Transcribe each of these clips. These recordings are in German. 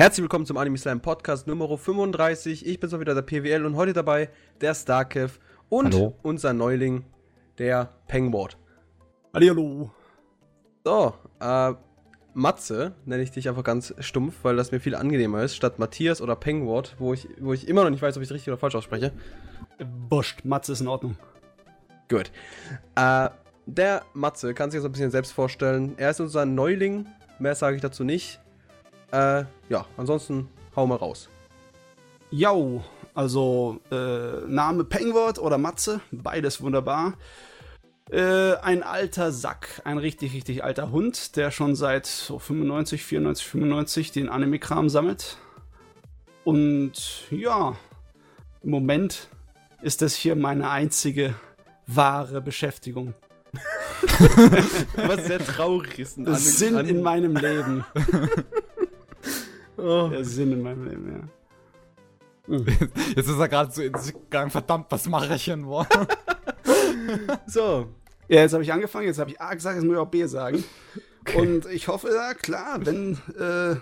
Herzlich willkommen zum Anime Slam Podcast Nummer 35. Ich bin so wieder der PWL und heute dabei der Starkev und Hallo. unser Neuling, der Pengward. Hallihallo. So, äh, Matze nenne ich dich einfach ganz stumpf, weil das mir viel angenehmer ist, statt Matthias oder Pengward, wo ich, wo ich immer noch nicht weiß, ob ich es richtig oder falsch ausspreche. Wurscht, Matze ist in Ordnung. Gut. Äh, der Matze kann sich so ein bisschen selbst vorstellen. Er ist unser Neuling, mehr sage ich dazu nicht. Äh, ja, ansonsten hau mal raus. Jau, also äh, Name Pengwort oder Matze, beides wunderbar. Äh, ein alter Sack, ein richtig, richtig alter Hund, der schon seit so 95, 94, 95 den Anime-Kram sammelt. Und ja, im Moment ist das hier meine einzige wahre Beschäftigung. Was sehr traurig ist. ein Sinn in meinem Leben. Oh. Der Sinn in meinem Leben, ja. Jetzt ist er gerade so in sich gegangen, verdammt, was mache ich denn wohl? So, Ja, jetzt habe ich angefangen, jetzt habe ich A gesagt, jetzt muss ich auch B sagen. Und ich hoffe, ja klar, wenn äh,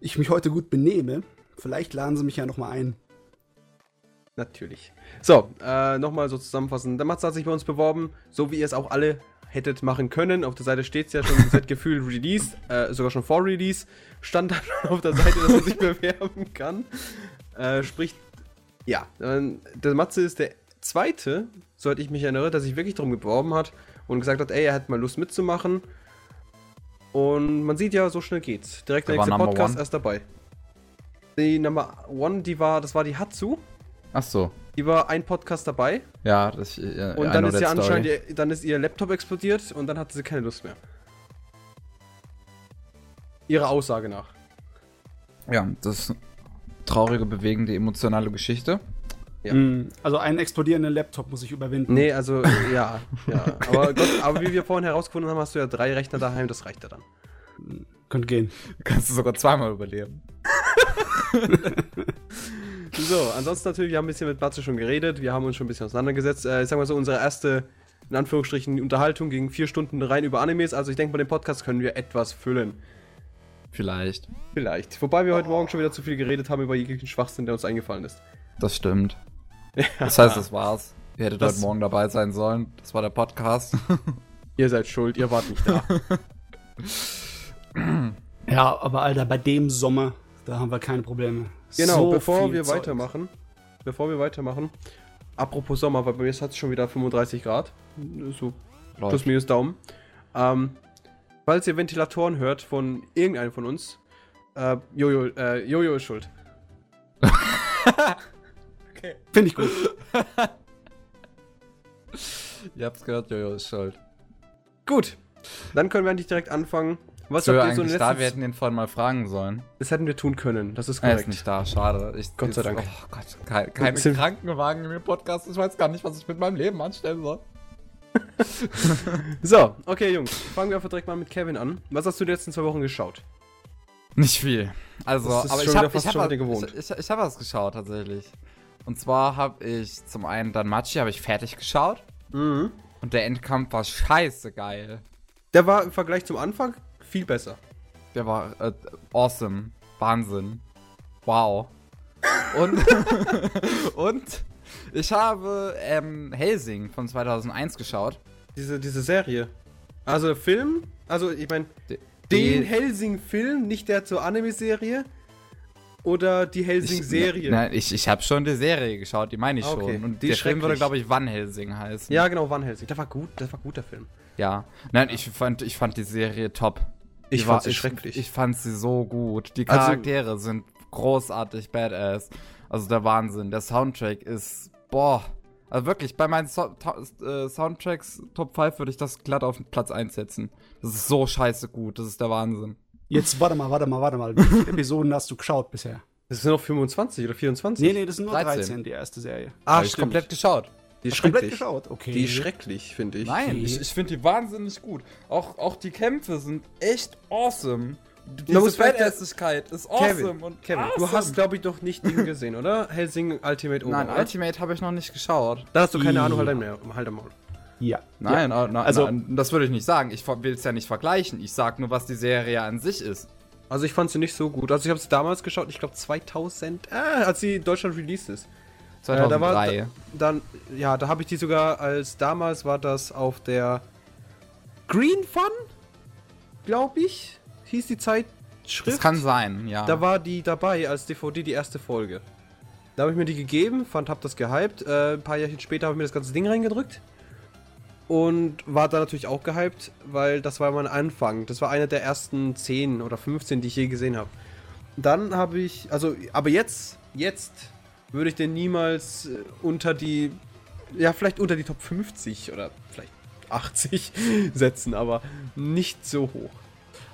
ich mich heute gut benehme, vielleicht laden sie mich ja nochmal ein. Natürlich. So, äh, nochmal so zusammenfassen. Der Matze hat sich bei uns beworben, so wie ihr es auch alle hättet machen können. Auf der Seite steht es ja schon seit Gefühl Release, äh, sogar schon vor Release, stand dann auf der Seite, dass man sich bewerben kann. Äh, sprich, ja, der Matze ist der zweite, soweit ich mich erinnere, der sich wirklich darum beworben hat und gesagt hat, ey, er hat mal Lust mitzumachen. Und man sieht ja, so schnell geht's. Direkt der nächste Podcast One. erst dabei. Die Number One, die war, das war die Hatsu. Ach so. Die war ein Podcast dabei Ja, das äh, und I dann ist ja anscheinend ihr, dann ist ihr Laptop explodiert und dann hatte sie keine Lust mehr. Ihrer Aussage nach. Ja, das ist eine traurige, bewegende, emotionale Geschichte. Ja. Mm, Also einen explodierenden Laptop muss ich überwinden. Nee, also ja, ja. Aber, Gott, aber wie wir vorhin herausgefunden haben, hast du ja drei Rechner daheim, das reicht ja dann. Könnte gehen. Kannst du sogar zweimal überleben. So, ansonsten natürlich, wir haben ein bisschen mit Matze schon geredet, wir haben uns schon ein bisschen auseinandergesetzt. Äh, ich sag mal so, unsere erste, in Anführungsstrichen, Unterhaltung ging vier Stunden rein über Animes. Also ich denke, bei dem Podcast können wir etwas füllen. Vielleicht. Vielleicht. Wobei wir heute Morgen schon wieder zu viel geredet haben über jeglichen Schwachsinn, der uns eingefallen ist. Das stimmt. Das heißt, das war's. Ihr hättet Das- heute Morgen dabei sein sollen. Das war der Podcast. Ihr seid schuld, ihr wart nicht da. Ja, aber Alter, bei dem Sommer, da haben wir keine Probleme. Genau, So bevor wir Zeug. weitermachen, bevor wir weitermachen, apropos Sommer, weil bei mir hat es schon wieder 35 Grad, so plus Läuft. minus Daumen. Ähm, falls ihr Ventilatoren hört von irgendeinem von uns, äh, Jojo, äh, Jojo ist schuld. Finde ich gut. Ihr habt's gehört, Jojo ist schuld. Gut, dann können wir eigentlich direkt anfangen. Was So, habt ihr so da, wir hätten den vorhin mal fragen sollen. das hätten wir tun können, das ist Er ist korrekt. nicht da, schade. Ich, Gott sei jetzt- Dank. Oh Gott, keine, keine Sind- Krankenwagen in dem Podcast. Ich weiß gar nicht, was ich mit meinem Leben anstellen soll. So, okay Jungs, fangen wir einfach direkt mal mit Kevin an. Was hast du die letzten zwei Wochen geschaut? Nicht viel. Also, aber ich habe ich schon hab, gewohnt. ich, ich, ich hab was geschaut tatsächlich. Und zwar habe ich zum einen Danmachi habe ich fertig geschaut Mhm. und der Endkampf war scheiße geil. Der war im Vergleich zum Anfang viel besser. Der war äh, awesome, Wahnsinn, wow. Und und ich habe ähm, Helsing von 2001 geschaut. Diese, diese Serie. Also Film, also ich meine, den die- Helsing-Film, nicht der zur Anime-Serie. Oder die Helsing-Serie. Ich, nein, ich, ich habe schon die Serie geschaut, die meine ich okay. schon. Und Die der Film würde, glaube ich, Van Helsing heißen. Ja, genau, Van Helsing. Der war gut, das war guter Film. Ja. Nein, ich fand, ich fand die Serie top. Ich fand sie ich, schrecklich. Ich fand sie so gut. Die Also- Charaktere sind großartig badass. Also der Wahnsinn. Der Soundtrack ist, boah. Also wirklich, bei meinen so to äh, Soundtracks Top 5 würde ich das glatt auf Platz 1 setzen. Das ist so scheiße gut. Das ist der Wahnsinn. Jetzt warte mal, warte mal, warte mal. Wie viele Episoden hast du geschaut bisher? Das sind noch 25 oder 24? Nee, nee, das sind nur 13. 13, die erste Serie. Ah, Hab ich komplett geschaut. Die ist schrecklich. geschaut? Okay. Die ist schrecklich, finde ich. Nein, Okay. ich, ich finde die wahnsinnig gut. Auch, auch die Kämpfe sind echt awesome. Diese vielleicht- Badassigkeit ist awesome Kevin, und Kevin awesome. du hast, glaube ich, noch nicht Ding gesehen, oder? Helsing Ultimate Over, Nein, oder? Ultimate habe ich noch nicht geschaut. Da hast du keine I- Ahnung, halt Maul. Halt Maul. Ja. Nein, äh, nein, Also- nein, das würde ich nicht sagen. Ich will es ja nicht vergleichen. Ich sag nur, was die Serie an sich ist. Also ich fand sie nicht so gut. Also ich habe sie damals geschaut, ich glaube 2000, äh, als sie in Deutschland released ist. 2003. Äh, da war, da, dann, ja, da habe ich die sogar als damals war das auf der Green Fun, glaube ich, hieß die Zeitschrift. das kann sein, ja. Da war die dabei als DVD die erste Folge. Da habe ich mir die gegeben, fand, hab das gehypt. Äh, ein paar Jahre später habe ich mir das ganze Ding reingedrückt. Und war da natürlich auch gehypt, weil das war mein Anfang. Das war einer der ersten 10 oder 15, die ich je gesehen habe. Dann habe ich, also, aber jetzt, jetzt würde ich den niemals äh, unter die, ja, vielleicht unter die Top 50 oder vielleicht 80 setzen, aber nicht so hoch.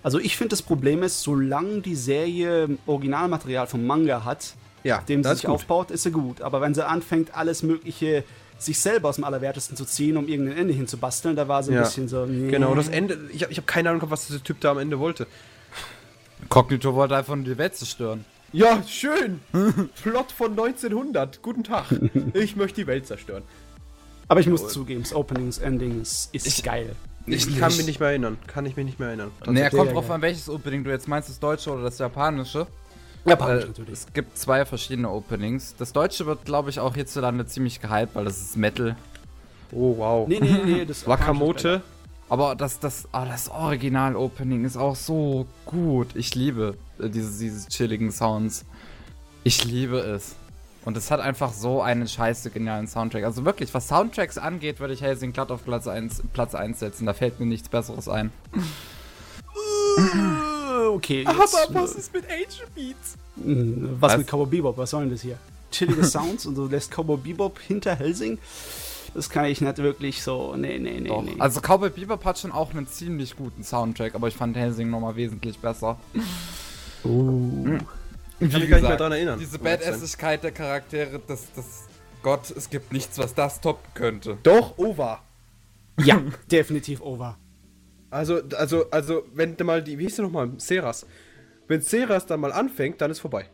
Also ich finde, das Problem ist, solange die Serie Originalmaterial vom Manga hat, Ja, dem sie sich gut. aufbaut, ist sie gut. Aber wenn sie anfängt, alles Mögliche sich selber aus dem Allerwertesten zu ziehen, um irgendein Ende hinzubasteln, da war sie ein Ja. bisschen so. nee. Genau, das Ende, ich habe ich hab keine Ahnung, was dieser Typ da am Ende wollte. Cognito wollte einfach nur die Welt zerstören. Ja, schön. Plot von 1900. Guten Tag. Ich möchte die Welt zerstören. Aber ich muss zugeben, das Opening, das Ending ist, ist Ich- geil. Ich kann mich nicht mehr erinnern. Kann ich mich nicht mehr erinnern. Nee, sehr kommt drauf an, welches Opening du jetzt meinst, das deutsche oder das japanische. Japanisch Äh, natürlich. es gibt zwei verschiedene Openings. Das deutsche wird, glaube ich, auch hierzulande ziemlich gehypt, weil das ist Metal. Oh, wow. Nee, nee, nee, das Wakamote. Aber das, das, ah, das Original-Opening ist auch so gut. Ich liebe äh, diese, diese chilligen Sounds. Ich liebe es. Und es hat einfach so einen scheiße genialen Soundtrack. Also wirklich, was Soundtracks angeht, würde ich Helsing glatt auf Platz 1, Platz 1 setzen. Da fällt mir nichts Besseres ein. Äh, Okay, jetzt, ist mit Angel Beats? äh, was, Was? mit Cowboy Bebop? Was soll denn das hier? Chillige Sounds und du lässt Cowboy Bebop hinter Helsing? Das kann ich nicht wirklich so. Nee, nee, nee, Doch. nee. Also Cowboy Bebop hat schon auch einen ziemlich guten Soundtrack, aber ich fand Helsing nochmal wesentlich besser. Uh. Ich kann mich gar nicht mehr dran erinnern. Diese. Badassigkeit der Charaktere, das, das, Gott, es gibt nichts, was das toppen könnte. Doch, Over. Ja, definitiv over. Also, also, also, wenn du mal die, wie hieß der nochmal? Seras. Wenn Seras dann mal anfängt, dann ist vorbei.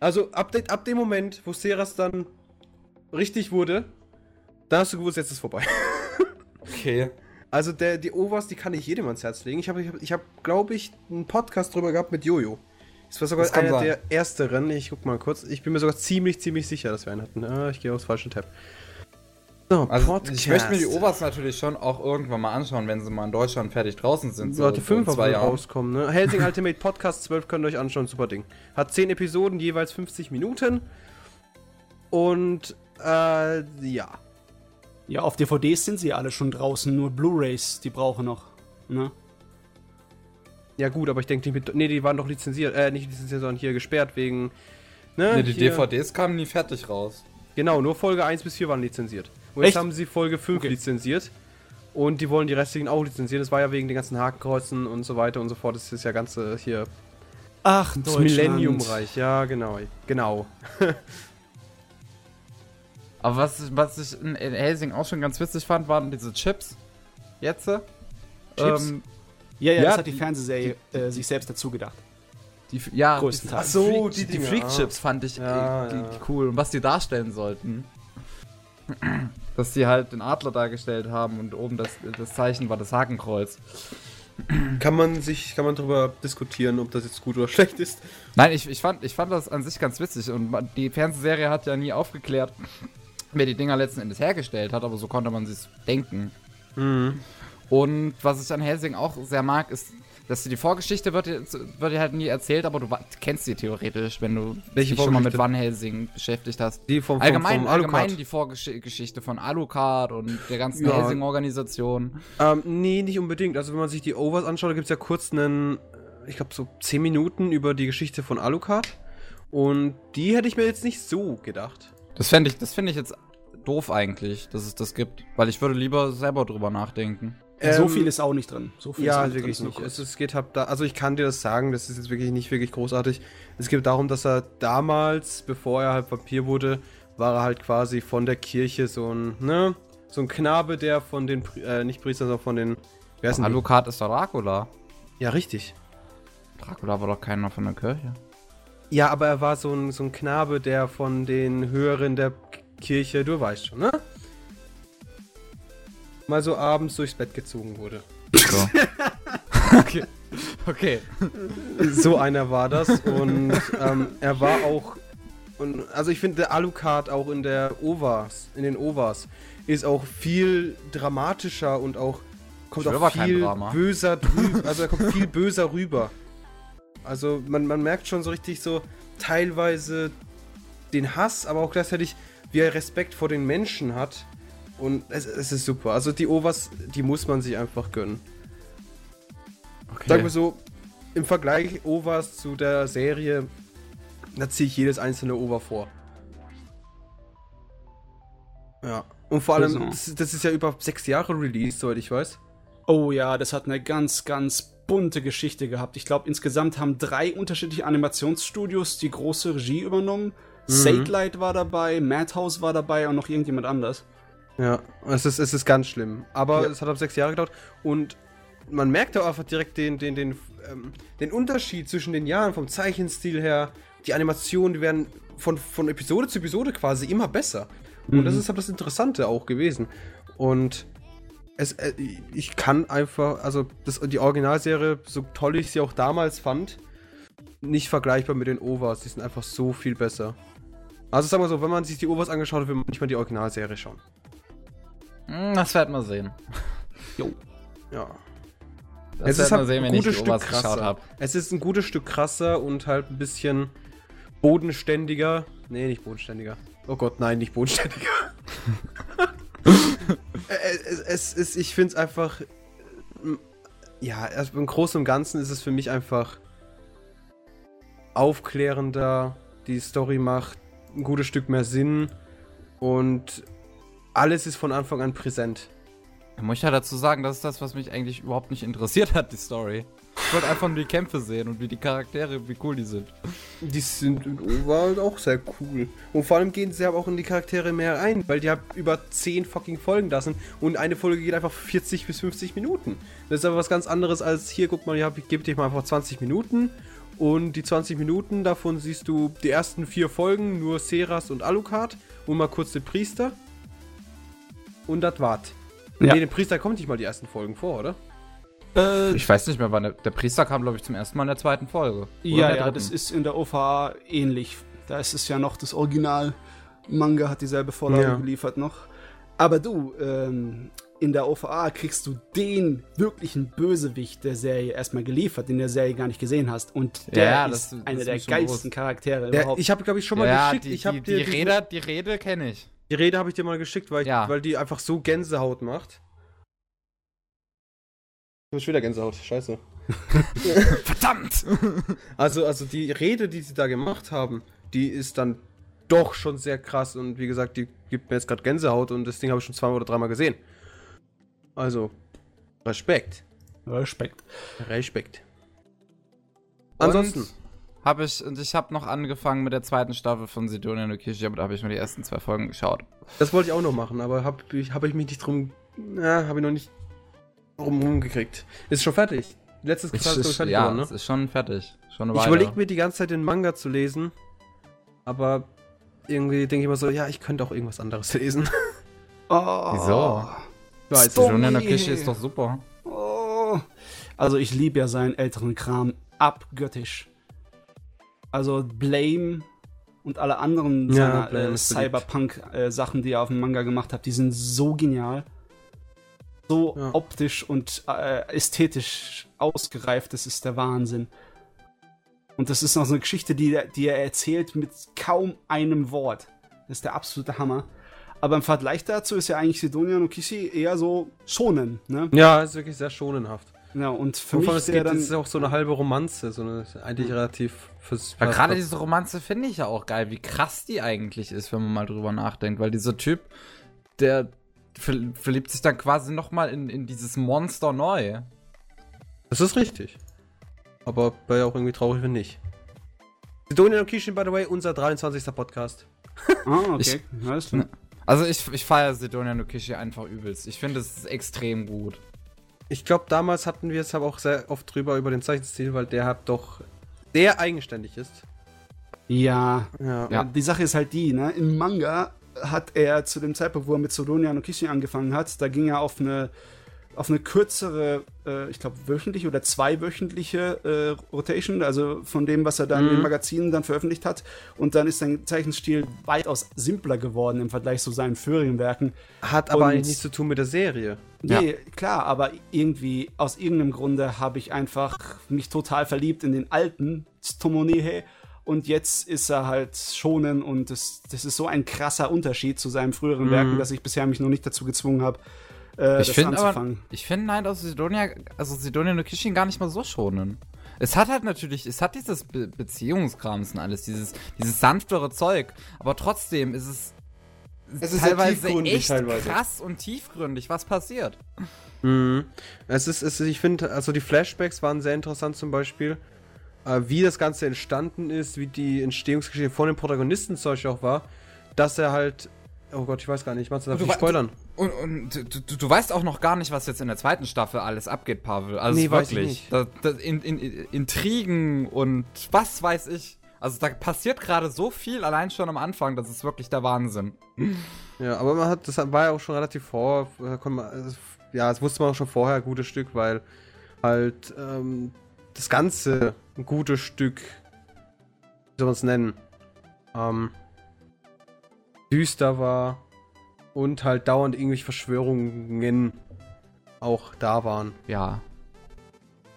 Also, ab, de, ab dem Moment, wo Seras dann richtig wurde, dann hast du gewusst, jetzt ist vorbei. Okay. Also, der, die Overs, die kann ich jedem ans Herz legen. Ich habe, ich hab, ich hab, glaube ich, einen Podcast drüber gehabt mit Jojo. Das war sogar Das einer sein. der ersteren. Ich guck mal kurz. Ich bin mir sogar ziemlich, ziemlich sicher, dass wir einen hatten. Ah, ich gehe aufs falsche Tab. So, Also ich möchte mir die Overs natürlich schon auch irgendwann mal anschauen, wenn sie mal in Deutschland fertig draußen sind. So, in 5 zwei Jahren. rauskommen, ne? Helsing Ultimate Podcast 12 könnt ihr euch anschauen, super Ding. Hat 10 Episoden, jeweils 50 Minuten. Und, äh, ja. Ja, auf DVDs sind sie alle schon draußen, nur Blu-Rays, die brauchen noch. Ne? Ja, gut, aber ich denke, die, mit- nee, die waren doch lizenziert, äh, nicht lizenziert, sondern hier gesperrt wegen, ne? Nee, die hier, DVDs kamen nie fertig raus. Genau, nur Folge 1 bis 4 waren lizenziert. Und jetzt Echt? haben sie Folge 5 Okay. lizenziert. Und die wollen die restlichen auch lizenzieren. Das war ja wegen den ganzen Hakenkreuzen und so weiter und so fort. Das ist ja ganze hier Ach, das Millennium-Reich. Ja, genau. Genau. Aber was, was ich in, in Helsing auch schon ganz witzig fand, waren diese Chips. Jetzt. Chips? Ähm, Ja, ja, Ja, das hat die die- Fernsehserie äh, sich selbst dazu gedacht. die, ja, Größtenteils. die, Ach so, Freak, die die, Dinger, Freak ah. Chips fand ich Ja, äh, die, ja. cool. Und was die darstellen sollten. Dass die halt den Adler dargestellt haben und oben das, das Zeichen war das Hakenkreuz. Kann man sich, kann man darüber diskutieren, ob das jetzt gut oder schlecht ist. Nein, ich, ich, fand, ich fand das an sich ganz witzig und man- die Fernsehserie hat ja nie aufgeklärt, wer die Dinger letzten Endes hergestellt hat, aber so konnte man sich denken. Mhm. Und was ich an Helsing auch sehr mag, ist, dass die Vorgeschichte wird, dir- wird dir halt nie erzählt, aber du kennst sie theoretisch, wenn du Welche dich schon mal mit? Van Helsing beschäftigt hast. Die vom, vom, Allgemein, vom allgemein die Vorgeschichte von Alucard und der ganzen Ja. Helsing-Organisation. Ähm, nee, nicht unbedingt. Also wenn man sich die Overs anschaut, da gibt es ja kurz einen, ich glaube so 10 Minuten über die Geschichte von Alucard. Und die hätte ich mir jetzt nicht so gedacht. Das fände ich, das finde ich jetzt doof eigentlich, dass es das gibt, weil ich würde lieber selber drüber nachdenken. so Ähm, viel ist auch nicht drin. So viel ist auch Ja, nicht wirklich drin, nicht. ist nur Es, geht halt da, also ich kann dir das sagen, das ist jetzt wirklich nicht wirklich großartig. Es geht darum, dass er damals, bevor er halt Vampir wurde, war er halt quasi von der Kirche so ein, ne, so ein Knabe, der von den, äh, nicht Priestern, sondern von den, wer ist denn die? Alucard ist doch Dracula. Ja, richtig. Dracula war doch keiner von der Kirche. Ja, aber er war so ein, so ein Knabe, der von den Höheren der Kirche, du weißt schon, ne? Mal so abends durchs Bett gezogen wurde. So. okay. Okay. So einer war das und ähm, er war auch und also ich finde der Alucard auch in der OVAs, in den OVAs ist auch viel dramatischer und auch kommt auch viel böser drüber, also er kommt viel böser rüber. Also man, man merkt schon so richtig so teilweise den Hass, aber auch gleichzeitig wie er Respekt vor den Menschen hat und es, es ist super. Also die OVAs, die muss man sich einfach gönnen. okay. Sagen wir so, im Vergleich OVAs zu der Serie, da ziehe ich jedes einzelne OVA vor. Ja. Und vor allem, Also. das, das ist ja über sechs Jahre Release, soweit ich weiß. Oh ja, das hat eine ganz, ganz bunte Geschichte gehabt. Ich glaube, insgesamt haben drei unterschiedliche Animationsstudios die große Regie übernommen. Mhm. Satellite war dabei, Madhouse war dabei und noch irgendjemand anders. Ja, es ist, es ist ganz schlimm. Aber Ja. es hat ab sechs Jahre gedauert und man merkt auch einfach direkt den, den, den, ähm, den Unterschied zwischen den Jahren, vom Zeichenstil her. Die Animationen, die werden von, von Episode zu Episode quasi immer besser. Und das ist halt das Interessante auch gewesen. Und es, äh, ich kann einfach, also das, die Originalserie, so toll ich sie auch damals fand, nicht vergleichbar mit den OVAs. Die sind einfach so viel besser. Also sagen wir so, wenn man sich die OVAs angeschaut hat, will man nicht mal die Originalserie schauen. Hm, Das werden wir sehen. Jo. Ja. Das es ist werden wir halt sehen, ein wenn ich gutes die Stück krasser. habe. Es ist ein gutes Stück krasser und halt ein bisschen bodenständiger. Nee, nicht bodenständiger. Oh Gott, nein, nicht bodenständiger. Äh, es, es ist, ich finde es einfach. ähm, Ja, also im Großen und Ganzen ist es für mich einfach aufklärender. Die Story macht ein gutes Stück mehr Sinn und alles ist von Anfang an präsent. Da muss ich ja dazu sagen, das ist das, was mich eigentlich überhaupt nicht interessiert hat, die Story. Ich wollte einfach nur die Kämpfe sehen und wie die Charaktere, wie cool die sind. Die sind in Over halt auch sehr cool. Und vor allem gehen sie aber auch in die Charaktere mehr ein, weil die halt über 10 fucking Folgen da sind und eine Folge geht einfach 40 bis 50 Minuten. Das ist aber was ganz anderes als hier, guck mal, ich gebe dir mal einfach 20 Minuten und die 20 Minuten, davon siehst du die ersten vier Folgen, nur Seras und Alucard und mal kurz den Priester. Und das wart. Ja. Nee, den Priester kommt nicht mal die ersten Folgen vor, oder? Äh, Ich weiß nicht mehr, wann der, der Priester kam, glaube ich, zum ersten Mal in der zweiten Folge. Ja, ja, dritten. das ist in der OVA ähnlich. Da ist es ja noch das Original. Manga hat dieselbe Vorlage Ja. geliefert noch. Aber du, ähm, in der OVA kriegst du den wirklichen Bösewicht der Serie erstmal geliefert, den der Serie gar nicht gesehen hast. Und der Ja, ist das- das einer ist der geilsten. Charaktere Der, überhaupt. ich habe, glaube ich, schon mal ja, geschickt. die, ich habe die, die, dir diesen- Rede, die Rede kenne ich. Die Rede habe ich dir mal geschickt, weil, ich, Ja. weil die einfach so Gänsehaut macht. Ich habe schon wieder Gänsehaut, scheiße. Verdammt! Also, also die Rede, die sie da gemacht haben, die ist dann doch schon sehr krass und wie gesagt, die gibt mir jetzt gerade Gänsehaut und das Ding habe ich schon zweimal oder dreimal gesehen. Also, Respekt. Respekt. Respekt. Ansonsten, habe ich, und ich habe noch angefangen mit der zweiten Staffel von Sidonia no Kishi, aber da habe ich mir die ersten zwei Folgen geschaut. das wollte ich auch noch machen, aber habe ich, hab ich mich nicht drum, na, habe ich noch nicht drum rumgekriegt. Ist schon fertig. Letztes Quartal ist ich, fertig ja, geworden, ne? es ist schon fertig. Schon eine Ich überlege mir die ganze Zeit den Manga zu lesen, aber irgendwie denke ich immer so, ja, ich könnte auch irgendwas anderes lesen. Oh, Wieso? Stop. nicht. Sidonia no Story. Kishi ist doch super. Oh. Also ich liebe ja seinen älteren Kram abgöttisch. Also Blame und alle anderen Ja, äh, ist. Cyberpunk-Sachen, die er auf dem Manga gemacht hat, die sind so genial. So Ja. optisch und äh, ästhetisch ausgereift, das ist der Wahnsinn. Und das ist noch so eine Geschichte, die, die er erzählt mit kaum einem Wort. Das ist der absolute Hammer. Aber im Vergleich dazu ist ja eigentlich Sidonia no Kishi eher so schonen, ne? Ja, ist wirklich sehr schonenhaft. Ja, und für Wovon mich es geht, dann. das ist auch so eine halbe Romanze, so eine eigentlich relativ fürs Aber gerade diese Romanze finde ich ja auch geil, wie krass die eigentlich ist, wenn man mal drüber nachdenkt. Weil dieser Typ, der ver verliebt sich dann quasi nochmal in, in dieses Monster neu. Das ist richtig. Aber wäre ja auch irgendwie traurig, wenn nicht. Sidonia no Kishin, by the way, unser 23. Podcast. Ah, okay. Ich- Alles klar. Also ich, ich feiere Sidonia no Kishi einfach übelst. Ich finde es ist extrem gut. Ich glaube, damals hatten wir es aber auch sehr oft drüber über den Zeichenstil, weil der hat doch sehr eigenständig ist. Ja. Ja. Ja. Die Sache ist halt die, ne? Im Manga hat er zu dem Zeitpunkt, wo er mit Sidonia no Kishi angefangen hat, da ging er auf eine auf eine kürzere, äh, ich glaube wöchentliche oder zweiwöchentliche äh, Rotation, also von dem, was er dann Mhm. in den Magazinen dann veröffentlicht hat. Und dann ist sein Zeichenstil weitaus simpler geworden im Vergleich zu seinen früheren Werken. Hat aber Und- eigentlich nichts zu tun mit der Serie. Nee, klar, aber irgendwie, aus irgendeinem Grunde habe ich einfach mich total verliebt in den alten Tomonehe und jetzt ist er halt schonen und das, das ist so ein krasser Unterschied zu seinen früheren Mhm. Werken, dass ich bisher mich noch nicht dazu gezwungen habe, äh, Ich das finde aber, ich finde Night of Sidonia, also Sidonia no Kishin gar nicht mal so schonen. Es hat halt natürlich, es hat dieses Be Beziehungskrams und alles, dieses, dieses sanftere Zeug, aber trotzdem ist es, Es ist teilweise echt teilweise. krass und tiefgründig, was passiert. Mhm. Es ist, es ist ich finde, also die Flashbacks waren sehr interessant zum Beispiel. Äh, wie das Ganze entstanden ist, wie die Entstehungsgeschichte von den Protagonisten zum Beispiel auch war, dass er halt. Oh Gott, ich weiß gar nicht, machst du darf wa- spoilern? Und, und du, du, weißt auch noch gar nicht, was jetzt in der zweiten Staffel alles abgeht, Pavel. Also Nee, ich wirklich. Da, da, in, in, Intrigen und was weiß ich. Also da passiert gerade so viel allein schon am Anfang, das ist wirklich der Wahnsinn. Ja, aber man hat, das war ja auch schon relativ vor, man, also, ja, das wusste man auch schon vorher ein gutes Stück, weil halt ähm, das Ganze ein gutes Stück, wie soll man es nennen, ähm, düster war und halt dauernd irgendwelche Verschwörungen auch da waren. Ja.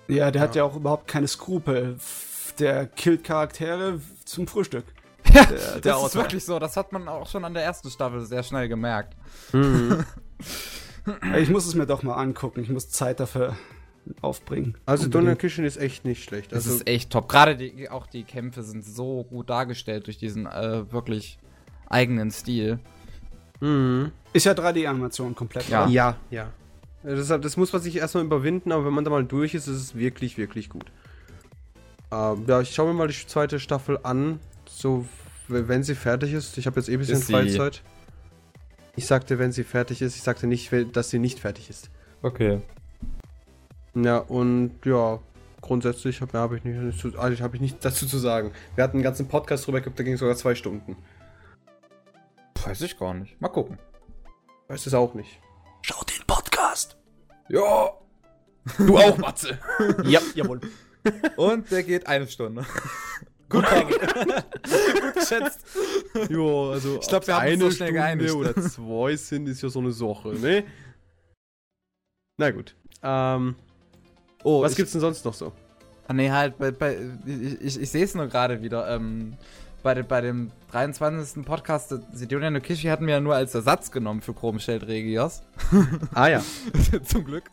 Ja, der hat Ja. ja auch überhaupt keine Skrupel. Der killt Charaktere zum Frühstück. Ja, Der- der das ist Autor. wirklich so. Das hat man auch schon an der ersten Staffel sehr schnell gemerkt. Mhm. Ich muss es mir doch mal angucken. Ich muss Zeit dafür aufbringen. Also. Donner Kitchen ist echt nicht schlecht. Das Also, ist echt top. Gerade die, auch die Kämpfe sind so gut dargestellt durch diesen äh, wirklich eigenen Stil. mhm. Ist ja 3D-Animation komplett. Ja. oder? Ja, ja. Deshalb, das muss man sich erstmal überwinden, aber wenn man da mal durch ist, ist es wirklich, wirklich gut. Ähm, ja, ich schaue mir mal die zweite Staffel an, so wenn sie fertig ist. Ich habe jetzt eh ein bisschen Ist sie- Freizeit. Ich sagte, wenn sie fertig ist, ich sagte nicht, dass sie nicht fertig ist. Okay. Ja, und ja, grundsätzlich habe hab ich, nicht, also hab ich nichts dazu zu sagen. Wir hatten einen ganzen Podcast drüber gehabt, da ging sogar zwei Stunden. Weiß ich gar nicht. Mal gucken. Weiß es auch nicht. Schau den Podcast. Ja. Du auch, Matze! Ja, jawohl. Und der geht eine Stunde. Gut, Gut geschätzt. Jo, also Ich glaub, wir haben uns so schnell geeinigt. oder zwei sind, ist ja so eine Sache, ne? Na gut. Ähm, Oh, was ich, gibt's denn sonst noch so? Ah, nee, halt, bei, bei, ich, ich, ich sehe es nur gerade wieder. Ähm, bei, bei dem 23. Podcast Sidonia no Kishi hatten wir ja nur als Ersatz genommen für Chromschild Regios. Ah ja. Zum Glück.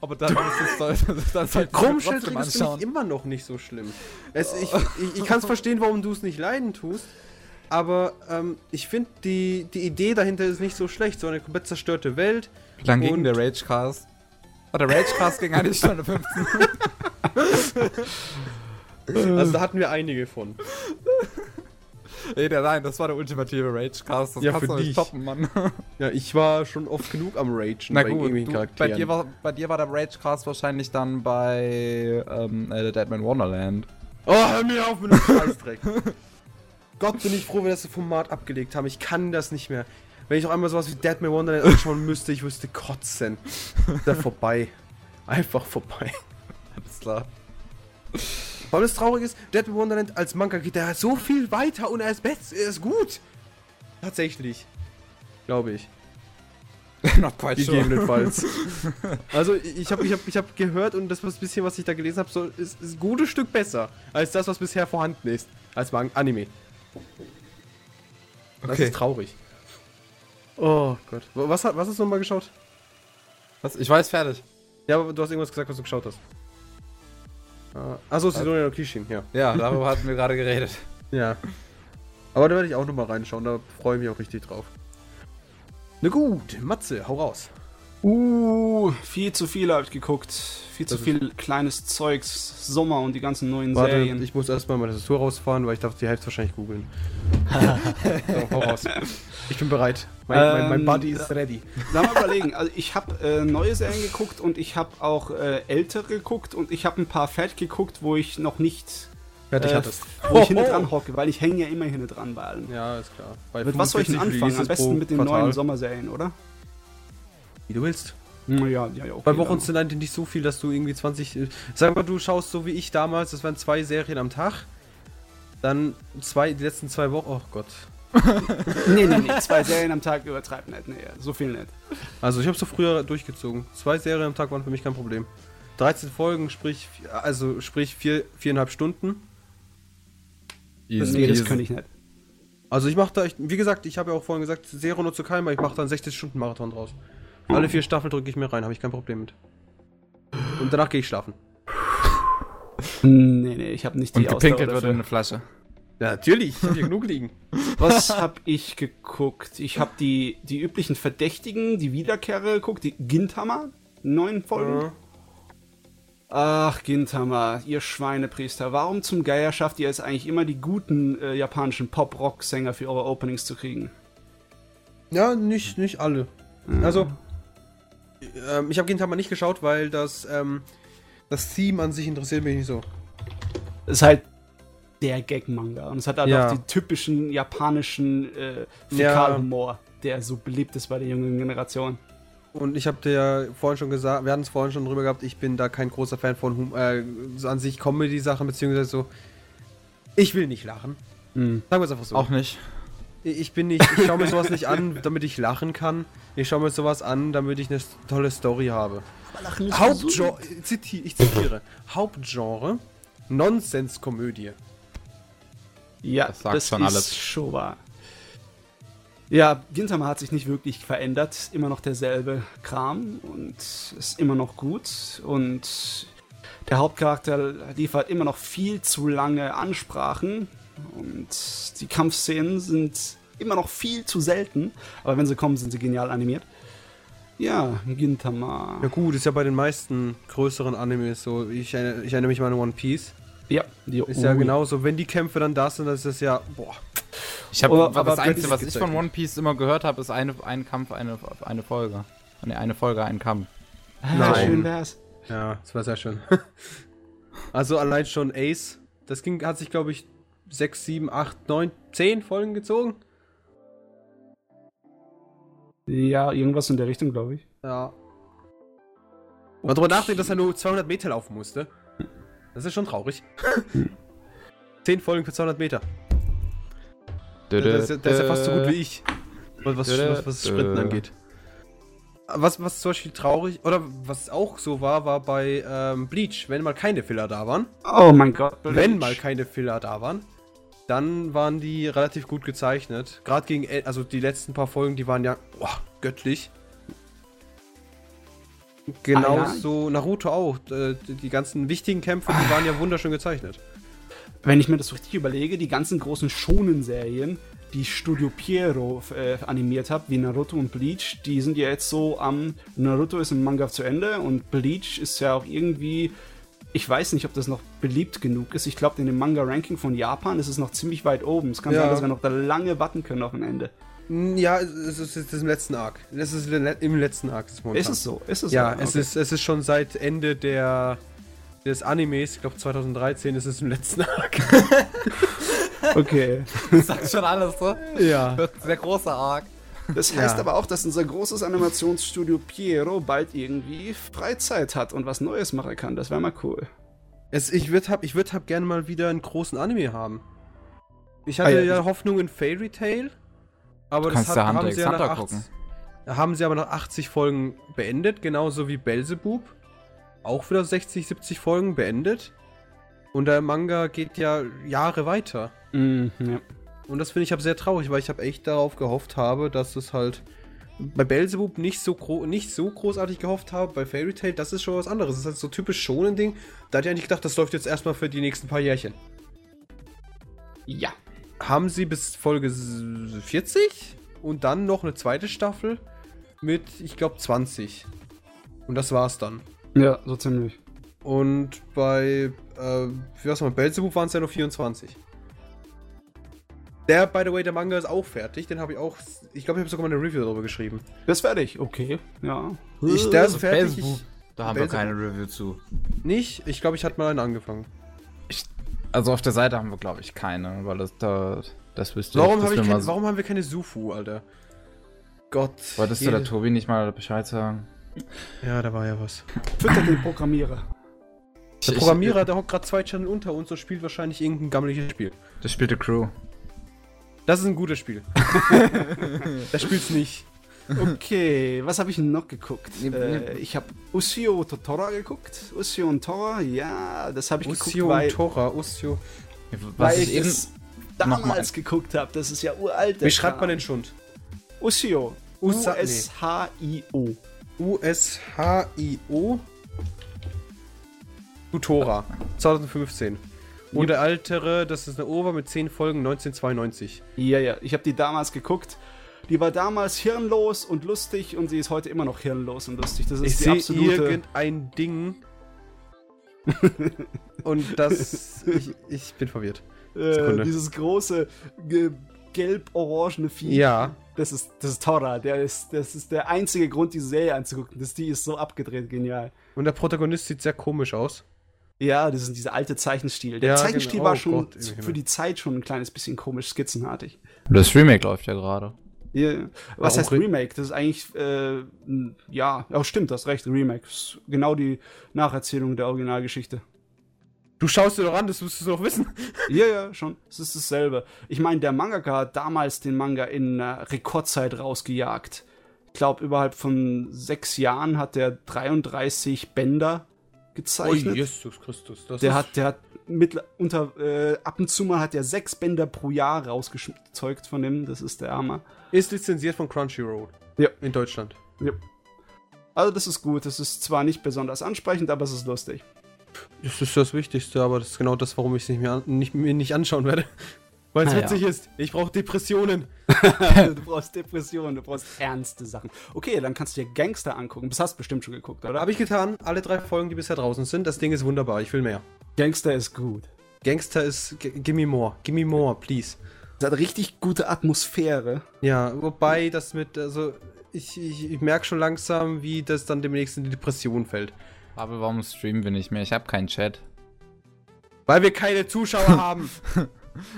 Aber dann ist es dann sollten wir Chromschild trotzdem finde ich immer noch nicht so schlimm. Es, ich ich, ich kann es verstehen, warum du es nicht leiden tust. Aber ähm, ich finde, die, die Idee dahinter ist nicht so schlecht. So eine komplett zerstörte Welt. Lang ging der Ragecast? Oh, der Ragecast ging eine Stunde 15. Also da hatten wir einige von. Nee, der, nein, das war der ultimative Ragecast. Das Ja, kannst du nicht toppen, Mann. Ja, ich war schon oft genug am Ragen Na bei gut, du, Charakteren. bei, dir war, bei dir war der Ragecast wahrscheinlich dann bei ähm, äh, Deadman Wonderland. Oh, hör mir auf mit dem Scheißdreck. Gott, bin ich froh, wenn wir das Format abgelegt haben. Ich kann das nicht mehr. Wenn ich noch einmal sowas wie Dead May Wonderland anschauen müsste, ich wüsste kotzen. Da vorbei. Einfach vorbei. Alles klar. Weil das traurig ist, Dead Wonderland als Manga geht da so viel weiter und er ist, best, er ist gut. Tatsächlich. Glaube ich. Not quite sure. Gegebenenfalls. also ich habe ich hab, ich hab gehört und das was bisschen, was ich da gelesen habe, so, ist, ist ein gutes Stück besser als das, was bisher vorhanden ist. Als Mang Anime. Das Okay. ist traurig. Oh Gott. Wa- Was, was hast du nochmal geschaut? Was? Ich weiß fertig. Ja, aber du hast irgendwas gesagt, was du geschaut hast. Uh, achso, Sidonia no Kishin, ja. Ja, darüber hatten wir gerade geredet. Ja. Aber da werde ich auch nochmal reinschauen, da freue ich mich auch richtig drauf. Na gut, Matze, hau raus. Uh, viel zu viel habe ich geguckt. Viel zu Das ist- viel kleines Zeugs. Sommer und die ganzen neuen Warte, Serien. ich muss erstmal meine Tastatur rausfahren, weil ich darf die Hälfte wahrscheinlich googeln. so, hau raus. Ich bin bereit. Mein, mein, mein Ähm, Buddy ist ready. Lass mal überlegen. Also ich habe äh, neue Serien geguckt und ich habe auch äh, ältere geguckt und ich habe ein paar fertig geguckt, wo ich noch nicht Fertig äh, hattest. wo ich hinten Hoho. dran hocke, weil ich hänge ja immer hinten dran bei allem. Ja, ist klar. Bei Mit was soll ich denn 45 anfangen? Am besten mit den Quartal. neuen Sommerserien, oder? Wie du willst. Ja, ja, ja. Okay, Bei Wochen sind eigentlich nicht so viel, dass du irgendwie 20. äh, Sag mal, du schaust so wie ich damals, das waren zwei Serien am Tag. Dann zwei, die letzten zwei Wochen. Oh Gott. Nee, nee, nee. Zwei Serien am Tag übertreibt nicht. Nee, so viel nicht. Also ich habe so früher durchgezogen. Zwei Serien am Tag waren für mich kein Problem. 13 Folgen, sprich, also sprich vier, viereinhalb Stunden. Easy nee, das könnte ich nicht. Also ich mache da, echt, wie gesagt, ich habe ja auch vorhin gesagt, Serie nur zu Keimer, ich mache da einen 60-Stunden-Marathon draus. Alle vier Staffeln drücke ich mir rein, habe ich kein Problem mit. Und danach gehe ich schlafen. Nee, nee, ich habe nicht die Und gepinkelt wird in eine Flasche. Ja, natürlich, ich habe hier genug liegen. Was habe ich geguckt? Ich habe die, die üblichen Verdächtigen, die Wiederkehrer geguckt, die Gintama, neun Folgen. Ja. Ach, Gintama, ihr Schweinepriester, warum zum Geier schafft ihr es eigentlich immer, die guten äh, japanischen Pop-Rock-Sänger für eure Openings zu kriegen? Ja, nicht, nicht alle. Also, ähm, ich habe Gintama nicht geschaut, weil das, ähm, das Theme an sich interessiert mich nicht so. Ist halt der Gag-Manga und es hat halt Ja. auch die typischen japanischen äh, Ja. Fäkalhumor, der so beliebt ist bei der jungen Generation. Und ich habe dir ja vorhin schon gesagt, wir hatten es vorhin schon drüber gehabt, ich bin da kein großer Fan von Hum äh, so an sich Comedy-Sachen, beziehungsweise so. Ich will nicht lachen. Mhm. Sagen wir es einfach so. Auch nicht. Ich bin nicht, ich schaue mir sowas nicht an, damit ich lachen kann. Ich schaue mir sowas an, damit ich eine tolle Story habe. Hauptgenre, ich zitiere, Hauptgenre, Nonsenskomödie. Ja, Das sagt das schon ist alles. schon wahr. Ja, Gintama hat sich nicht wirklich verändert. Immer noch derselbe Kram und ist immer noch gut. Und der Hauptcharakter liefert immer noch viel zu lange Ansprachen. Und die Kampfszenen sind immer noch viel zu selten. Aber wenn sie kommen, sind sie genial animiert. Ja, Gintama. Ja gut, ist ja bei den meisten größeren Animes so. Ich, ich erinnere mich mal an One Piece. Ja, die Ist ja genauso, wenn die Kämpfe dann da sind, dann ist das ja, boah. Ich habe Aber- das aber Einzige, was ich von. One Piece immer gehört habe, ist eine, ein Kampf, eine, eine Folge. Nee, eine Folge, ein Kampf. Nein. Schön wär's. Ja, das war sehr schön. also allein schon Ace, das ging, hat sich glaube ich 6, 7, 8, 9, 10 Folgen gezogen. Ja, irgendwas in der Richtung, glaube ich. Ja. Man drüber nachdenkt, dass er nur 200 Meter laufen musste. Das ist schon traurig. 10 Folgen für 200 Meter. Der ist, ja- der ist ja fast so gut wie ich. Was, was, was, Sprinten angeht. Was, was zum Beispiel traurig, oder was auch so war, war bei ähm, Bleach, wenn mal keine Filler da waren. Oh mein Gott. Wenn mal keine Filler da waren, dann waren die relativ gut gezeichnet. Gerade gegen, also die letzten paar Folgen, die waren ja boah, göttlich. Genauso Naruto auch. Äh, Die ganzen wichtigen Kämpfe, die waren ja wunderschön gezeichnet. Wenn ich mir das richtig überlege, die ganzen großen Shonen-Serien, die Studio Piero äh, animiert hat, wie Naruto und Bleach, die sind ja jetzt so am. Naruto ist im Manga zu Ende und Bleach ist ja auch irgendwie. Ich weiß nicht, ob das noch beliebt genug ist. Ich glaube, in dem Manga-Ranking von Japan ist es noch ziemlich weit oben. Es kann Ja. sein, dass wir noch da lange warten können auf ein Ende. Ja, es ist, es ist im letzten Arc. Es ist im letzten Arc. Ist, Ist es so? Ist es Ja, so? es, ist, es ist schon seit Ende der, des Animes, ich glaube 2013 ist es im letzten Arc. Okay. Das sagt schon alles, so. ja. Sehr großer Arc. Das heißt Ja. aber auch, dass unser großes Animationsstudio Piero bald irgendwie Freizeit hat und was Neues machen kann. Das wäre mal cool. Es, ich würde hab, ich würd hab gerne mal wieder einen großen Anime haben. Ich Ah, hatte ja, ja, ich- Hoffnung in Fairy Tail, aber Du das kannst hat, ja Hunter haben, x sie ja nach Hunter 80, gucken. haben sie aber nach 80 Folgen beendet, genauso wie Belzebub. Auch wieder 60, 70 Folgen beendet. Und der Manga geht ja Jahre weiter. Mhm, ja. Und das finde ich hab sehr traurig, weil ich habe echt darauf gehofft habe, dass es halt bei Belzebub nicht so, gro nicht so großartig gehofft habe. Bei Fairy Tail, das ist schon was anderes. Das ist halt so typisch schonen Ding. Da hatte ich eigentlich gedacht, das läuft jetzt erstmal für die nächsten paar Jährchen. Ja. Haben sie bis Folge s- 40 und dann noch eine zweite Staffel mit, ich glaube, 20. Und das war's dann. Ja, so ziemlich. Und bei, äh, wie war's mal, Belzebub waren es ja nur 24. Der, by the way, der Manga ist auch fertig. Den habe ich auch, ich glaube, ich habe sogar mal eine Review darüber geschrieben. Das ist fertig, okay. Ja. Ich, der ist fertig. Belzebub. Ich, Da haben wir Belzebub. keine Review zu. nicht. Ich glaube, ich hatte mal einen angefangen. Also auf der Seite haben wir, glaube ich, keine, weil das da. Das wüsste Warum, ich wir kein, mal- warum haben wir keine Sufu, Alter? Gott. Wolltest du der Tobi nicht mal Bescheid sagen? Ja, da war ja was. Füttert den Programmierer. Der Programmierer, der hockt gerade zwei Channel unter uns und spielt wahrscheinlich irgendein gammeliges Spiel. Das spielte Crew. Das ist ein gutes Spiel. das spielt's nicht. Okay, was habe ich noch geguckt? Äh, ich habe Usio Totora geguckt. Usio und Tora, ja, das habe ich Usio geguckt, weil, und Tora, Usio. Was weil ich eben. damals geguckt habe. Das ist ja uralt. Wie schreibt man den Schund? Usio. U-S-H-I-O. U-S-H-I-O. Tutora. 2015. Und der ältere, das ist eine Ova mit 10 Folgen, 1992. Ja, ja, ich habe die damals geguckt. Die war damals hirnlos und lustig und sie ist heute immer noch hirnlos und lustig. Das ist Ich die sehe absolute. irgendein Ding. und das. Ich, ich bin verwirrt. Äh, dieses große ge- gelb-orangene Vieh. Ja. Das ist, das ist Tora. Der ist, das ist der einzige Grund, diese Serie anzugucken. Das, die ist so abgedreht, genial. Und der Protagonist sieht sehr komisch aus. Ja, das ist dieser alte Zeichenstil. Der Ja, Zeichenstil genau. war Oh schon Gott, für die Zeit schon ein kleines bisschen komisch, skizzenartig. Das Remake läuft ja gerade. Was Warum heißt Re- Remake? Das ist eigentlich, äh, ja, ja, stimmt, das recht, Remake. Das ist genau die Nacherzählung der Originalgeschichte. Du schaust dir doch an, das musst du doch wissen. Ja, ja, schon. Es ist dasselbe. Ich meine, der Mangaka hat damals den Manga in äh, Rekordzeit rausgejagt. Ich glaube, überhalb von sechs Jahren hat er 33 Bänder gezeichnet. Jesus Christus. Das der ist- hat, der hat mit, unter, äh, ab und zu mal hat er sechs Bänder pro Jahr rausgezeugt von dem. Das ist der Hammer. ist lizenziert von Crunchyroll. Ja. In Deutschland. Ja. Also, das ist gut. Das ist zwar nicht besonders ansprechend, aber es ist lustig. Das ist das Wichtigste, aber das ist genau das, warum ich es nicht mehr nicht, mir nicht anschauen werde. Weil es Ah, ja. witzig ist. Ich brauche Depressionen. du brauchst Depressionen, du brauchst ernste Sachen. Okay, dann kannst du dir Gangster angucken. Das hast du bestimmt schon geguckt, oder? Habe ich getan. Alle drei Folgen, die bisher draußen sind. Das Ding ist wunderbar. Ich will mehr. Gangster ist gut. Gangster ist. Gimme more. Gimme more, please. Das hat richtig gute Atmosphäre. Ja, wobei das mit. Also, ich, ich, ich merke schon langsam, wie das dann demnächst in die Depression fällt. Aber warum streamen wir nicht mehr? Ich habe keinen Chat. Weil wir keine Zuschauer haben.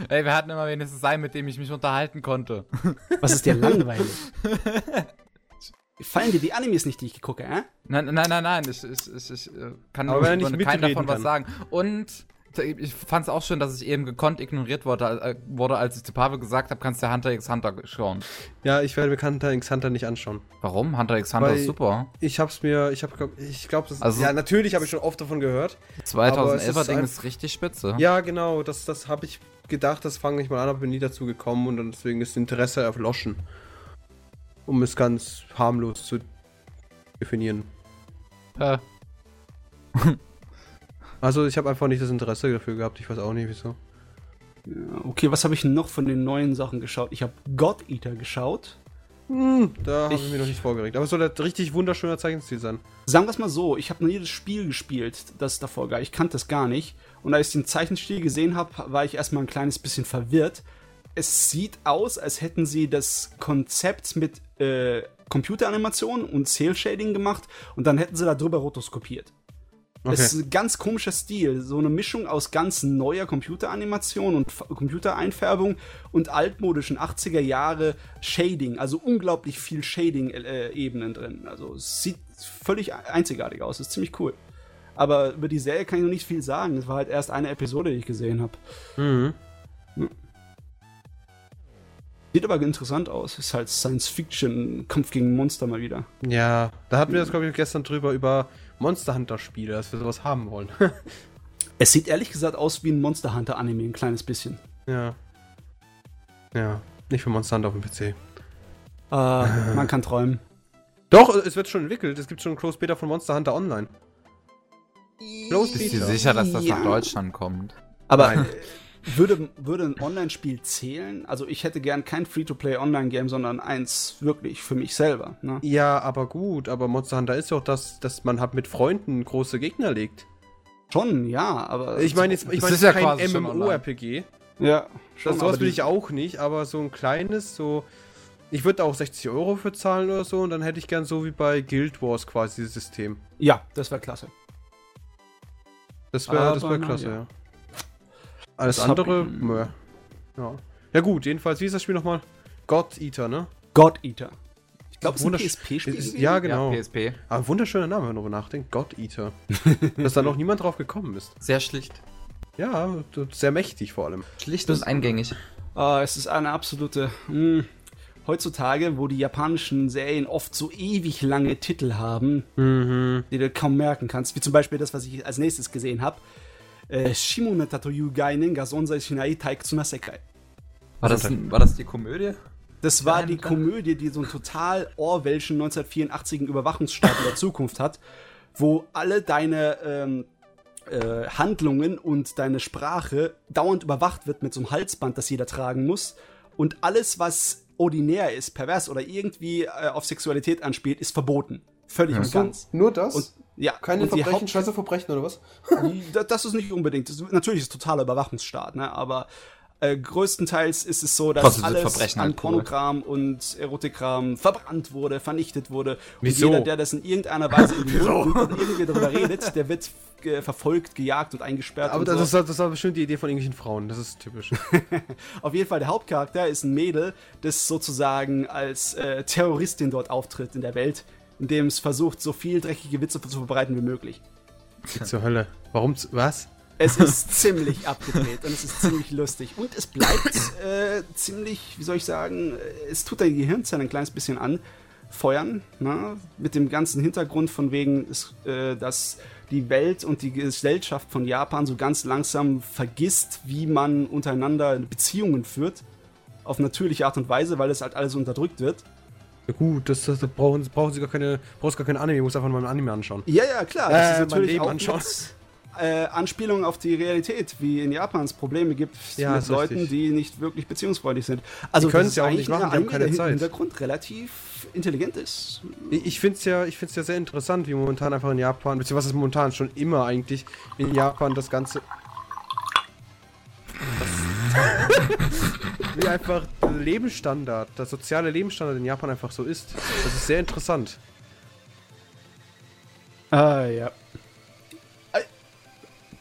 Ey, wir hatten immer wenigstens einen, mit dem ich mich unterhalten konnte. Was ist dir langweilig? Fallen dir die Animes nicht, die ich gucke, äh? Nein, nein, nein, nein. Ich, ich, ich, ich äh, kann Aber er nicht über keinen davon was kann. sagen. Und ich fand es auch schön, dass ich eben gekonnt ignoriert wurde, äh, wurde als ich zu Pavel gesagt habe, kannst du Hunter x Hunter schauen. ja, ich werde mir Hunter x Hunter nicht anschauen. Warum? Hunter x Hunter Weil- ist super. Ich hab's mir. Ich hab. Ich glaube, das. Also- ja, natürlich habe ich schon oft davon gehört. Das Aber es 2011er ist Ding ist richtig spitze. Ja, genau, das, das habe ich gedacht, das fange ich mal an, aber bin nie dazu gekommen und dann deswegen ist das Interesse erloschen. Um es ganz harmlos zu definieren. Äh, Also ich habe einfach nicht das Interesse dafür gehabt, ich weiß auch nicht wieso. Ja, okay, was habe ich noch von den neuen Sachen geschaut? Ich habe God Eater geschaut. Hm, da habe ich, Ich- mir noch nicht vorgeregt. Aber es soll ein richtig wunderschöner Zeichenstil sein. Sagen wir es mal so, ich habe noch nie das Spiel gespielt, das davor gab. Ich kannte das gar nicht. Und als ich den Zeichenstil gesehen habe, war ich erstmal ein kleines bisschen verwirrt. Es sieht aus, als hätten sie das Konzept mit äh, Computeranimation und Cell-Shading gemacht und dann hätten sie da drüber rotoskopiert. Okay. Es ist ein ganz komischer Stil. So eine Mischung aus ganz neuer Computeranimation und F Computereinfärbung und altmodischen 80er Jahre Shading. Also unglaublich viel Shading-Ebenen drin. Also es sieht völlig einzigartig aus. ist ziemlich cool. Aber über die Serie kann ich noch nicht viel sagen. Es war halt erst eine Episode, die ich gesehen habe. Mhm. Sieht aber interessant aus. Ist halt Science-Fiction, Kampf gegen Monster mal wieder. Ja, da hatten wir das, glaube ich, gestern drüber über Monster Hunter Spiele, dass wir sowas haben wollen. Es sieht ehrlich gesagt aus wie ein Monster Hunter Anime, ein kleines bisschen. ja. Ja, nicht für Monster Hunter auf dem PC. Äh, man kann träumen. Doch, es wird schon entwickelt. Es gibt schon Close Beta von Monster Hunter Online. Close bist du sicher, dass das Ja. nach Deutschland kommt? Aber Nein. würde, würde ein Online-Spiel zählen? Also ich hätte gern kein Free-to-Play-Online-Game, sondern eins wirklich für mich selber. Ne? Ja, aber gut, aber Monster Hunter ist ja auch das, dass man halt mit Freunden große Gegner legt. Schon, ja, aber... Ich meine jetzt, ich Das meine ist ja kein MMORPG. ja, schon, Das, sowas will ich auch nicht, aber so ein kleines, so. Ich würde auch 60 Euro für zahlen oder so und dann hätte ich gern so wie bei Guild Wars quasi dieses System. Ja, das wäre klasse. Das wäre wär na klasse, ja. ja. Alles Das andere, ich- mö. Ja. Ja gut, jedenfalls, wie ist das Spiel nochmal? God Eater, ne? God Eater. Ich glaube, es ist ein PSP-Spiel. Ja, genau. Ja, PSP. Aber wunderschöner Name, wenn man darüber nachdenkt. God Eater. Dass da noch niemand drauf gekommen ist. Sehr schlicht. Ja, sehr mächtig vor allem. Schlicht und eingängig. Ah, es ist eine absolute. Mh, heutzutage, wo die japanischen Serien oft so ewig lange Titel haben, die du kaum merken kannst, wie zum Beispiel das, was ich als nächstes gesehen habe. Äh, Shimoneta toyu gainen ga sonzai shinai taikutsu na sekai. War das, war das die Komödie? Das war die Komödie, die so einen total Orwellschen 1984 Überwachungsstaat in der Zukunft hat, wo alle deine ähm, äh, Handlungen und deine Sprache dauernd überwacht wird mit so einem Halsband, das jeder tragen muss. Und alles, was ordinär ist, pervers oder irgendwie äh, auf Sexualität anspielt, ist verboten. Völlig und ganz. Nur das? Und ja, Keine und Verbrechen, Haupt- scheiße Verbrechen oder was? da- das ist nicht unbedingt. Das, ist- natürlich ist es totaler Überwachungsstaat, ne? aber äh, größtenteils ist es so, dass Trotzdem alles Verbrechen an halt cool. Pornogramm und Erotikram verbrannt wurde, vernichtet wurde. Wieso? Und jeder, der das in irgendeiner Weise in irgendwie darüber redet, der wird äh, verfolgt, gejagt und eingesperrt. Aber und das, so. ist, das war bestimmt die Idee von irgendwelchen Frauen. Das ist typisch. Auf jeden Fall, der Hauptcharakter ist ein Mädel, das sozusagen als äh, Terroristin dort auftritt in der Welt, indem es versucht, so viel dreckige Witze zu verbreiten wie möglich. Zur Hölle. Warum? z- Was? Es ist ziemlich abgedreht und es ist ziemlich lustig. Und es bleibt äh, ziemlich, wie soll ich sagen, es tut dein Gehirnzellen ein kleines bisschen anfeuern. Ne? Mit dem ganzen Hintergrund von wegen, äh, dass die Welt und die Gesellschaft von Japan so ganz langsam vergisst, wie man untereinander Beziehungen führt. Auf natürliche Art und Weise, weil es halt alles unterdrückt wird. Ja, gut, das, das, das brauchen, brauchen sie gar keine, brauchst gar kein Anime, du musst einfach mal ein Anime anschauen. Ja, ja, klar. Äh, Das ist mein natürlich auch anschauen. mit, äh, Anspielung auf die Realität, wie in Japan es Probleme gibt Ja, mit ist Leuten, richtig. die nicht wirklich beziehungsfreundlich sind. Also können es ja auch ist nicht machen, die haben keine der Zeit. im Hintergrund relativ intelligent ist. Ich, finde es ja, ich find's ja sehr interessant, wie momentan einfach in Japan, beziehungsweise was ist momentan schon immer eigentlich in Japan das Ganze. Das, wie einfach der Lebensstandard, der soziale Lebensstandard in Japan einfach so ist. Das ist sehr interessant. Ah, ja. Äh,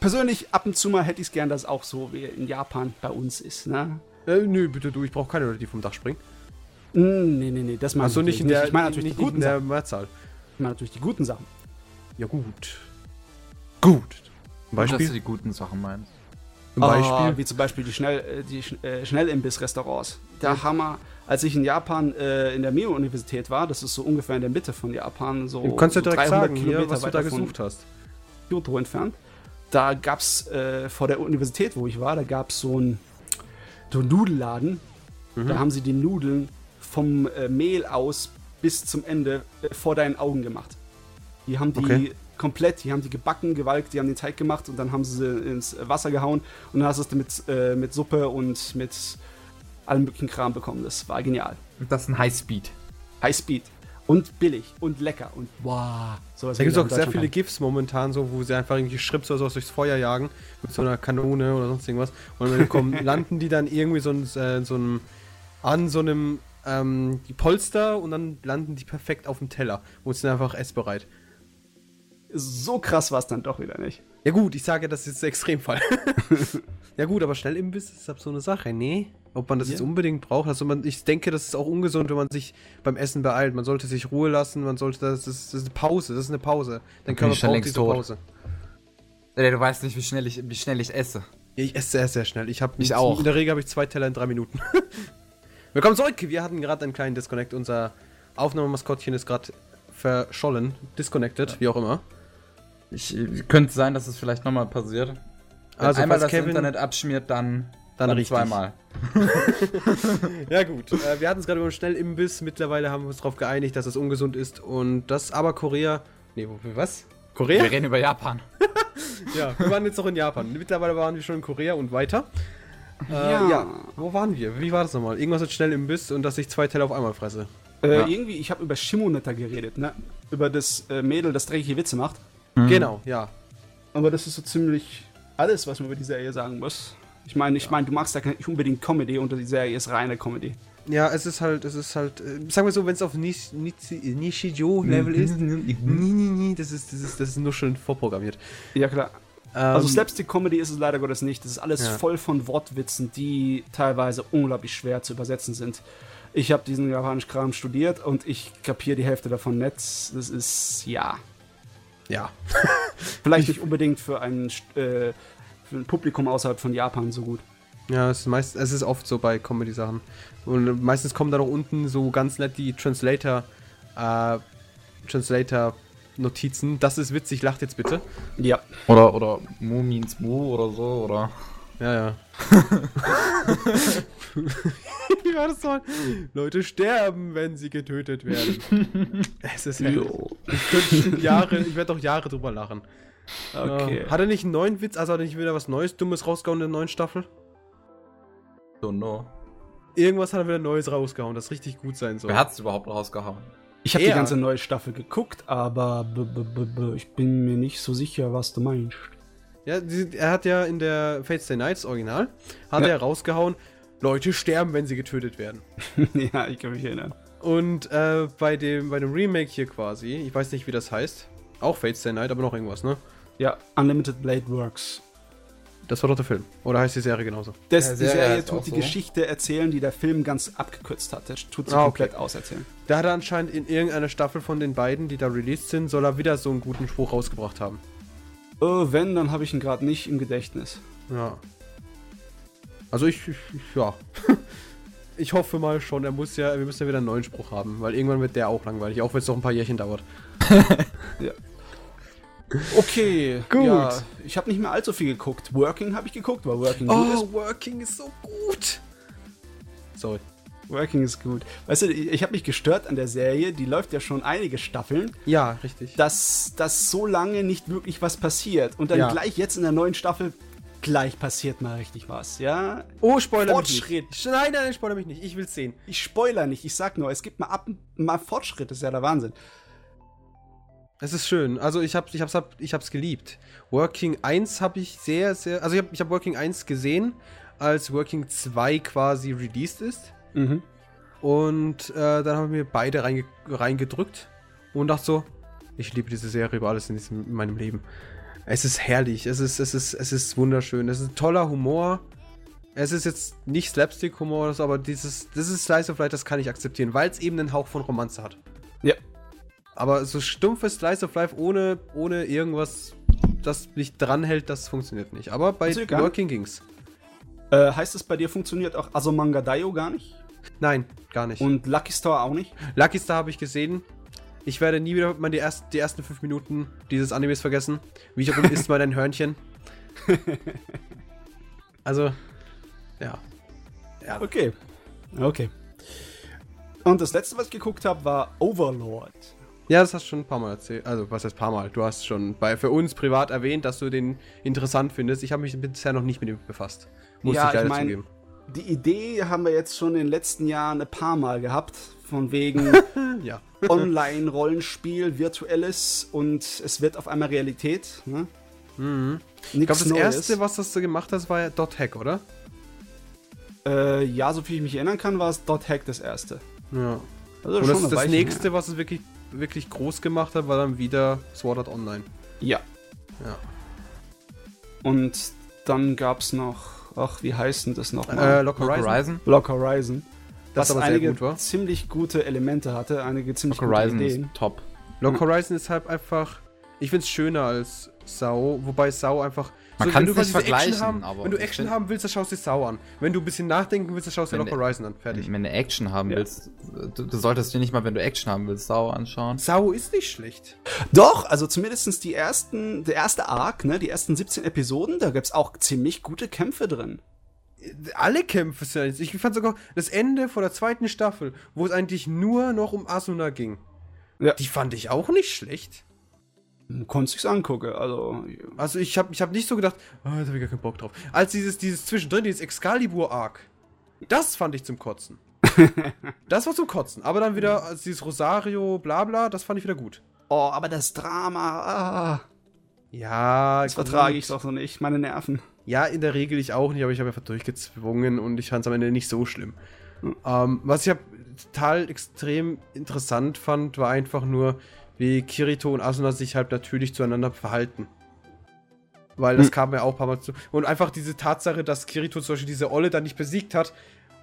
Persönlich, ab und zu mal hätte ich es gern, dass es auch so wie in Japan bei uns ist. Ne? Äh, nö, bitte du, ich brauche keine Leute, die vom Dach springen. Mm, Nee, nee, nee, das meine Achso, ich nicht in der, Ich meine natürlich, nicht, die nicht in guten der Sachen. Mehrzahl. Ich meine natürlich die guten Sachen. Ja, gut. Gut. Ein Dass du Beispiel? die guten Sachen meinst. Ein Ah, Beispiel? wie zum Beispiel die, Schnell, äh, die äh, Schnellimbiss-Restaurants. Da haben wir, als ich in Japan äh, in der Mio-Universität war, das ist so ungefähr in der Mitte von Japan, so, du kannst so direkt 300 sagen, hier, Kilometer was du da gesucht hast. Kyoto entfernt. Da gab es äh, vor der Universität, wo ich war, da gab es so einen so einen Nudelladen. Mhm. Da haben sie die Nudeln vom äh, Mehl aus bis zum Ende äh, vor deinen Augen gemacht. Die haben die Okay. Komplett, die haben die gebacken, gewalkt, die haben den Teig gemacht und dann haben sie sie ins Wasser gehauen und dann hast du es mit, äh, mit Suppe und mit allem möglichen Kram bekommen. Das war genial. Und das ist ein Highspeed. High Speed und billig und lecker und wow. Da gibt es auch sehr viele. GIFs momentan, so, wo sie einfach irgendwie Schrips oder sowas durchs Feuer jagen, mit so einer Kanone oder sonst irgendwas. Und dann kommen, landen die dann irgendwie so, ein, äh, so einem, an so einem ähm, die Polster und dann landen die perfekt auf dem Teller und sind einfach essbereit. So krass war es dann doch wieder nicht. Ja gut, ich sage, das ist der Extremfall. ja gut, aber Schnellimbiss ist halt so eine Sache, nee? Ob man das Ja. jetzt unbedingt braucht. Also man, ich denke, das ist auch ungesund, wenn man sich beim Essen beeilt. Man sollte sich Ruhe lassen, man sollte, das ist, das ist eine Pause, das ist eine Pause. Körper ich schon braucht längst diese tot. Pause. Ey, Du weißt nicht, wie schnell ich, wie schnell ich esse. Ich esse sehr, sehr schnell. Ich, hab, Ich auch. In der Regel habe ich zwei Teller in drei Minuten. Willkommen zurück. Wir hatten gerade einen kleinen Disconnect. Unser Aufnahmemaskottchen ist gerade verschollen, disconnected, wie auch immer. Ich, könnte sein, dass es vielleicht nochmal passiert. Wenn Also, einmal das Kevin- Internet abschmiert, dann, Dann richtig. zweimal. Ja gut, äh, wir hatten es gerade über den Schnellimbiss. Mittlerweile haben wir uns darauf geeinigt, dass es ungesund ist und das aber Korea. Nee, wo, was? Korea? Wir reden über Japan. Ja, wir waren jetzt noch in Japan. Mittlerweile waren wir schon in Korea und weiter. Äh, Ja. ja. Wo waren wir? Wie war das nochmal? Irgendwas mit Schnellimbiss und dass ich zwei Teller auf einmal fresse. Äh, Ja. Irgendwie, ich habe über Shimoneta geredet, ne? Über das äh, Mädel, das dreckige Witze macht. Genau, ja. Aber das ist so ziemlich alles, was man über die Serie sagen muss. Ich meine, ich meine, du magst ja nicht unbedingt Comedy und die Serie ist reine Comedy. Ja, es ist halt, es ist halt, äh, sagen wir so, wenn es auf Nish, Nishi- Nishijo-Level ist, nee, nee, nee, das ist, das ist, das ist nur schon vorprogrammiert. Ja, klar. Ähm, Also Slapstick-Comedy ist es leider Gottes nicht. Das ist alles Ja. voll von Wortwitzen, die teilweise unglaublich schwer zu übersetzen sind. Ich habe diesen japanischen Kram studiert und ich kapiere die Hälfte davon nicht. Das ist, ja, Ja. vielleicht nicht unbedingt für ein, äh, für ein Publikum außerhalb von Japan so gut. Ja, es ist, meist, es ist oft so bei Comedy-Sachen. Und meistens kommen da noch unten so ganz nett die Translator, äh, Translator-Notizen. Das ist witzig, lacht jetzt bitte. Ja. Oder, oder Mu means Mu oder so, oder. Ja, ja. Wie war das? Leute sterben, wenn sie getötet werden. es ist herrlich. Ich Jahre, ich werde doch Jahre drüber lachen. Okay. Ja. Hat er nicht einen neuen Witz, also hat er nicht wieder was Neues, Dummes rausgehauen in der neuen Staffel? Don't know. Irgendwas hat er wieder Neues rausgehauen, das richtig gut sein soll. Wer hat's überhaupt rausgehauen? Ich habe die ganze neue Staffel geguckt, aber b -b -b -b ich bin mir nicht so sicher, was du meinst. Ja, die, er hat ja in der Fate Stay Nights Original, hat Ja. er rausgehauen, Leute sterben, wenn sie getötet werden. ja, ich kann mich erinnern. Und äh, bei, dem, bei dem Remake hier quasi, ich weiß nicht, wie das heißt, auch Fate Stay Night, aber noch irgendwas, ne? Ja, Unlimited Blade Works. Das war doch der Film. Oder heißt die Serie genauso? Das, Ja, die Serie tut die so. Geschichte erzählen, die der Film ganz abgekürzt hat. Der tut sie Ah, okay. komplett auserzählen. Da hat er anscheinend in irgendeiner Staffel von den beiden, die da released sind, soll er wieder so einen guten Spruch rausgebracht haben. Äh, wenn, dann habe ich ihn gerade nicht im Gedächtnis. Ja. Also ich, ich ja. ich hoffe mal schon, er muss ja, wir müssen ja wieder einen neuen Spruch haben, weil irgendwann wird der auch langweilig, auch wenn es noch ein paar Jährchen dauert. Okay, Gut. Ja, ich habe nicht mehr allzu viel geguckt. Working habe ich geguckt, weil Working gut ist. Oh, Working ist so gut. Sorry. Working ist gut. Weißt du, ich habe mich gestört an der Serie, die läuft ja schon einige Staffeln, Ja, richtig. dass, dass so lange nicht wirklich was passiert. Und dann Ja. gleich jetzt in der neuen Staffel, gleich passiert mal richtig was, ja? Oh, Spoiler Fortschritt. mich nicht. Nein, nein, nein, spoiler mich nicht. Ich will's sehen. Ich spoiler nicht, ich sag nur, es gibt mal ab mal Fortschritt, das ist ja der Wahnsinn. Es ist schön. Also ich hab's, ich hab's, hab, ich hab's geliebt. Working 1 habe ich sehr, sehr. Also ich habe ich hab Working 1 gesehen, als Working 2 quasi released ist. Mhm. Und äh, dann haben wir beide reinge reingedrückt und dachte so, ich liebe diese Serie über alles in, diesem, in meinem Leben. Es ist herrlich, es ist, es ist, es ist wunderschön, es ist ein toller Humor. Es ist jetzt nicht Slapstick-Humor oder so, aber dieses, das ist Slice of Life, das kann ich akzeptieren, weil es eben einen Hauch von Romanze hat. Ja. Aber so stumpfes Slice of Life ohne, ohne irgendwas, das mich dranhält, das funktioniert nicht. Aber bei. Working ging's. Äh, heißt es bei dir funktioniert auch Asomanga Daio gar nicht? Nein, gar nicht. Und Lucky Star auch nicht? Lucky Star habe ich gesehen. Ich werde nie wieder mal die, erst, die ersten fünf Minuten dieses Animes vergessen. Wiederum isst man ein Hörnchen. Also, ja. Ja. Okay. Okay. Und das letzte, was ich geguckt habe, war Overlord. Ja, das hast du schon ein paar Mal erzählt. Also, was heißt paar Mal? Du hast schon bei, für uns privat erwähnt, dass du den interessant findest. Ich habe mich bisher noch nicht mit ihm befasst. Muss Ja, ich leider ich mein- zugeben. Die Idee haben wir jetzt schon in den letzten Jahren ein paar Mal gehabt, von wegen Ja. Online-Rollenspiel, virtuelles und es wird auf einmal Realität. Ne? Mhm. Ich glaube, das Neues. erste, was das du gemacht hast, war ja Dot Hack, oder? Äh, ja, so viel ich mich erinnern kann, war es Dot Hack das erste. Ja. Also Und das, das nächste, her. was es wirklich, wirklich groß gemacht hat, war dann wieder Sword Art Online. Ja. Ja. Und dann gab es noch, ach, wie heißt denn das Äh, nochmal? Lock Lock Horizon. Block Horizon. Das was aber sehr einige gut war. ziemlich gute Elemente hatte, einige ziemlich Lock gute Horizon Ideen. ist top. Lock Horizon ist halt einfach. Ich find's schöner als Sau, wobei Sau einfach. Man nicht diese Action vergleichen, haben, aber wenn du Action haben willst, dann schaust du dir Sau an. Wenn du ein bisschen nachdenken willst, dann schaust du Lock Horizon an. Fertig. Wenn du Action haben Ja. willst, du, du solltest dir nicht mal, wenn du Action haben willst, Sau anschauen. Sau ist nicht schlecht. Doch, also zumindest die ersten, der erste Arc, ne, die ersten 17 Episoden, da gibt's auch ziemlich gute Kämpfe drin. Alle Kämpfe sind jetzt. Ich fand sogar das Ende von der zweiten Staffel, wo es eigentlich nur noch um Asuna ging. Ja. Die fand ich auch nicht schlecht. Konntest ich's angucken, also. Also ich habe ich hab nicht so gedacht, oh, da habe ich gar keinen Bock drauf. Als dieses, dieses zwischendrin, dieses Excalibur-Arc, das fand ich zum Kotzen. das war zum Kotzen. Aber dann wieder als dieses Rosario, bla bla, das fand ich wieder gut. Oh, aber das Drama, ah, Ja, das vertrage ich doch so nicht, meine Nerven. Ja, in der Regel ich auch nicht, aber ich habe einfach durchgezwungen und ich fand es am Ende nicht so schlimm. Ähm, was ich hab total extrem interessant fand, war einfach nur, wie Kirito und Asuna sich halt natürlich zueinander verhalten. Weil das Hm. kam mir auch ein paar Mal zu. Und einfach diese Tatsache, dass Kirito zum Beispiel diese Olle dann nicht besiegt hat.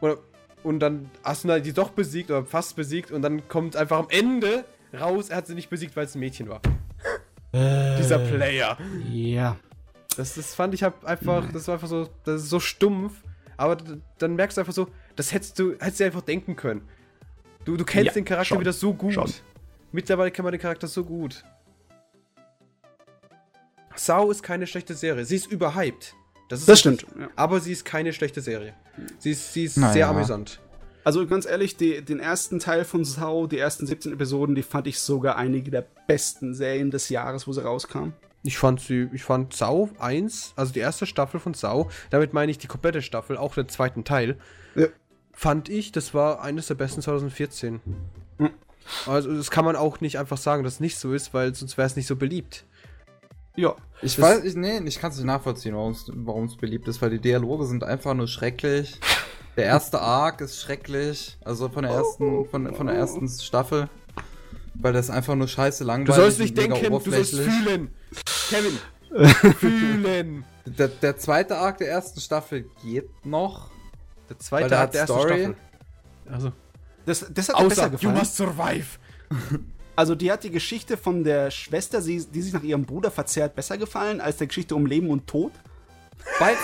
Oder und dann Asuna die doch besiegt oder fast besiegt und dann kommt einfach am Ende raus, er hat sie nicht besiegt, weil es ein Mädchen war. Dieser Player. Ja. Das, das fand ich hab einfach, das war einfach so, das ist so stumpf, aber dann merkst du einfach so, das hättest du, hättest du einfach denken können. Du, du kennst Ja, den Charakter schon, wieder so gut. schon. Mittlerweile kennt man den Charakter so gut. Sau ist keine schlechte Serie. Sie ist überhyped. Das, ist Das stimmt. Ja. Aber sie ist keine schlechte Serie. Sie ist, sie ist Naja. sehr amüsant. Also ganz ehrlich, die, den ersten Teil von Sau, die ersten 17 Episoden, die fand ich sogar einige der besten Serien des Jahres, wo sie rauskam. Ich fand sie, ich fand Sau 1, also die erste Staffel von Sau, damit meine ich die komplette Staffel, auch den zweiten Teil, Ja. fand ich, das war eines der besten 2014. Hm. Also das kann man auch nicht einfach sagen, dass es nicht so ist, weil sonst wäre es nicht so beliebt. Ja. Ich Das- weiß, ich, nee, ich kann es nicht nachvollziehen, warum es beliebt ist, weil die Dialoge sind einfach nur schrecklich. Der erste Arc ist schrecklich, also von der ersten, von, von der ersten Staffel, weil das einfach nur scheiße Du langweilig sollst nicht und mega denken, du sollst fühlen. Kevin. fühlen. Der, der zweite Arc der ersten Staffel geht noch. Der zweite der hat hat der erste Story. Staffel. Also, Das, das hat mir besser außer, you gefallen. must survive. Also die hat die Geschichte von der Schwester, sie, die sich nach ihrem Bruder verzehrt, besser gefallen als der Geschichte um Leben und Tod. Weil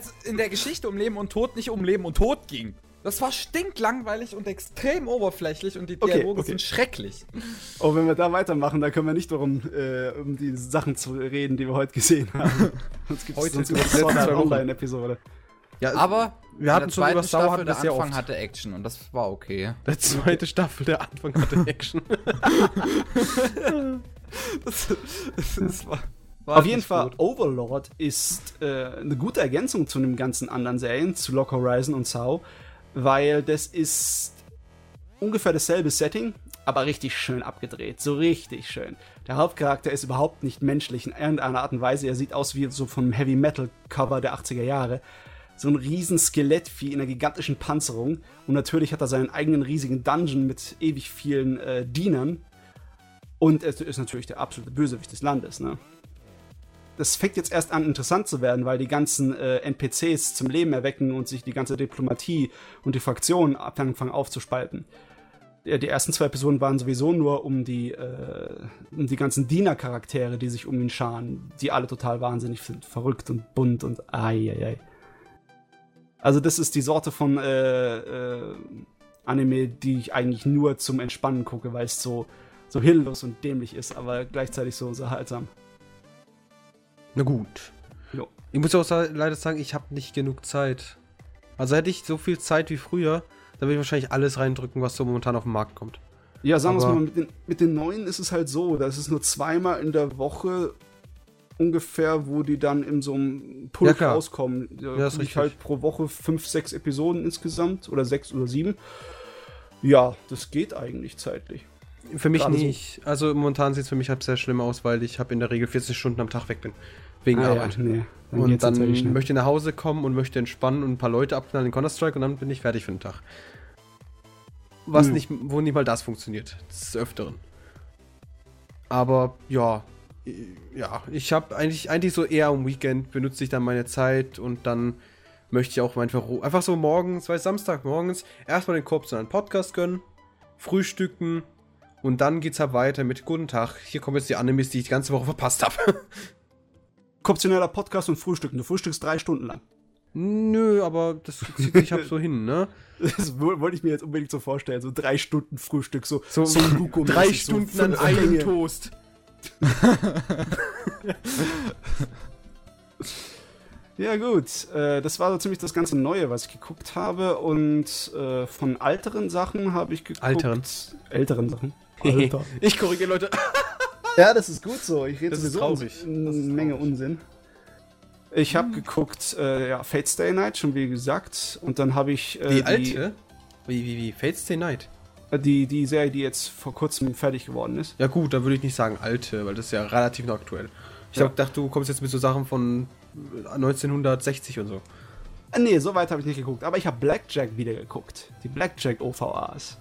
es in, in der Geschichte um Leben und Tod nicht um Leben und Tod ging. Das war stinklangweilig und extrem oberflächlich und die Okay, Dialoge okay. sind schrecklich. Oh, wenn wir da weitermachen, dann können wir nicht darum, äh, um die Sachen zu reden, die wir heute gesehen haben. sonst gibt es sonst die zwei Wochen. Online-Episode. Ja, Aber wir hatten schon über Sau Staffel, hatten wir der sehr Anfang oft. hatte Action und das war okay. Der zweite Staffel, der Anfang hatte Action. Das, das, das war, war Auf jeden Fall, gut. Overlord ist äh, eine gute Ergänzung zu den ganzen anderen Serien, zu Lock Horizon und Sau, weil das ist ungefähr dasselbe Setting, aber richtig schön abgedreht. So richtig schön. Der Hauptcharakter ist überhaupt nicht menschlich in irgendeiner Art und Weise. Er sieht aus wie so vom Heavy Metal Cover der 80er Jahre. So ein riesen Skelettvieh in einer gigantischen Panzerung. Und natürlich hat er seinen eigenen riesigen Dungeon mit ewig vielen äh, Dienern. Und er ist natürlich der absolute Bösewicht des Landes, ne? Das fängt jetzt erst an, interessant zu werden, weil die ganzen äh, NPCs zum Leben erwecken und sich die ganze Diplomatie und die Fraktionen anfangen aufzuspalten. Die ersten zwei Episoden waren sowieso nur um die, äh, um die ganzen Dienercharaktere, die sich um ihn scharen, die alle total wahnsinnig sind, verrückt und bunt und ai, ai, ai. Also das ist die Sorte von äh, äh, Anime, die ich eigentlich nur zum Entspannen gucke, weil es so, so hilflos und dämlich ist, aber gleichzeitig so unterhaltsam. Na gut. Jo. Ich muss auch leider sagen, ich habe nicht genug Zeit. Also hätte ich so viel Zeit wie früher, dann würde ich wahrscheinlich alles reindrücken, was so momentan auf den Markt kommt. Ja, sagen wir Aber- mal, mit den, mit den neuen ist es halt so, dass es nur zweimal in der Woche ungefähr, wo die dann in so einem Ja, Pulk klar. rauskommen. Da Ja, ich halt pro Woche fünf, sechs Episoden insgesamt oder sechs oder sieben. Ja, das geht eigentlich zeitlich. Für mich Gerade so. nicht. Also momentan sieht es für mich halt sehr schlimm aus, weil ich habe in der Regel 40 Stunden am Tag weg bin. Wegen Ah, Arbeit. Ja, nee, und dann natürlich schnell. möchte ich nach Hause kommen und möchte entspannen und ein paar Leute abknallen in Counter-Strike und dann bin ich fertig für den Tag. Was Hm. nicht, wo nicht mal das funktioniert. Des Öfteren. Aber ja, ja, ich habe eigentlich, eigentlich so eher am Weekend benutze ich dann meine Zeit und dann möchte ich auch einfach, einfach so morgens, weil Samstag morgens erstmal den Korb zu einem Podcast gönnen, frühstücken und dann geht's halt weiter mit Guten Tag. Hier kommen jetzt die Animes, die ich die ganze Woche verpasst habe. Koptioneller Podcast und Frühstücken. Du frühstückst drei Stunden lang. Nö, aber das zieht sich halt so hin, ne? Das wo- wollte ich mir jetzt unbedingt so vorstellen. So drei Stunden Frühstück, so, So Son Goku drei mäßig, so Stunden an einem. Toast. Ja, gut. Äh, das war so ziemlich das ganze Neue, was ich geguckt habe. Und äh, von alteren Sachen habe ich geguckt. Alteren. Älteren Sachen. Alter. Ich korrigiere Leute. ja, das ist gut so. Ich rede Das ist sowieso traurig. Eine Das ist Menge traurig. Unsinn. Ich habe geguckt, äh, ja, Fate Stay Night, schon wie gesagt. Und dann habe ich äh, Die alte? Wie, wie, wie? Fates Stay Night? Äh, die, die Serie, die jetzt vor kurzem fertig geworden ist. Ja gut, da würde ich nicht sagen alte, weil das ist ja relativ noch aktuell. Ich Ja. gedacht, du kommst jetzt mit so Sachen von 1960 und so. Äh, nee, so weit habe ich nicht geguckt. Aber ich habe Blackjack wieder geguckt. Die Blackjack OVAs.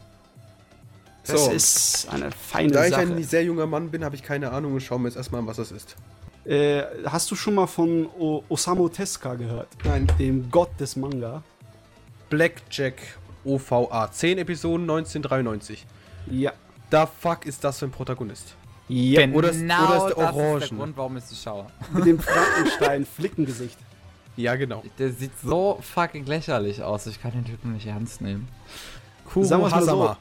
Das So. ist eine feine Da ich Sache. ein sehr junger Mann bin, habe ich keine Ahnung und schauen wir jetzt erstmal an, was das ist. Äh, hast du schon mal von o Osamu Tezuka gehört? Nein. Dem Gott des Manga. Blackjack OVA. 10 Episoden, 1993. Ja. Da fuck ist das für ein Protagonist? Ja. Genau oder ist- oder ist der das ist der Orangen? Grund, warum ich sie schaue. Mit dem Frankenstein-Flickengesicht. Ja, genau. Der sieht so fucking lächerlich aus. Ich kann den Typen nicht ernst nehmen. Kuro Sagen mal so.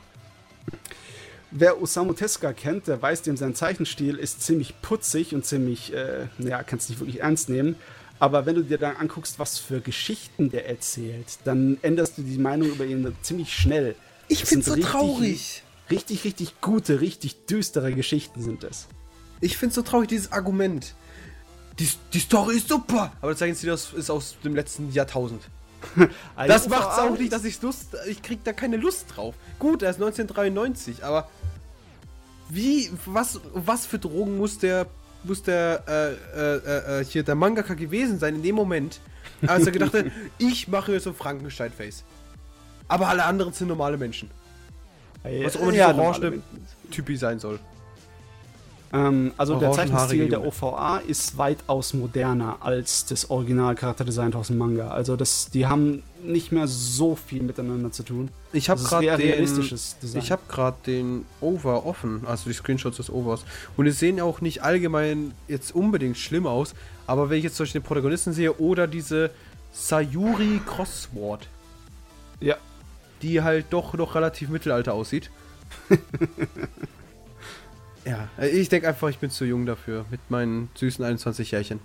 Wer Osamu Tezuka kennt, der weiß, dem sein Zeichenstil ist ziemlich putzig und ziemlich, äh, ja, kannst nicht wirklich ernst nehmen. Aber wenn du dir dann anguckst, was für Geschichten der erzählt, dann änderst du die Meinung über ihn ziemlich schnell. Ich Das find's sind so richtig- traurig. Richtig, richtig gute, richtig düstere Geschichten sind es. Ich find's so traurig, dieses Argument. Die, die Story ist super. Aber das sagen sie, das ist aus dem letzten Jahrtausend. Das macht's auch nicht, dass ich Lust. Ich krieg da keine Lust drauf. Gut, er ist 1993, aber wie, was, was für Drogen muss der, muss der, äh, äh, äh, hier der Mangaka gewesen sein in dem Moment, als er gedacht hat, ich mache jetzt so ein Frankenstein-Face. Aber alle anderen sind normale Menschen. Was auch immer ja, orange Typi sein soll. Ähm, also der Zeichenstil der. OVA ist weitaus moderner als das Original Charakterdesign aus dem Manga. Also das, die haben nicht mehr so viel miteinander zu tun. Ich habe gerade den, ich habe gerade den Over offen, also die Screenshots des Overs. Und die sehen auch nicht allgemein jetzt unbedingt schlimm aus, aber wenn ich jetzt den Protagonisten sehe oder diese Sayuri Crossword, Ja. die halt doch noch relativ Mittelalter aussieht. ja, ich denke einfach, ich bin zu jung dafür mit meinen süßen 21 Jährchen.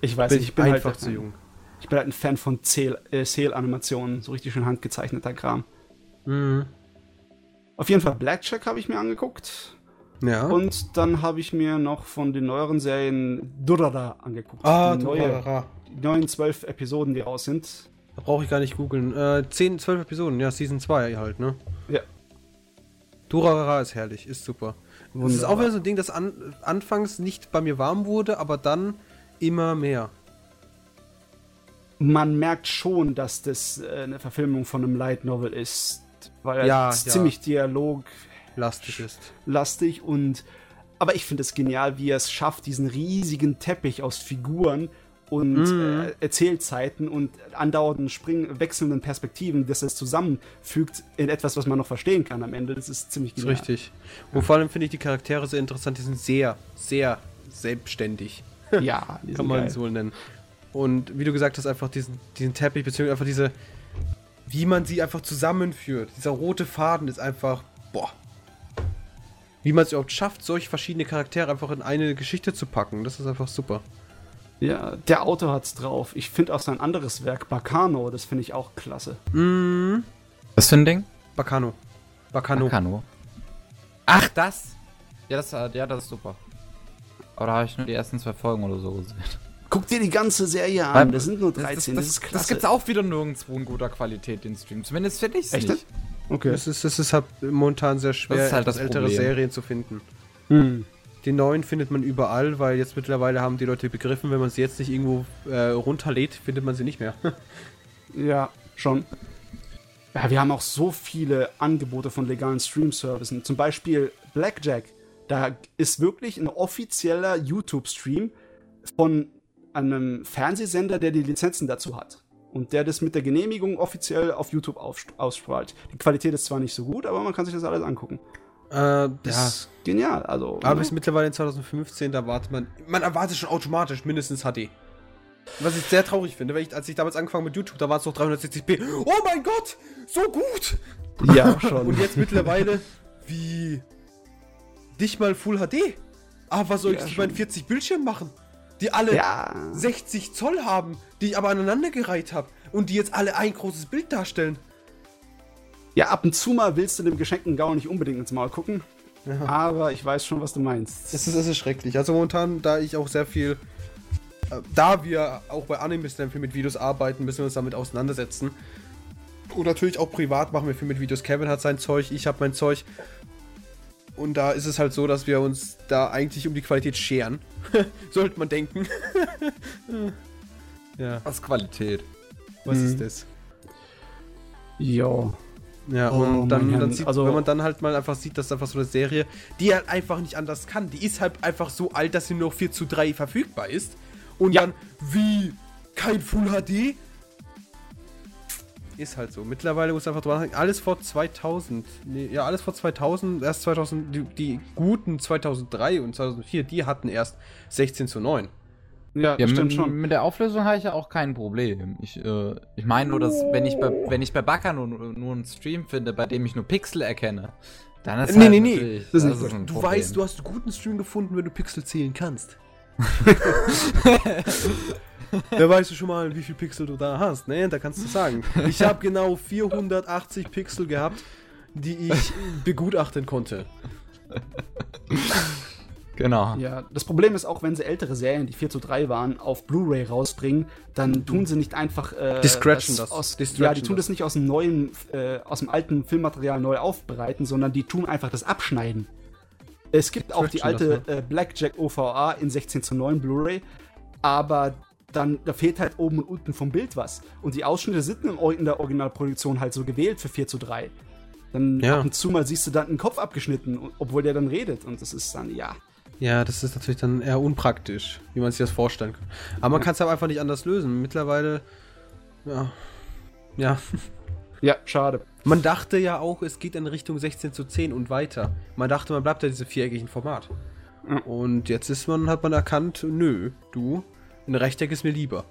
Ich weiß Bin nicht, ich bin einfach halt zu jung. Ich bin halt ein Fan von Cell- äh, so richtig schön handgezeichneter Kram. Mhm. Auf jeden Fall Blackjack habe ich mir angeguckt. Ja. Und dann habe ich mir noch von den neueren Serien Durara angeguckt. ah, die, neue, Durara. die neuen zwölf Episoden, die raus sind. Da brauche ich gar nicht googeln. Äh, 10, 12 Episoden, ja, Season 2 halt, ne? Ja. Durarara ist herrlich, ist super. Das ist auch Wunderbar. wieder so ein Ding, das an, anfangs nicht bei mir warm wurde, aber dann immer mehr. Man merkt schon, dass das äh, eine Verfilmung von einem Light Novel ist. Weil Ja, es ja. ziemlich dialoglastig Lastig ist. und. Aber ich finde es genial, wie er es schafft, diesen riesigen Teppich aus Figuren und Mhm. äh, Erzählzeiten und andauernden Spring wechselnden Perspektiven, dass es zusammenfügt in etwas, was man noch verstehen kann am Ende. Das ist ziemlich genial. richtig. Und vor allem finde ich die Charaktere sehr interessant, die sind sehr, sehr selbstständig. Ja, die Kann man geil. so nennen. Und wie du gesagt hast, einfach diesen, diesen Teppich, beziehungsweise einfach diese, wie man sie einfach zusammenführt. Dieser rote Faden ist einfach, boah. Wie man es überhaupt schafft, solche verschiedene Charaktere einfach in eine Geschichte zu packen, das ist einfach super. Ja, der Autor hat's drauf. Ich finde auch sein anderes Werk, Bacano, das finde ich auch klasse. Mhm. Was für ein Ding? Bacano. Bacano. Kano. Ach, das? Ja, das, äh, ja, das ist super. Aber da habe ich nur die ersten zwei Folgen oder so gesehen. Guck dir die ganze Serie an, das sind nur Das, 13, das, das, das, ist klasse. das gibt's auch wieder nirgendwo in guter Qualität, den Stream. Zumindest finde ich es Echt? nicht. Okay. Es ist, es ist halt momentan sehr schwer, Das ist halt das ältere Problem. Serien zu finden. Hm. Die neuen findet man überall, weil jetzt mittlerweile haben die Leute begriffen, wenn man sie jetzt nicht irgendwo äh, runterlädt, findet man sie nicht mehr. Ja, schon. Ja, wir haben auch so viele Angebote von legalen Stream-Services. Zum Beispiel Blackjack. Da ist wirklich ein offizieller YouTube-Stream von einem Fernsehsender, der die Lizenzen dazu hat. Und der das mit der Genehmigung offiziell auf YouTube ausstrahlt. Die Qualität ist zwar nicht so gut, aber man kann sich das alles angucken. Äh, Das ja. ist genial. Also, Aber ne? bis mittlerweile in 2015, da erwartet man, man erwartet schon automatisch mindestens HD. Was ich sehr traurig finde, weil ich, als ich damals angefangen mit YouTube, da war es noch 360p. Oh mein Gott, so gut! ja, schon. Und jetzt mittlerweile, wie nicht mal Full HD. Aber was soll Ja, ich mit meinen 40 Bildschirmen machen? Die alle ja. 60 Zoll haben, die ich aber aneinandergereiht habe und die jetzt alle ein großes Bild darstellen. Ja, ab und zu mal willst du dem geschenkten Gau nicht unbedingt ins Maul gucken. Aber ich weiß schon, was du meinst. Das ist, das ist schrecklich. Also momentan, da ich auch sehr viel, äh, da wir auch bei Anime sehr viel mit Videos arbeiten, müssen wir uns damit auseinandersetzen. Und natürlich auch privat machen wir viel mit Videos. Kevin hat sein Zeug, ich habe mein Zeug. Und da ist es halt so, dass wir uns da eigentlich um die Qualität scheren. Sollte man denken. ja, Was Qualität. was Mhm. ist das? Jo. Ja, Oh, und dann, dann sieht, also- wenn man dann halt mal einfach sieht, dass einfach so eine Serie, die halt einfach nicht anders kann, die ist halt einfach so alt, dass sie nur 4 zu 3 verfügbar ist. Und Ja. dann, wie, kein Full HD? Ist halt so. Mittlerweile muss einfach drüber nachdenken, alles vor 2000. Nee, ja, alles vor 2000. Erst 2000. Die, die guten 2003 und 2004, die hatten erst 16 zu 9. Ja, Ja, stimmt mit, schon. mit der Auflösung habe ich ja auch kein Problem. Ich, äh, ich meine nur, dass wenn ich bei, wenn ich bei Backer nur, nur einen Stream finde, bei dem ich nur Pixel erkenne, dann ist Nee, halt nee, nee. natürlich- Das ist nicht ein Du Problem. weißt, du hast einen guten Stream gefunden, wenn du Pixel zählen kannst. da weißt du schon mal, wie viel Pixel du da hast, ne? Da kannst du sagen. Ich habe genau 480 Pixel gehabt, die ich begutachten konnte. Genau. Ja, das Problem ist auch, wenn sie ältere Serien, die 4 zu 3 waren, auf Blu-ray rausbringen, dann tun sie nicht einfach. Äh, Die scratchen das. Aus, ja, die tun das. das nicht aus dem neuen, äh, aus dem alten Filmmaterial neu aufbereiten, sondern die tun einfach das Abschneiden. Es gibt auch die alte äh, Blackjack OVA in 16 zu 9 Blu-ray, aber dann da fehlt halt oben und unten vom Bild was. Und die Ausschnitte sind in, in der Originalproduktion halt so gewählt für 4 zu 3. Dann Ja. ab und zu mal siehst du dann einen Kopf abgeschnitten, obwohl der dann redet. Und das ist dann, ja. Ja, das ist natürlich dann eher unpraktisch, wie man sich das vorstellen kann. Aber man kann es aber einfach nicht anders lösen. Mittlerweile, ja, ja. Ja, schade. Man dachte ja auch, es geht in Richtung 16 zu 10 und weiter. Man dachte, man bleibt ja diesem viereckigen Format. Ja. Und jetzt ist man, hat man erkannt, nö, du, ein Rechteck ist mir lieber.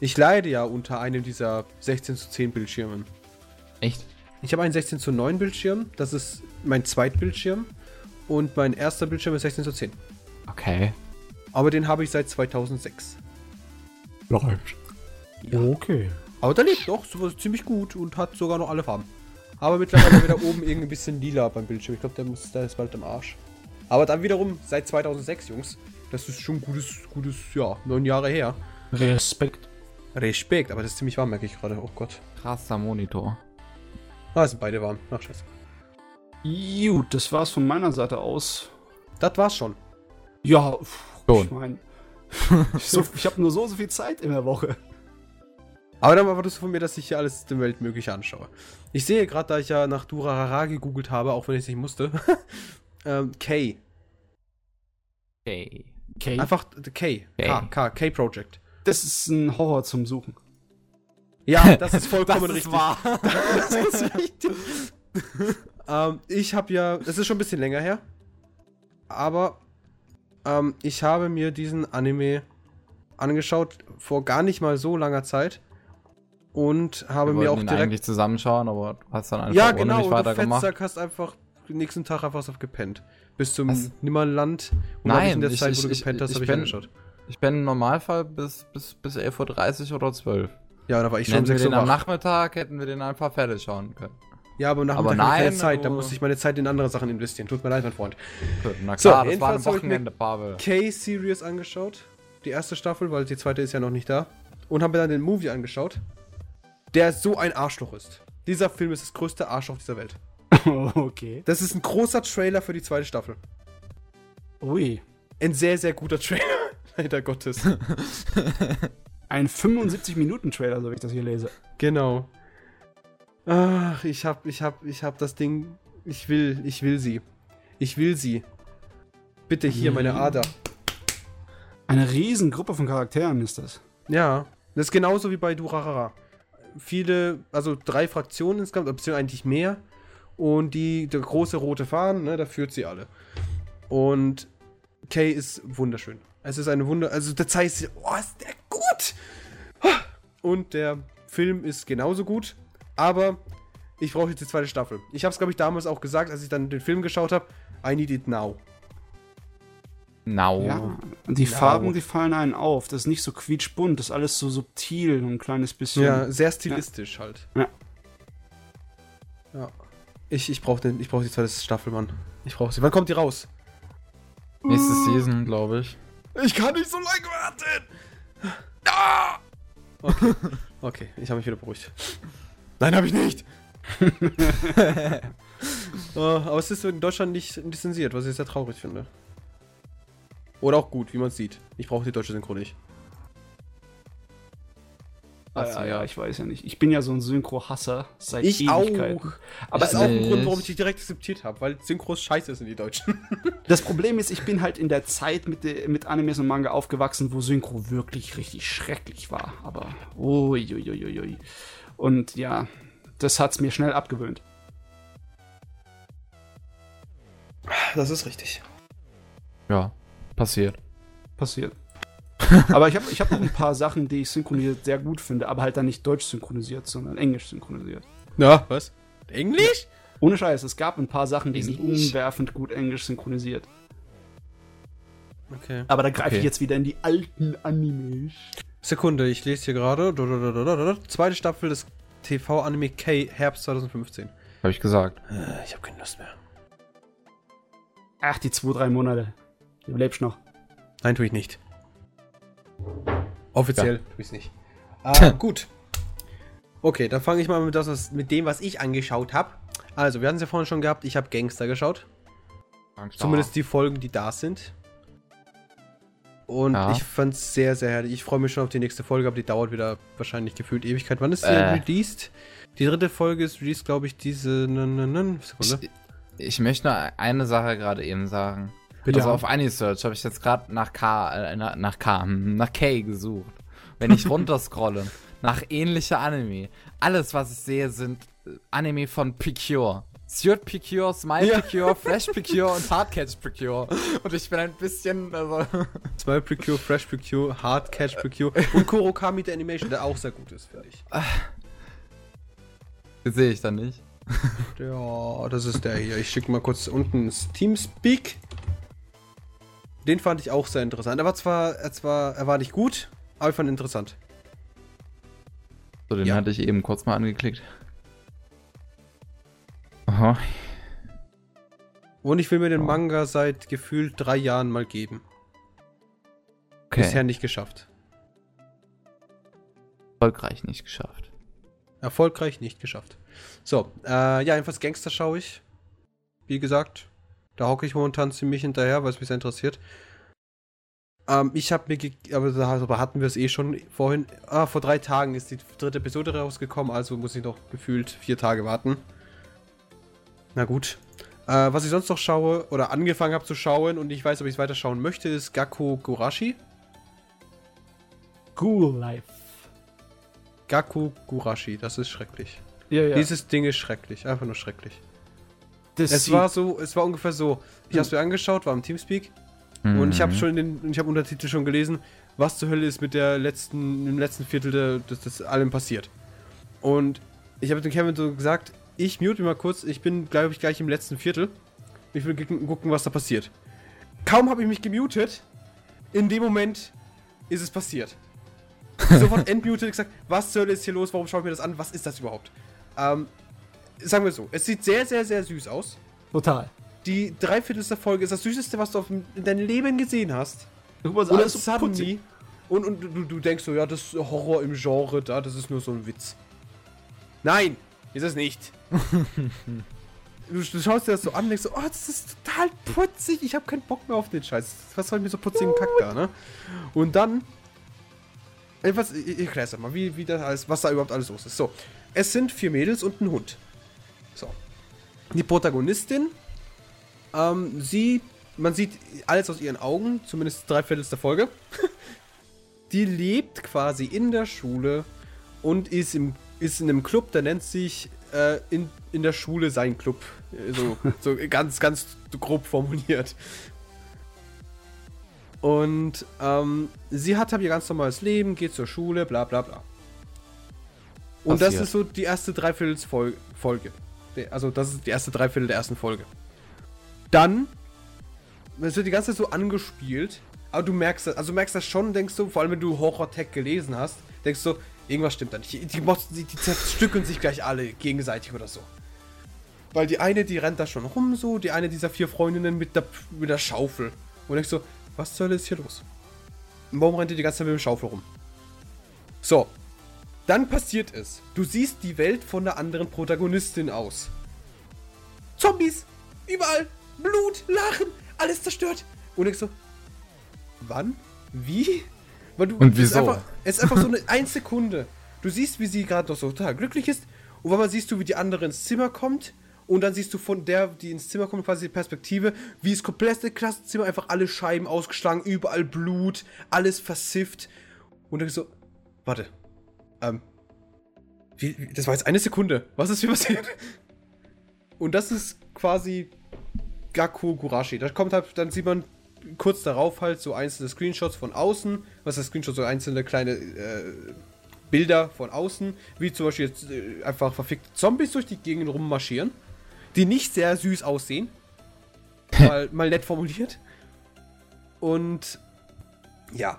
Ich leide ja unter einem dieser 16 zu 10 Bildschirmen. Echt? Ich habe einen 16 zu 9 Bildschirm, das ist mein Zweitbildschirm. Und mein erster Bildschirm ist 16 zu 10. Okay. Aber den habe ich seit 2006. Läuft. Okay. Aber der lebt doch sowas ziemlich gut und hat sogar noch alle Farben. Aber mittlerweile wieder oben irgendwie ein bisschen lila beim Bildschirm. Ich glaube, der, muss- der ist bald am Arsch. Aber dann wiederum seit 2006, Jungs. Das ist schon gutes, gutes, ja, neun Jahre her. Respekt. Respekt, aber das ist ziemlich warm, merke ich gerade. Oh Gott. Krasser Monitor. Ah, sind beide warm. Ach, scheiße. Gut, das war's von meiner Seite aus. Das war's schon. Ja, pff, Schon. ich meine, so, ich habe nur so, so viel Zeit in der Woche. Aber dann erwartest du von mir, dass ich hier alles der Welt mögliche anschaue. Ich sehe gerade, da ich ja nach Durarara gegoogelt habe, auch wenn ich es nicht musste. ähm, K. Okay. Okay. Einfach K. K. K. K Project. Das ist ein Horror zum Suchen. Ja, das ist vollkommen richtig. wahr. Das ist richtig. Ähm, ich habe ja, das ist schon ein bisschen länger her, aber ähm, ich habe mir diesen Anime angeschaut vor gar nicht mal so langer Zeit und habe mir auch direkt eigentlich zusammenschauen, aber hast dann einfach ja genau du weitergemacht. Fettsack hast einfach den nächsten Tag einfach so gepennt bis zum Was? Nimmerland und Nein, in der ich- Zeit, wo ich- du ich- gepennt hast, ich habe ich bin- angeschaut. Ich bin im Normalfall bis, bis, bis 11.30 Uhr oder 12 Uhr. Ja, da war ich schon um Hätten wir 6 den Uhr am. Nachmittag, hätten wir den einfach fertig schauen können. Ja, aber nach Aber keine nein, Zeit, da aber- muss ich meine Zeit in andere Sachen investieren. Tut mir leid, mein Freund. Na So, klar, das war ein hab ich mir- Wochenende, Pavel. K-Series angeschaut. Die erste Staffel, weil die zweite ist ja noch nicht da. Und habe mir dann den Movie angeschaut. Der so ein Arschloch ist. Dieser Film ist das größte Arschloch dieser Welt. okay. Das ist ein großer Trailer für die zweite Staffel. Ui. Ein sehr, sehr guter Trailer. Leider Gottes. Ein 75-Minuten-Trailer, so wie ich das hier lese. genau. Ach, ich hab, ich hab, ich hab das Ding. Ich will, ich will sie. Ich will sie. Bitte hier, meine Ader. Eine Riesengruppe von Charakteren ist das. Ja, das ist genauso wie bei Durarara. Viele, also drei Fraktionen insgesamt, beziehungsweise eigentlich mehr. Und die, der große rote Faden, ne, da führt sie alle. Und Kay ist wunderschön. Es ist eine Wunder, also das heißt, oh, ist der gut! Und der Film ist genauso gut, aber ich brauche jetzt die zweite Staffel. Ich habe es, glaube ich, damals auch gesagt, als ich dann den Film geschaut habe. I need it now. Now. Ja. Und die Farben, die fallen einen auf. Das ist nicht so quietschbunt, das ist alles so subtil und ein kleines bisschen. Ja, sehr stilistisch halt. Ja. Ja. Ich, ich brauche ich brauch die zweite Staffel, Mann. Ich brauche sie. Wann kommt die raus? Nächste Season, glaube ich. Ich kann nicht so lange warten! Ah! Okay, okay ich habe mich wieder beruhigt. Nein, habe ich nicht! oh, aber es ist in Deutschland nicht lizenziert, was ich sehr traurig finde. Oder auch gut, wie man es sieht. Ich brauche die deutsche Synchro nicht. Ah, ja, ja, ich weiß ja nicht. Ich bin ja so ein Synchro-Hasser seit Ich Ewigkeiten. auch. Aber das ist auch ein. Grund, warum ich die direkt akzeptiert habe, weil Synchros scheiße sind, die Deutschen. Das Problem ist, ich bin halt in der Zeit mit, de- mit Animes und Manga aufgewachsen, wo Synchro wirklich richtig schrecklich war. Aber uiuiuiui. Und ja, das hat's mir schnell abgewöhnt. Das ist richtig. Ja, passiert. Passiert. aber ich habe ich hab noch ein paar Sachen, die ich synchronisiert sehr gut finde, aber halt dann nicht deutsch synchronisiert, sondern englisch synchronisiert. Na, was? Englisch? Ohne Scheiß, es gab ein paar Sachen, die sind Englisch? umwerfend gut englisch synchronisiert. Okay. Aber da greife Okay. ich jetzt wieder in die alten Animes. Sekunde, ich lese hier gerade. Zweite Staffel des TV-Anime K, Herbst 2015. Habe ich gesagt. Äh, ich habe keine Lust mehr. Ach, die zwei, drei Monate. Du lebst noch. Nein, tue ich nicht. Offiziell tue ich es nicht. Ah, gut. Okay, dann fange ich mal mit, das, was- mit dem, was ich angeschaut habe. Also, wir hatten es ja vorhin schon gehabt. Ich habe Gangster geschaut. Zumindest die Folgen, die da sind. Und Ja. ich fand es sehr, sehr herrlich. Ich freue mich schon auf die nächste Folge, aber die dauert wieder wahrscheinlich gefühlt Ewigkeit. Wann ist die Äh. released? Die dritte Folge ist released, glaube ich, diese. Sekunde. Ich, ich möchte nur eine Sache gerade eben sagen. Bitte. Also auf AniSearch habe ich jetzt gerade nach K, äh, nach, K, hm, nach K gesucht. Wenn ich runterscrolle, nach ähnlicher Anime. Alles, was ich sehe, sind Anime von Picure. Suit Picure, Smile Ja. Picure, Flash Picure und Hardcatch Picure. Und ich bin ein bisschen, also. Smile Precure, Fresh Precure, Hard Catch Precure und Kurokami der Animation, der auch sehr gut ist, finde ich. Den sehe ich dann nicht. Ja, das ist der hier. Ich schicke mal kurz unten das Teamspeak. Den fand ich auch sehr interessant. Er war zwar, er zwar, er war nicht gut, aber ich fand ihn interessant. So, den Ja. hatte ich eben kurz mal angeklickt. Aha. Und ich will mir den. Manga seit gefühlt drei Jahren mal geben. Okay. Bisher nicht geschafft. Erfolgreich nicht geschafft. Erfolgreich nicht geschafft. So, äh, ja, jedenfalls Gangster schaue ich. Wie gesagt, da hocke ich momentan ziemlich hinterher, weil es mich sehr interessiert. Ähm, ich habe mir, aber darüber hatten wir es eh schon vorhin. Ah, vor drei Tagen ist die dritte Episode rausgekommen, also muss ich noch gefühlt vier Tage warten. Na gut. Äh, was ich sonst noch schaue oder angefangen habe zu schauen und ich weiß, ob ich es weiter schauen möchte, ist Gakko Gurashi. Cool Life. Gakko Gurashi, das ist schrecklich. Ja, ja. Dieses Ding ist schrecklich, einfach nur schrecklich. das Es war so, es war ungefähr so. Ich habe es mir angeschaut, war im Teamspeak und ich habe Mhm. schon in den, ich habe Untertitel schon gelesen, was zur Hölle ist mit der letzten, im letzten Viertel des, des allem passiert. Und ich habe dem Kevin so gesagt, ich mute ihn mal kurz, ich bin, glaube ich, gleich im letzten Viertel. Ich will gu- gucken, was da passiert. Kaum habe ich mich gemutet, in dem Moment ist es passiert. Sofort entmutet, gesagt, was zur Hölle ist hier los, warum schaue ich mir das an, was ist das überhaupt? Ähm, sagen wir so, es sieht sehr, sehr, sehr süß aus. Total. Die dreiviertelste Folge ist das süßeste, was du auf, in deinem Leben gesehen hast. So Und so suddenly. Und, und du, du denkst so, ja, das ist Horror im Genre, da, das ist nur so ein Witz. Nein, ist es nicht. du, du schaust dir das so an und denkst so, oh, das ist total putzig, ich habe keinen Bock mehr auf den Scheiß. Was soll ich mir so putzigen Kack da, ne? Und dann. Etwas, ich, erklär's dir mal, wie, wie das alles, was da überhaupt alles los ist. So, es sind vier Mädels und ein Hund. So. Die Protagonistin, ähm, sie, man sieht alles aus ihren Augen, zumindest drei Viertel der Folge. Die lebt quasi in der Schule und ist, im, ist in einem Club, der nennt sich äh, in, in der Schule sein Club. Äh, So, so ganz, ganz grob formuliert. Und ähm, sie hat halt ihr ganz normales Leben, geht zur Schule, bla bla bla. Und das Passiert. ist so die erste Dreiviertelsfolge. Folge. Also das ist die erste Dreiviertel der ersten Folge. Dann es wird die ganze Zeit so angespielt, aber du merkst das, also du merkst das schon, denkst du, vor allem wenn du Horror-Tech gelesen hast, denkst du, irgendwas stimmt da nicht. Die, die, die, die zerstückeln sich gleich alle gegenseitig oder so. Weil die eine, die rennt da schon rum so, die eine dieser vier Freundinnen mit der, mit der Schaufel. Und denkst so, was zur Hölle ist hier los? Und warum rennt ihr die ganze Zeit mit dem Schaufel rum? So. Dann passiert es. Du siehst die Welt von der anderen Protagonistin aus. Zombies! Überall! Blut, Lachen, alles zerstört. Und ich so, wann? Wie? Weil du, Und es ist wieso? einfach, es ist einfach so eine 1 Sekunde. du siehst, wie sie gerade noch so total glücklich ist. Und wenn man siehst du, wie die andere ins Zimmer kommt. Und dann siehst du von der, die ins Zimmer kommt, quasi die Perspektive, wie das komplette Klassenzimmer einfach alle Scheiben ausgeschlagen, überall Blut, alles versifft. Und dann so, warte, ähm, wie, das war jetzt eine Sekunde. Was ist hier passiert? Und das ist quasi Gaku Gurashi. Da kommt halt, dann sieht man kurz darauf halt so einzelne Screenshots von außen. Was ist Screenshot? So einzelne kleine äh, Bilder von außen. Wie zum Beispiel jetzt äh, einfach verfickte Zombies durch die Gegend rummarschieren. Die nicht sehr süß aussehen. mal, mal nett formuliert. Und ja.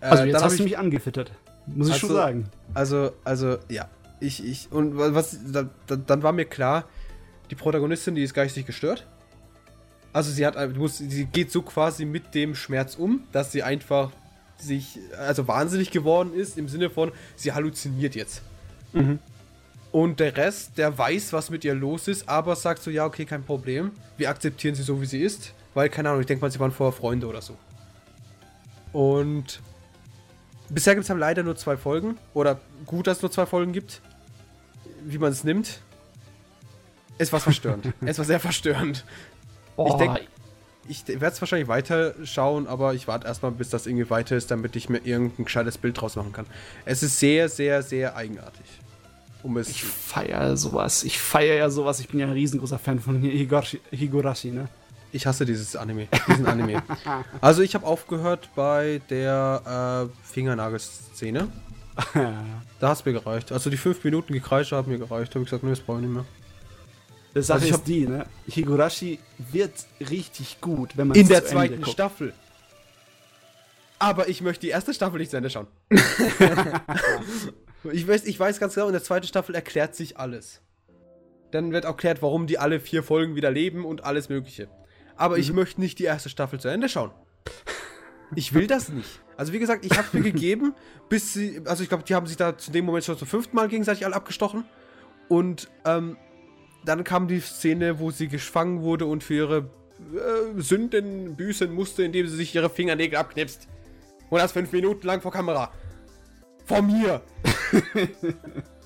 Äh, Also jetzt hast du ich- mich angefüttert. Muss ich Also- schon sagen. also, also, ja. Ich, ich, und wa- was, da, da, dann war mir klar, die Protagonistin, die ist geistig gestört. Also sie hat, muss, sie geht so quasi mit dem Schmerz um, dass sie einfach sich, also wahnsinnig geworden ist, im Sinne von, sie halluziniert jetzt. Mhm. Und der Rest, der weiß, was mit ihr los ist, aber sagt so, ja, okay, kein Problem. Wir akzeptieren sie so, wie sie ist. Weil, keine Ahnung, ich denke mal, sie waren vorher Freunde oder so. Und bisher gibt es leider nur zwei Folgen. Oder gut, dass es nur zwei Folgen gibt. Wie man es nimmt. Es war verstörend. es war sehr verstörend. Ich denk- Ich werde es wahrscheinlich weiter schauen, aber ich warte erstmal, bis das irgendwie weiter ist, damit ich mir irgendein gescheites Bild draus machen kann. Es ist sehr, sehr, sehr eigenartig. Um es. Ich feiere sowas. Ich feiere ja sowas. Ich bin ja ein riesengroßer Fan von Higurashi, Higurashi ne? Ich hasse dieses Anime. Diesen Anime. Also ich habe aufgehört bei der äh, Fingernagel-Szene. Da hat es mir gereicht. Also die fünf Minuten Gekreische haben mir gereicht. Habe ich gesagt, nee, das brauche ich nicht mehr. Das Sache Also ich ist die, ne? Higurashi wird richtig gut, wenn man In es der zu Ende zweiten guckt. Staffel. Aber ich möchte die erste Staffel nicht zu Ende schauen. ich, weiß, ich weiß ganz genau, in der zweiten Staffel erklärt sich alles. Dann wird erklärt, warum die alle vier Folgen wieder leben und alles Mögliche. Aber ich möchte nicht die erste Staffel zu Ende schauen. Ich will das nicht. Also wie gesagt, ich habe mir gegeben, bis sie, also ich glaube, die haben sich da zu dem Moment schon zum fünften Mal gegenseitig alle abgestochen. Und ähm, dann kam die Szene, wo sie gefangen wurde und für ihre äh, Sünden büßen musste, indem sie sich ihre Fingernägel abknipst. Und das fünf Minuten lang vor Kamera. Vor mir. und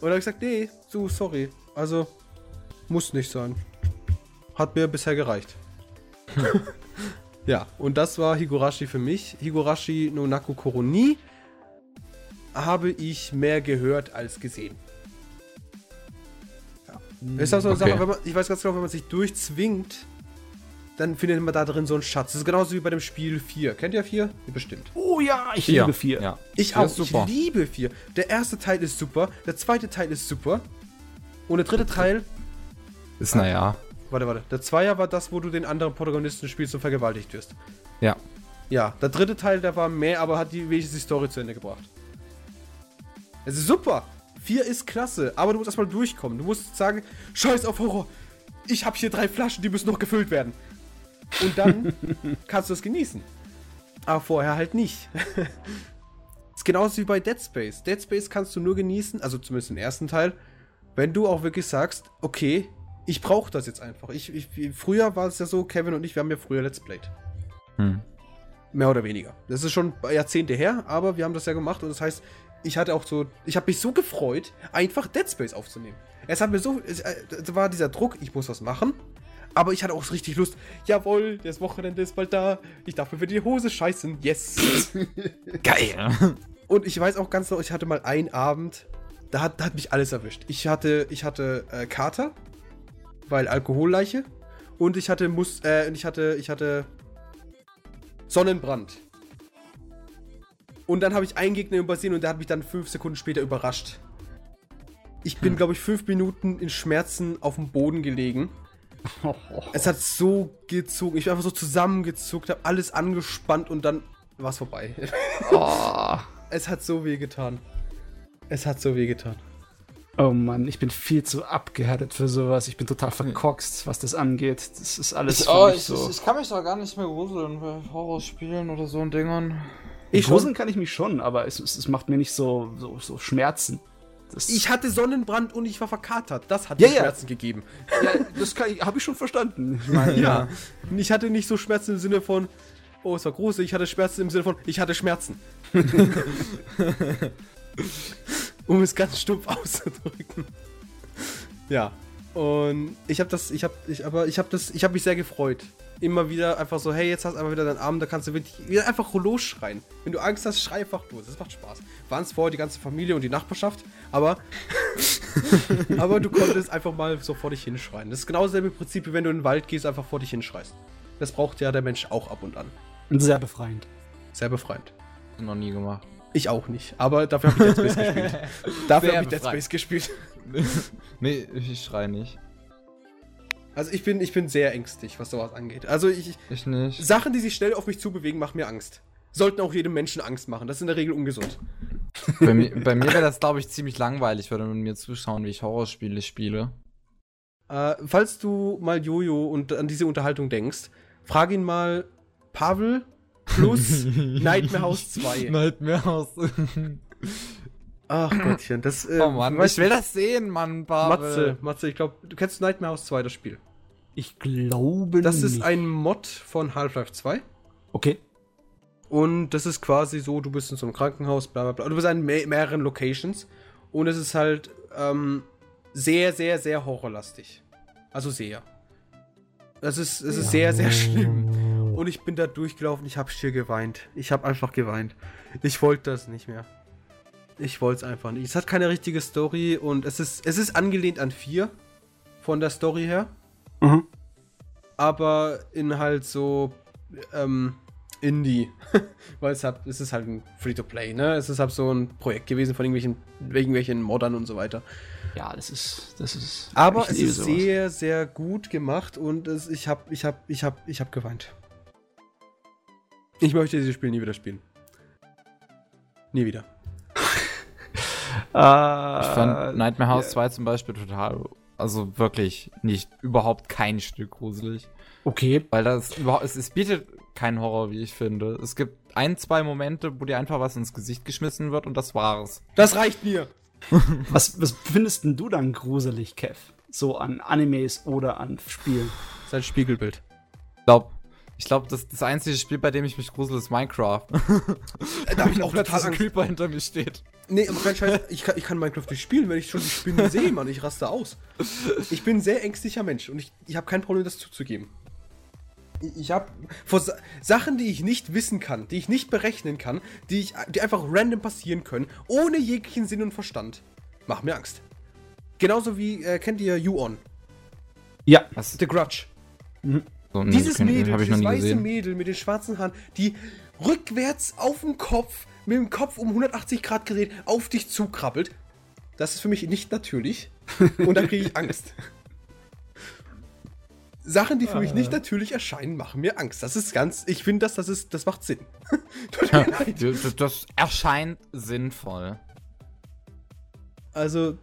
da habe ich gesagt, nee, so, sorry. Also, muss nicht sein. Hat mir bisher gereicht. ja, und das war Higurashi für mich. Higurashi no Naku Koroni habe ich mehr gehört als gesehen. Ja. Ist das so eine Okay. Sache, wenn man, ich weiß ganz genau, wenn man sich durchzwingt, dann findet man da drin so einen Schatz. Das ist genauso wie bei dem Spiel 4. Kennt ihr 4? Bestimmt. Oh ja, ich Vier. liebe vier. Ja. Ich Vier auch. super. Ich liebe 4. Der erste Teil ist super, der zweite Teil ist super. Und der dritte Teil, Ist naja. warte, warte. Der Zweier war das, wo du den anderen Protagonisten spielst und vergewaltigt wirst. Ja. Ja, der dritte Teil, der war mehr, aber hat die wenigstens die Story zu Ende gebracht. Es ist super. 4 ist klasse, aber du musst erstmal durchkommen. Du musst sagen, scheiß auf Horror. Ich habe hier drei Flaschen, die müssen noch gefüllt werden. Und dann kannst du es genießen. Aber vorher halt nicht. ist genauso wie bei Dead Space. Dead Space kannst du nur genießen, also zumindest den ersten Teil, wenn du auch wirklich sagst, okay, ich brauche das jetzt einfach. Ich, ich, früher war es ja so, Kevin und ich, wir haben ja früher Let's Played. Hm. Mehr oder weniger. Das ist schon Jahrzehnte her, aber wir haben das ja gemacht und das heißt, ich hatte auch so, ich habe mich so gefreut, einfach Dead Space aufzunehmen. Es hat mir so, es äh, war dieser Druck, ich muss was machen, aber ich hatte auch richtig Lust. Jawohl, das Wochenende ist bald da. Ich darf mir für die Hose scheißen. Yes. Geil. Und ich weiß auch ganz noch, ich hatte mal einen Abend, da hat, da hat mich alles erwischt. Ich hatte, ich hatte äh, Kater, weil Alkoholleiche. Und ich hatte Mus äh, und ich hatte, ich hatte Sonnenbrand. Und dann habe ich einen Gegner übersehen und der hat mich dann fünf Sekunden später überrascht. Ich bin, glaube ich, fünf Minuten in Schmerzen auf dem Boden gelegen. Es hat so gezogen. Ich bin einfach so zusammengezuckt, habe alles angespannt und dann war es vorbei. Oh. Es hat so weh getan. Es hat so weh getan. oh Mann, ich bin viel zu abgehärtet für sowas. Ich bin total verkorkst, was das angeht. Das ist alles für oh, mich ich, so. ich, ich kann mich doch gar nicht mehr gruseln bei Horrorspielen oder so ein Dingern. Ich, Gruseln kann ich mich schon, aber es, es, es macht mir nicht so, so, so Schmerzen. Das, ich hatte Sonnenbrand und ich war verkatert. Das hat Ja, mir ja. Schmerzen gegeben. ja, das habe ich schon verstanden. Ich meine, Ja. Ich hatte nicht so Schmerzen im Sinne von, oh, es war groß. Ich hatte Schmerzen im Sinne von, ich hatte Schmerzen. Um es ganz stumpf auszudrücken. Ja. Und ich habe das, ich habe, ich, aber ich habe das, ich habe mich sehr gefreut. Immer wieder einfach so, hey, jetzt hast du einfach wieder deinen Arm, da kannst du wirklich wieder einfach losschreien. Wenn du Angst hast, schrei einfach los. Das macht Spaß. Waren es vorher die ganze Familie und die Nachbarschaft, aber, aber du konntest einfach mal so vor dich hinschreien. Das ist genau dasselbe Prinzip, wie wenn du in den Wald gehst, einfach vor dich hinschreist. Das braucht ja der Mensch auch ab und an. Sehr befreiend. Sehr befreiend. Noch nie gemacht. Ich auch nicht, aber dafür habe ich Dead Space gespielt. Dafür habe ich Dead befreiend. Space gespielt. nee, ich schrei nicht. Also ich bin, ich bin sehr ängstlich, was sowas angeht. Also ich, Ich nicht. Sachen, die sich schnell auf mich zubewegen, machen mir Angst. Sollten auch jedem Menschen Angst machen. Das ist in der Regel ungesund. Bei mir, bei mir wäre das, glaube ich, ziemlich langweilig, würde man mir zuschauen, wie ich Horrorspiele spiele. Äh, falls du mal Jojo und an diese Unterhaltung denkst, frag ihn mal Pavel plus Nightmare House 2. Nightmare House. Ach Gottchen, das äh, oh Mann, ich will das sehen, Mann, Pavel. Matze, Matze, ich glaube, du kennst Nightmare House 2, das Spiel. Ich glaube Das ist nicht. ein Mod von Half-Life 2. Okay. Und das ist quasi so, du bist in so einem Krankenhaus, bla bla bla. Du bist an me mehreren Locations. Und es ist halt ähm, sehr, sehr, sehr horrorlastig. Also sehr. Das ist, es ist sehr, sehr schlimm. Und ich bin da durchgelaufen, ich habe schier geweint. Ich habe einfach geweint. Ich wollte das nicht mehr. Ich wollte es einfach nicht. Es hat keine richtige Story und es ist, es ist angelehnt an 4 von der Story her. Mhm. aber in halt so ähm, Indie. Weil es hat, es ist halt ein Free-to-Play, ne? Es ist halt so ein Projekt gewesen von irgendwelchen, irgendwelchen Moddern und so weiter. Ja, das ist. Das ist Aber es ist sowas. sehr, sehr gut gemacht und es, ich hab, ich hab, ich hab, ich hab geweint. Ich möchte dieses Spiel nie wieder spielen. Nie wieder. Äh, Ich fand Nightmare House 2 zum Beispiel total, also wirklich nicht, überhaupt kein Stück gruselig. Okay. Weil das überhaupt, es, es bietet keinen Horror, wie ich finde. Es gibt ein, zwei Momente, wo dir einfach was ins Gesicht geschmissen wird und das war's. Das reicht mir! Was, was findest denn du dann gruselig, Kev? So an Animes oder an Spielen? Sein Spiegelbild. Ich glaube, ich glaub, das, das einzige Spiel, bei dem ich mich grusel, ist Minecraft. Da hab ich auch total Angst. Creeper hinter mir steht. Nee, aber kein Scheiß, ich kann, ich kann Minecraft nicht spielen, wenn ich schon die Spinnen sehe, Mann. Ich raste aus. Ich bin ein sehr ängstlicher Mensch und ich, ich habe kein Problem, das zuzugeben. Ich- habe vor Sa Sachen, die ich nicht wissen kann, die ich nicht berechnen kann, die, ich, die einfach random passieren können, ohne jeglichen Sinn und Verstand, machen mir Angst. Genauso wie, äh, kennt ihr You-On? Ja. Was? The Grudge. So, nee, Dieses kenn- Mädel, dieses weiße gesehen. Mädel mit den schwarzen Haaren, die rückwärts auf dem Kopf, mit dem Kopf um 180 Grad gedreht, auf dich zukrabbelt. Das ist für mich nicht natürlich. Und da kriege ich Angst. Sachen, die für mich nicht natürlich erscheinen, machen mir Angst. Das ist ganz, ich finde, das, das, ist, das macht Sinn. Tut mir leid. Das, das erscheint sinnvoll. Also,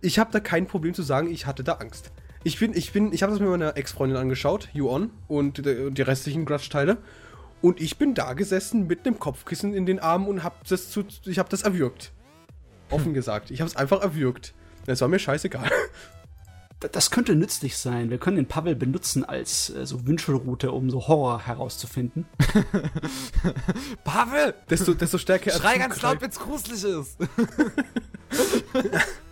ich habe da kein Problem zu sagen, ich hatte da Angst. Ich bin, ich bin, ich habe das mit meiner Ex-Freundin angeschaut, You On, und die, die restlichen Grudge-Teile. Und ich bin da gesessen mit einem Kopfkissen in den Armen und hab das zu, ich habe das erwürgt. Offen gesagt, ich habe es einfach erwürgt. Es war mir scheißegal. Das könnte nützlich sein. Wir können den Pavel benutzen als äh, so Wünschelroute, um so Horror herauszufinden. Pavel! Desto, desto stärker er Schrei ganz laut, wenn's gruselig ist.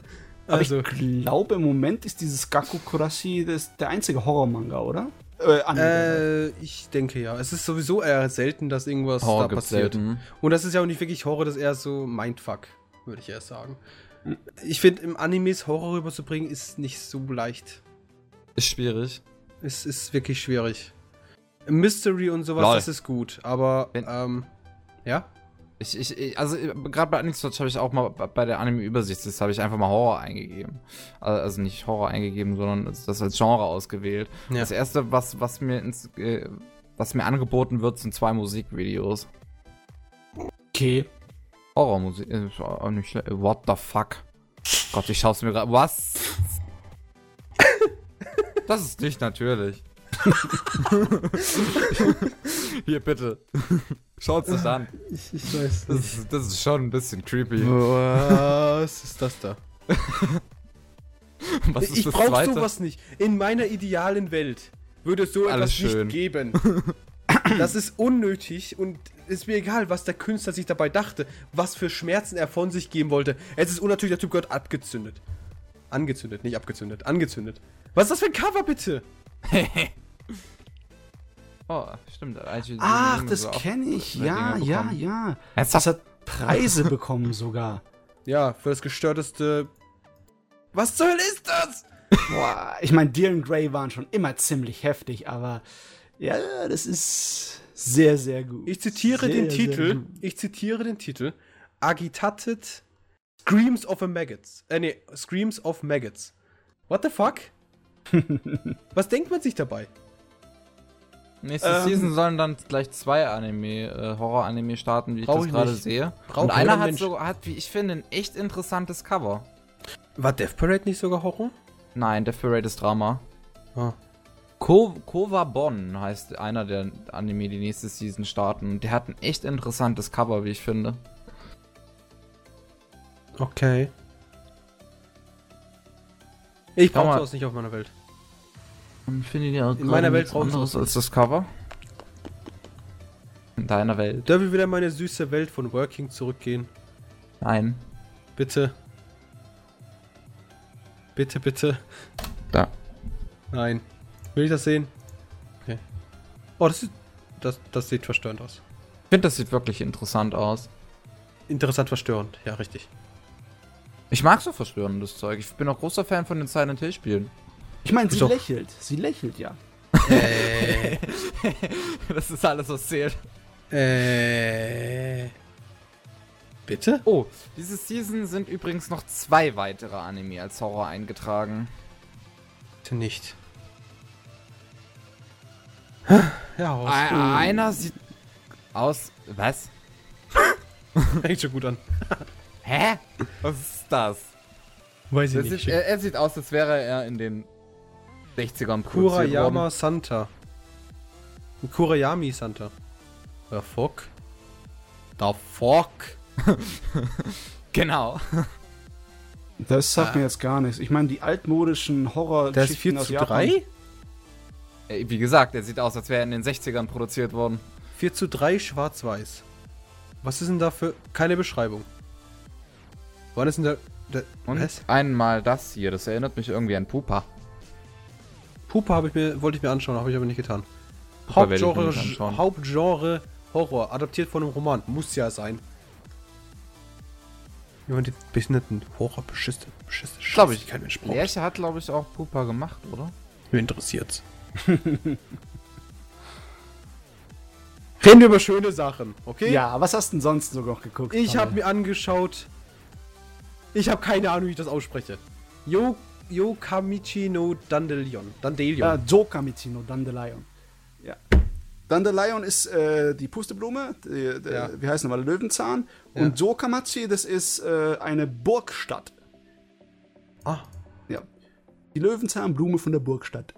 Aber Also, ich glaube, im Moment ist dieses Gaku Kurashi das, der einzige Horror-Manga, oder? Äh, Anime. äh, ich denke ja. Es ist sowieso eher selten, dass irgendwas Horror da passiert. selten. Und das ist ja auch nicht wirklich Horror, das ist eher so Mindfuck, würde ich eher sagen. Ich finde, im Animes Horror rüberzubringen, ist nicht so leicht. Ist schwierig. Es ist wirklich schwierig. Mystery und sowas, Lol. das ist gut, aber, Wenn- ähm, ja? Ich, ich, ich also gerade bei Anime-Search habe ich auch mal bei der Anime-Übersicht, das habe ich einfach mal Horror eingegeben. Also nicht Horror eingegeben, sondern das als Genre ausgewählt. Ja. Das erste, was, was mir ins, äh, was mir angeboten wird, sind zwei Musikvideos. okay. Horrormusik, äh, ist auch nicht schlecht. What the fuck? Gott, ich schau's mir gerade. Was? Das ist nicht natürlich. Hier, bitte. Schaut's euch an. Ich, ich weiß Das ist, das ist schon ein bisschen creepy. Was ist das da? Was ist ich das brauch zweite? sowas nicht. In meiner idealen Welt würde es so Alles etwas schön. nicht geben. Das ist unnötig und ist mir egal, was der Künstler sich dabei dachte, was für Schmerzen er von sich geben wollte. Es ist unnatürlich, der Typ gehört abgezündet. Angezündet, nicht abgezündet, angezündet. Was ist das für ein Cover, bitte? Oh, stimmt. IGN Ach, so das auch kenne ich. Ja, ja, ja. Das hat Preise bekommen sogar. Ja, für das gestörteste. Was zur Hölle ist das? Boah, ich meine, Deer Grey waren schon immer ziemlich heftig, aber ja, das ist sehr, sehr gut. Ich zitiere sehr, den Titel. Ich zitiere den Titel. Agitated Screams of a Maggots. Äh, nee, Screams of Maggots. What the fuck? Was denkt man sich dabei? Nächste Ähm, Season sollen dann gleich zwei Anime, äh, Horror-Anime starten, wie ich Brauch das gerade sehe. Braucht Und einer hat Mensch. so, hat, wie ich finde, ein echt interessantes Cover. War Death Parade nicht sogar Horror? Nein, Death Parade ist Drama. Ah. Ko Kova Bon heißt einer der Anime, die nächste Season starten. Und Der hat ein echt interessantes Cover, wie ich finde. Okay. Ich brauche sowas nicht auf meiner Welt. Ich finde ja In meiner Welt brauchst du anderes als das Cover. In deiner Welt. Da will wieder meine süße Welt von Working zurückgehen. Nein. Bitte. Bitte, bitte. Da. Nein. Will ich das sehen? Okay. Oh, das, ist, das, das sieht verstörend aus. Ich finde, das sieht wirklich interessant aus. Interessant verstörend. Ja, richtig. Ich mag so verstörendes Zeug. Ich bin auch großer Fan von den Silent Hill Spielen. Ich meine, sie doch- lächelt. Sie lächelt ja. Äh. das ist alles, was zählt. äh. Bitte? Oh, diese Season sind übrigens noch zwei weitere Anime als Horror eingetragen. Bitte nicht. Ja, raus. Ein, einer sieht aus. Was? Fängt schon gut an. Hä? Was ist das? Weiß Das sieht, er, er sieht aus, als wäre er in den 60ern produziert Kurayama worden. Santa. Kurayami Santa. The fuck? The fuck? Genau. Das sagt mir jetzt gar nichts. Ich meine, die altmodischen horror Der ist 4 zu 3? Äh, Wie gesagt, er sieht aus, als wäre er in den 60ern produziert worden. 4 zu 3 schwarz-weiß. Was ist denn da für. Keine Beschreibung. Wann ist denn der. der Und was? einmal das hier, das erinnert mich irgendwie an Pupa. Pupa habe ich mir, wollte ich mir anschauen, habe ich aber nicht getan. Hauptgenre, nicht. Hauptgenre Horror, adaptiert von einem Roman. Muss ja sein. Man die behinderten Horror beschisst, beschisst, Glaub ich. kein Mensch braucht. Lerche hat, glaube ich, auch Pupa gemacht, oder? Mir interessiert's. Reden wir über schöne Sachen, okay? Ja, was hast du denn sonst so noch geguckt? Ich habe mir angeschaut. Ich habe keine Ahnung, wie ich das ausspreche. Yo, Yokamichi no Dandelion. Dandelion. Äh, Dokamichi no Dandelion. Ja. Dandelion ist äh, die Pusteblume, die, die, Ja. wie heißt nochmal, Löwenzahn. Ja. Und Dokamachi, das ist äh, eine Burgstadt. ah, Ja. Die Löwenzahnblume von der Burgstadt.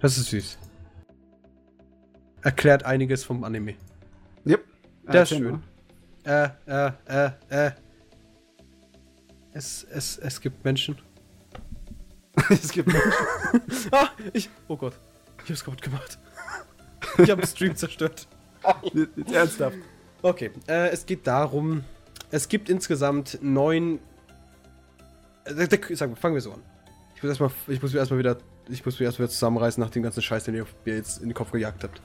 das ist süß. Erklärt einiges vom Anime. Yep. Das ist schön. Äh, äh, äh, äh. Es, es, es gibt Menschen. Mal. es gibt Ah, ich. Oh Gott. Ich hab's kaputt gemacht. Ich habe den Stream zerstört. Jetzt ernsthaft. Okay, äh, es geht darum, es gibt insgesamt neun. Äh, der- sag, fangen wir so an. Ich muss erstmal, ich muss mir erstmal wieder, ich muss mir erstmal wieder zusammenreißen nach dem ganzen Scheiß, den ihr mir jetzt in den Kopf gejagt habt.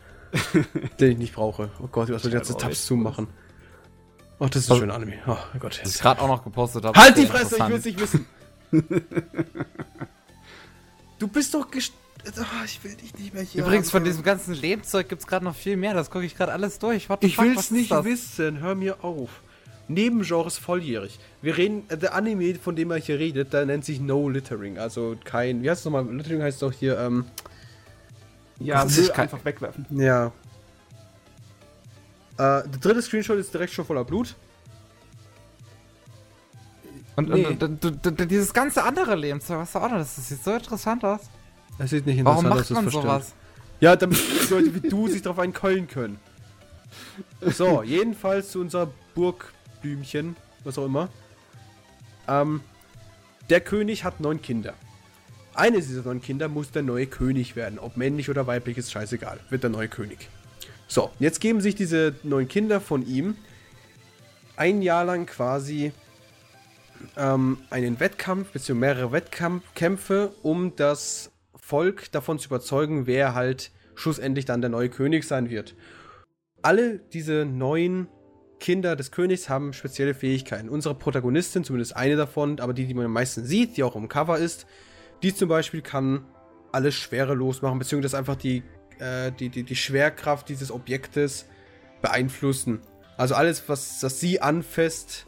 den ich nicht brauche. Oh Gott, ich muss die ganze auch Tabs zumachen. Oh, das ist ein schöner Anime. Oh Gott. Was ich gerade auch noch gepostet habe. Halt die Fresse, ich will's nicht wissen. Du bist doch gest oh, ich will dich nicht mehr hier. Übrigens, von haben. diesem ganzen Lebenszeug gibt es gerade noch viel mehr. Das gucke ich gerade alles durch. What Ich fuck, will's was ist nicht das? wissen, hör mir auf. Nebengenres volljährig. Wir reden, äh, der Anime, von dem er hier redet, der nennt sich No Littering. Also kein, wie heißt es nochmal? Littering heißt doch hier, ähm, Ja, Das Müll ist einfach wegwerfen. ja. Äh, der dritte Screenshot ist direkt schon voller Blut. Und, Nee. und, und, dieses ganze andere Lebenszeug, was auch noch, das sieht so interessant aus. Das sieht nicht interessant aus, das man sowas? Ja, damit Leute wie du sich darauf einkeulen können. So, jedenfalls zu unser Burgblümchen, was auch immer. Ähm, der König hat neun Kinder. Eines dieser neun Kinder muss der neue König werden. Ob männlich oder weiblich ist scheißegal. Wird der neue König. So, jetzt geben sich diese neun Kinder von ihm ein Jahr lang quasi ähm, einen Wettkampf, beziehungsweise mehrere Wettkämpfe, um das Volk davon zu überzeugen, wer halt schlussendlich dann der neue König sein wird. Alle diese neuen Kinder des Königs haben spezielle Fähigkeiten. Unsere Protagonistin, zumindest eine davon, aber die, die man am meisten sieht, die auch im Cover ist, die zum Beispiel kann alles schwerelos machen, beziehungsweise einfach die, äh, die, die, die Schwerkraft dieses Objektes beeinflussen. Also alles, was das sie anfasst,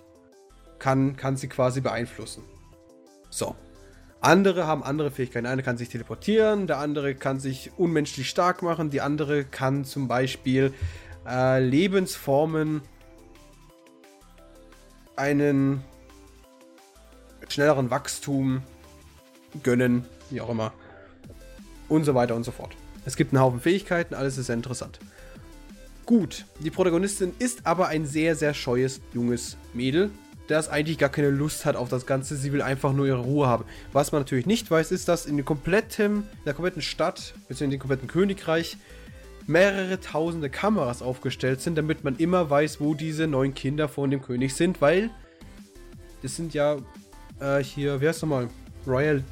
kann, kann sie quasi beeinflussen. So. Andere haben andere Fähigkeiten. Eine kann sich teleportieren, der andere kann sich unmenschlich stark machen, die andere kann zum Beispiel äh, Lebensformen einen schnelleren Wachstum gönnen, wie auch immer. Und so weiter und so fort. Es gibt einen Haufen Fähigkeiten, alles ist sehr interessant. Gut, die Protagonistin ist aber ein sehr, sehr scheues junges Mädel, das eigentlich gar keine Lust hat auf das Ganze. Sie will einfach nur ihre Ruhe haben. Was man natürlich nicht weiß, ist, dass in, dem kompletten, in der kompletten Stadt, beziehungsweise in dem kompletten Königreich, mehrere tausende Kameras aufgestellt sind, damit man immer weiß, wo diese neun Kinder von dem König sind, weil das sind ja äh, hier, wie heißt nochmal? Royal.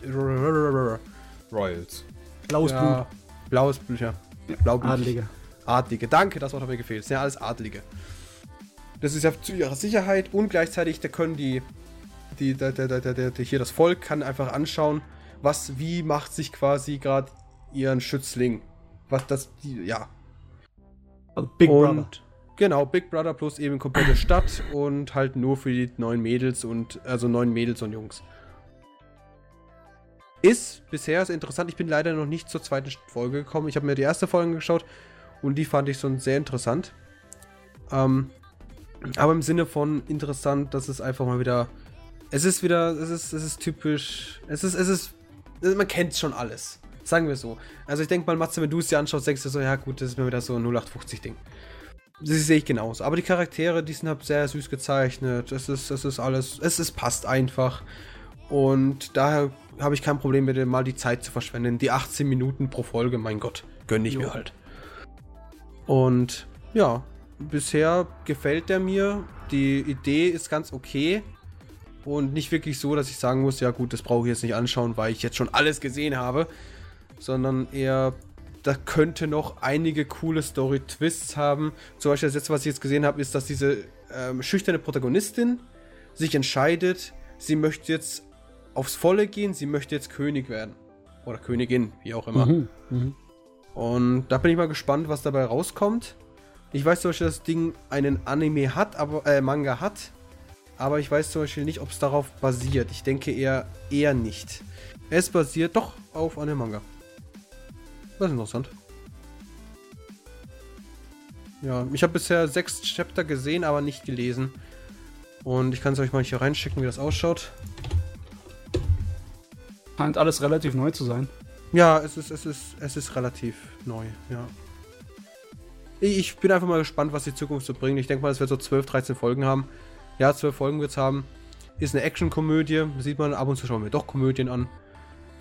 Royals. Blaues ja, Blaues Blut, ja. Blaublut. Adlige. Adlige. Danke, das Wort hat mir gefehlt. Das sind ja alles Adlige. Das ist ja zu ihrer Sicherheit und gleichzeitig, da können die, die, der, der, der, der, der hier das Volk kann einfach anschauen, was, wie macht sich quasi gerade ihren Schützling. Was das, die, ja. Also Big und, Brother. Genau, Big Brother plus eben komplette Stadt und halt nur für die neuen Mädels und, also neun Mädels und Jungs. Ist bisher sehr interessant. Ich bin leider noch nicht zur zweiten Folge gekommen. Ich habe mir die erste Folge geschaut und die fand ich schon sehr interessant. Ähm, aber im Sinne von interessant, dass es einfach mal wieder. Es ist wieder, es ist, es ist typisch. Es ist, es ist. Man kennt schon alles. Sagen wir so. Also ich denke mal, Matze, wenn du es dir anschaust, denkst du so, ja gut, das ist mir wieder so ein 0850-Ding. Das sehe ich genauso. Aber die Charaktere, die sind halt sehr süß gezeichnet. Es ist, es ist alles. Es ist, passt einfach. Und daher habe ich kein Problem mit dem, mal die Zeit zu verschwenden. Die 18 Minuten pro Folge, mein Gott, gönne ich Jo. mir halt. Und ja, bisher gefällt der mir. Die Idee ist ganz okay. Und nicht wirklich so, dass ich sagen muss, ja gut, das brauche ich jetzt nicht anschauen, weil ich jetzt schon alles gesehen habe. Sondern eher, da könnte noch einige coole Story-Twists haben. Zum Beispiel das letzte, was ich jetzt gesehen habe, ist, dass diese ähm, schüchterne Protagonistin sich entscheidet, sie möchte jetzt aufs Volle gehen, sie möchte jetzt König werden. Oder Königin, wie auch immer. Mhm. Mhm. Und da bin ich mal gespannt, was dabei rauskommt. Ich weiß zum Beispiel, dass das Ding einen Anime hat, aber äh, Manga hat. Aber ich weiß zum Beispiel nicht, ob es darauf basiert. Ich denke eher, eher nicht. Es basiert doch auf einem Manga. Das ist interessant. Ja, ich habe bisher sechs Chapter gesehen, aber nicht gelesen. Und ich kann es euch mal hier reinschicken, wie das ausschaut. Scheint alles relativ neu zu sein. Ja, es ist, es ist, es ist relativ neu, ja. Ich bin einfach mal gespannt, was die Zukunft so bringt. Ich denke mal, es wird so 12, 13 Folgen haben. Ja, 12 Folgen wird es haben. Ist eine Action-Komödie. Sieht man, ab und zu schauen wir doch Komödien an.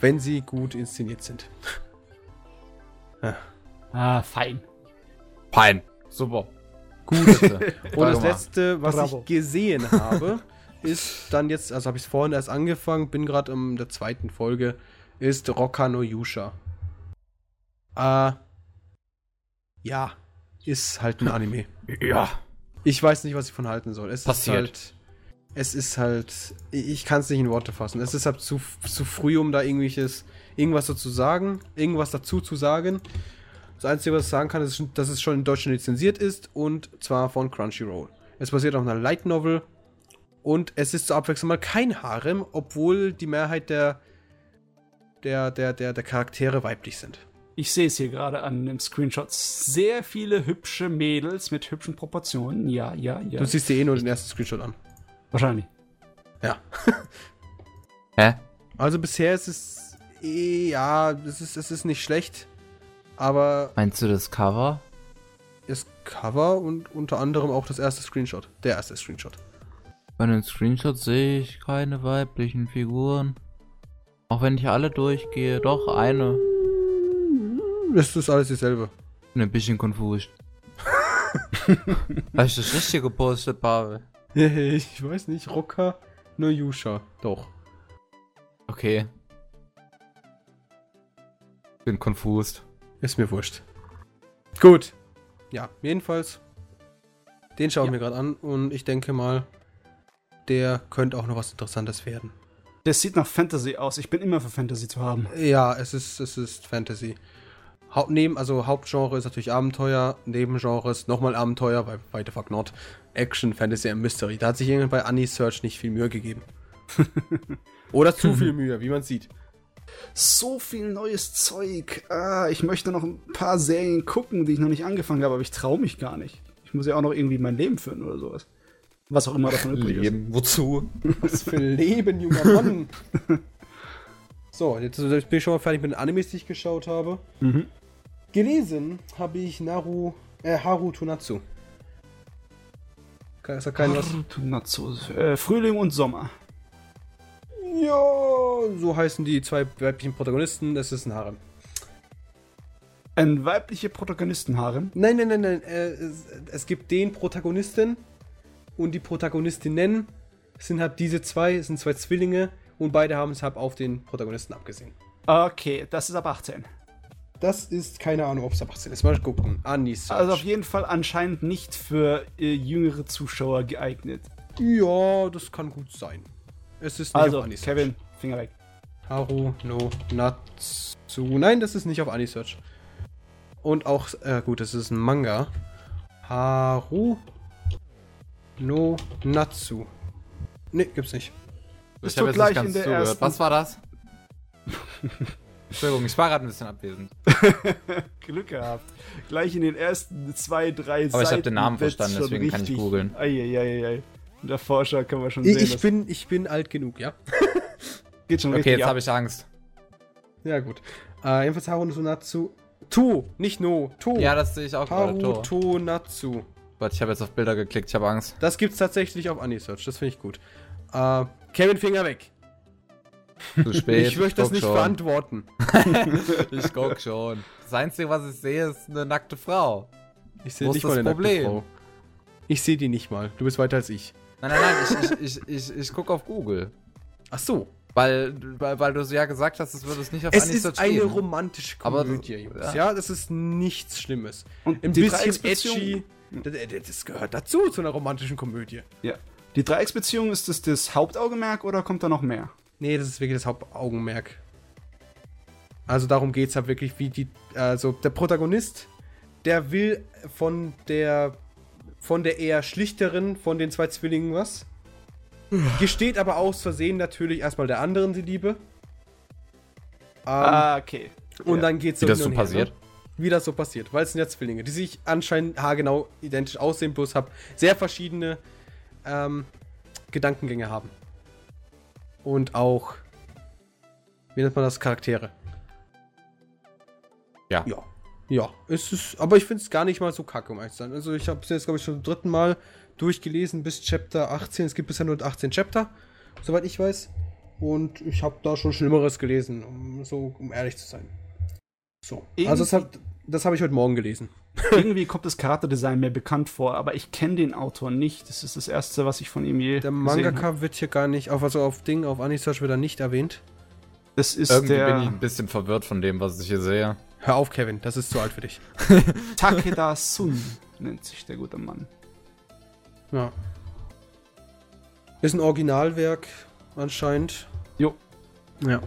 Wenn sie gut inszeniert sind. Ah, fein. Fein. Super. Gut. Und das letzte, was Bravo. ich gesehen habe, ist dann jetzt, also habe ich es vorhin erst angefangen, bin gerade in der zweiten Folge, ist Rokka no Yusha. Äh, ja, ist halt ein Anime. Ja. Ich weiß nicht, was ich von halten soll. Es Passiert. ist halt. Es ist halt. Ich kann es nicht in Worte fassen. Es ist halt zu, zu früh, um da irgendwelches. Irgendwas dazu sagen. Irgendwas dazu zu sagen. Das Einzige, was ich sagen kann, ist, dass es schon in Deutschland lizenziert ist. Und zwar von Crunchyroll. Es basiert auf einer Light Novel. Und es ist zur Abwechslung mal kein Harem, obwohl die Mehrheit der. Der, der, der, der Charaktere weiblich sind. Ich sehe es hier gerade an dem Screenshot. Sehr viele hübsche Mädels mit hübschen Proportionen. Ja, ja, ja. Du siehst dir eh nur den ersten Screenshot an. Wahrscheinlich. Ja. Hä? Also bisher ist es. eh, Ja, es ist, es ist nicht schlecht. Aber Meinst du das Cover? das Cover und unter anderem auch das erste Screenshot. Der erste Screenshot. Bei den Screenshots sehe ich keine weiblichen Figuren. Auch wenn ich alle durchgehe, doch eine. Es ist alles dieselbe. Bin ein bisschen konfus. Hast du das richtig gepostet, Pavel? ich weiß nicht, Rocker, nur Yusha. Doch. Okay. Bin confused. Ist mir wurscht. Gut. Ja, jedenfalls. Den schaue ich Ja. mir gerade an und ich denke mal, der könnte auch noch was Interessantes werden. Das sieht nach Fantasy aus. Ich bin immer für Fantasy zu haben. Ja, es ist, es ist Fantasy. Haupt, neben, also Hauptgenre ist natürlich Abenteuer, Nebengenres nochmal Abenteuer, weil why the fuck not? Action, Fantasy und Mystery. Da hat sich irgendwie bei Anisearch nicht viel Mühe gegeben. Oder zu viel Mühe, wie man sieht. So viel neues Zeug. Ah, ich möchte noch ein paar Serien gucken, die ich noch nicht angefangen habe, aber ich traue mich gar nicht. Ich muss ja auch noch irgendwie mein Leben führen oder sowas. Was auch immer davon übrig ist. Leben. Wozu? Was für ein Leben, junger Mann. so, jetzt bin ich schon mal fertig mit den Animes, die ich geschaut habe. Mhm. Gelesen habe ich Naru, äh, Haru Tonatsu. Ist da kein was? Natsu. Äh, Frühling und Sommer. Ja, so heißen die zwei weiblichen Protagonisten. Das ist ein Harem. Ein weibliche Protagonistenharem. Nein, nein, nein, nein. Äh, es, es gibt den Protagonisten und die Protagonistinnen. Es sind halt diese zwei, es sind zwei Zwillinge und beide haben es halt auf den Protagonisten abgesehen. Okay, das ist ab 18. Das ist keine Ahnung, ob es ab 18 ist. Mal gucken. Anis. Also auf jeden Fall anscheinend nicht für äh, jüngere Zuschauer geeignet. Ja, das kann gut sein. Es ist nicht Also, auf Anisearch. Kevin, Finger weg. Haru no Natsu. Nein, das ist nicht auf Anisearch. Und auch, äh, gut, das ist ein Manga. Haru no Natsu. Ne, gibt's nicht. Bist Ich hab du jetzt gleich nicht ganz in der zugehört. ersten- Was war das? Entschuldigung, ich war gerade ein bisschen abwesend. Glück gehabt. Gleich in den ersten zwei, drei Aber ich hab den Namen verstanden, deswegen kann ich googeln. Eieieiei. Der Forscher kann man schon Ich, sehen. ich, bin, ich bin alt genug, ja? geht schon Okay, richtig jetzt ab. habe ich Angst. Ja, gut. Äh, jedenfalls Haru no Natsu. Tu, nicht no. Tu. Ja, das sehe ich auch gerade. Haru Tor. to Natsu. Warte, ich habe jetzt auf Bilder geklickt, ich habe Angst. Das gibt's tatsächlich auf Anisearch. Das finde ich gut. Äh, Kevin Finger weg. Zu spät. ich möchte das nicht schon. beantworten. Ich guck schon. Das Einzige, was ich sehe, ist eine nackte Frau. Ich sehe nicht mal das eine nackte Problem? Frau. Ich sehe die nicht mal. Du bist weiter als ich. Nein, nein, nein, ich, ich, ich, ich, ich gucke auf Google. Ach so. Weil, weil, weil du so ja gesagt hast, es würde es nicht auf Es ist eine geben. romantische Aber- Komödie, Jungs. ja. Ja. das ist nichts Schlimmes. Und Ein die bisschen Dreiecksbeziehung- edgy. Das, das gehört dazu, zu einer romantischen Komödie. Ja. Die Dreiecksbeziehung, ist das das Hauptaugenmerk oder kommt da noch mehr? Nee, das ist wirklich das Hauptaugenmerk. Also darum geht es halt wirklich, wie die. Also der Protagonist, der will von der. von der eher schlichteren von den zwei Zwillingen was. Gesteht aber aus Versehen natürlich erstmal der anderen die Liebe. Ähm, ah, okay. und ja. dann geht's Wie das so her, passiert? Ne? Wie das so passiert, weil es sind ja Zwillinge, die sich anscheinend haargenau identisch aussehen, bloß hab sehr verschiedene ähm, Gedankengänge haben. Und auch, wie nennt man das, Charaktere. Ja. Ja. Ja, es ist, aber ich finde es gar nicht mal so kacke, um ehrlich zu sein. Also ich habe es jetzt, glaube ich, schon zum dritten Mal durchgelesen bis Chapter 18. Es gibt bisher nur 18 Chapter, soweit ich weiß. Und ich habe da schon Schlimmeres gelesen, um so, um ehrlich zu sein. So. Also das habe das hab ich heute Morgen gelesen. Irgendwie kommt das Charakterdesign mir bekannt vor, aber ich kenne den Autor nicht. Das ist das erste, was ich von ihm je Der gesehen habe. Mangaka wird hier gar nicht, auf, also auf Ding, auf Anisearch wird er nicht erwähnt. Das ist Irgendwie der bin ich ein bisschen verwirrt von dem, was ich hier sehe. Hör auf, Kevin, das ist zu alt für dich. Takeda Sun, nennt sich der gute Mann. Ja. Ist ein Originalwerk, anscheinend. Jo. Ja.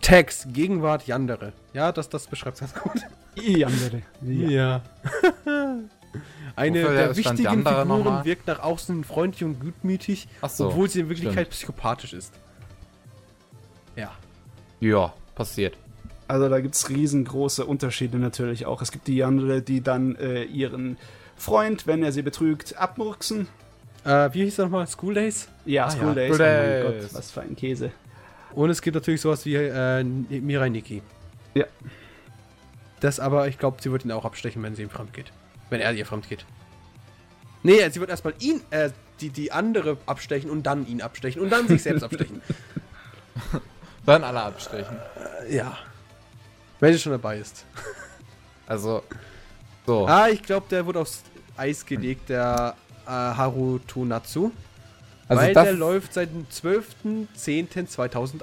Text, Gegenwart, Yandere. Ja, das, das beschreibt ganz gut. Yandere. Ja. Ja. Eine Wofür der stand wichtigen Figuren nochmal? wirkt nach außen freundlich und gutmütig, so, obwohl sie in Wirklichkeit stimmt. psychopathisch ist. Ja. Ja, passiert. Also da gibt es riesengroße Unterschiede natürlich auch. Es gibt die Yandere, die dann äh, ihren Freund, wenn er sie betrügt, abmurksen. Äh, wie hieß das nochmal? School Days? Ja, Ah, School ja. Days. School Oh mein Days. Gott, was für ein Käse. Und es gibt natürlich sowas wie äh, Mirai Nikki. Ja. Das aber, ich glaube, sie wird ihn auch abstechen, wenn sie ihm fremd geht. Wenn er ihr fremd geht. Nee, sie wird erstmal ihn, äh, die, die andere abstechen und dann ihn abstechen und dann sich selbst abstechen. Dann alle abstechen. Äh, ja. Wenn sie schon dabei ist. Also, so. Ah, ich glaube, der wird aufs. Eis gelegt, der äh, Natsu. Also weil der läuft seit dem 12.10.2008.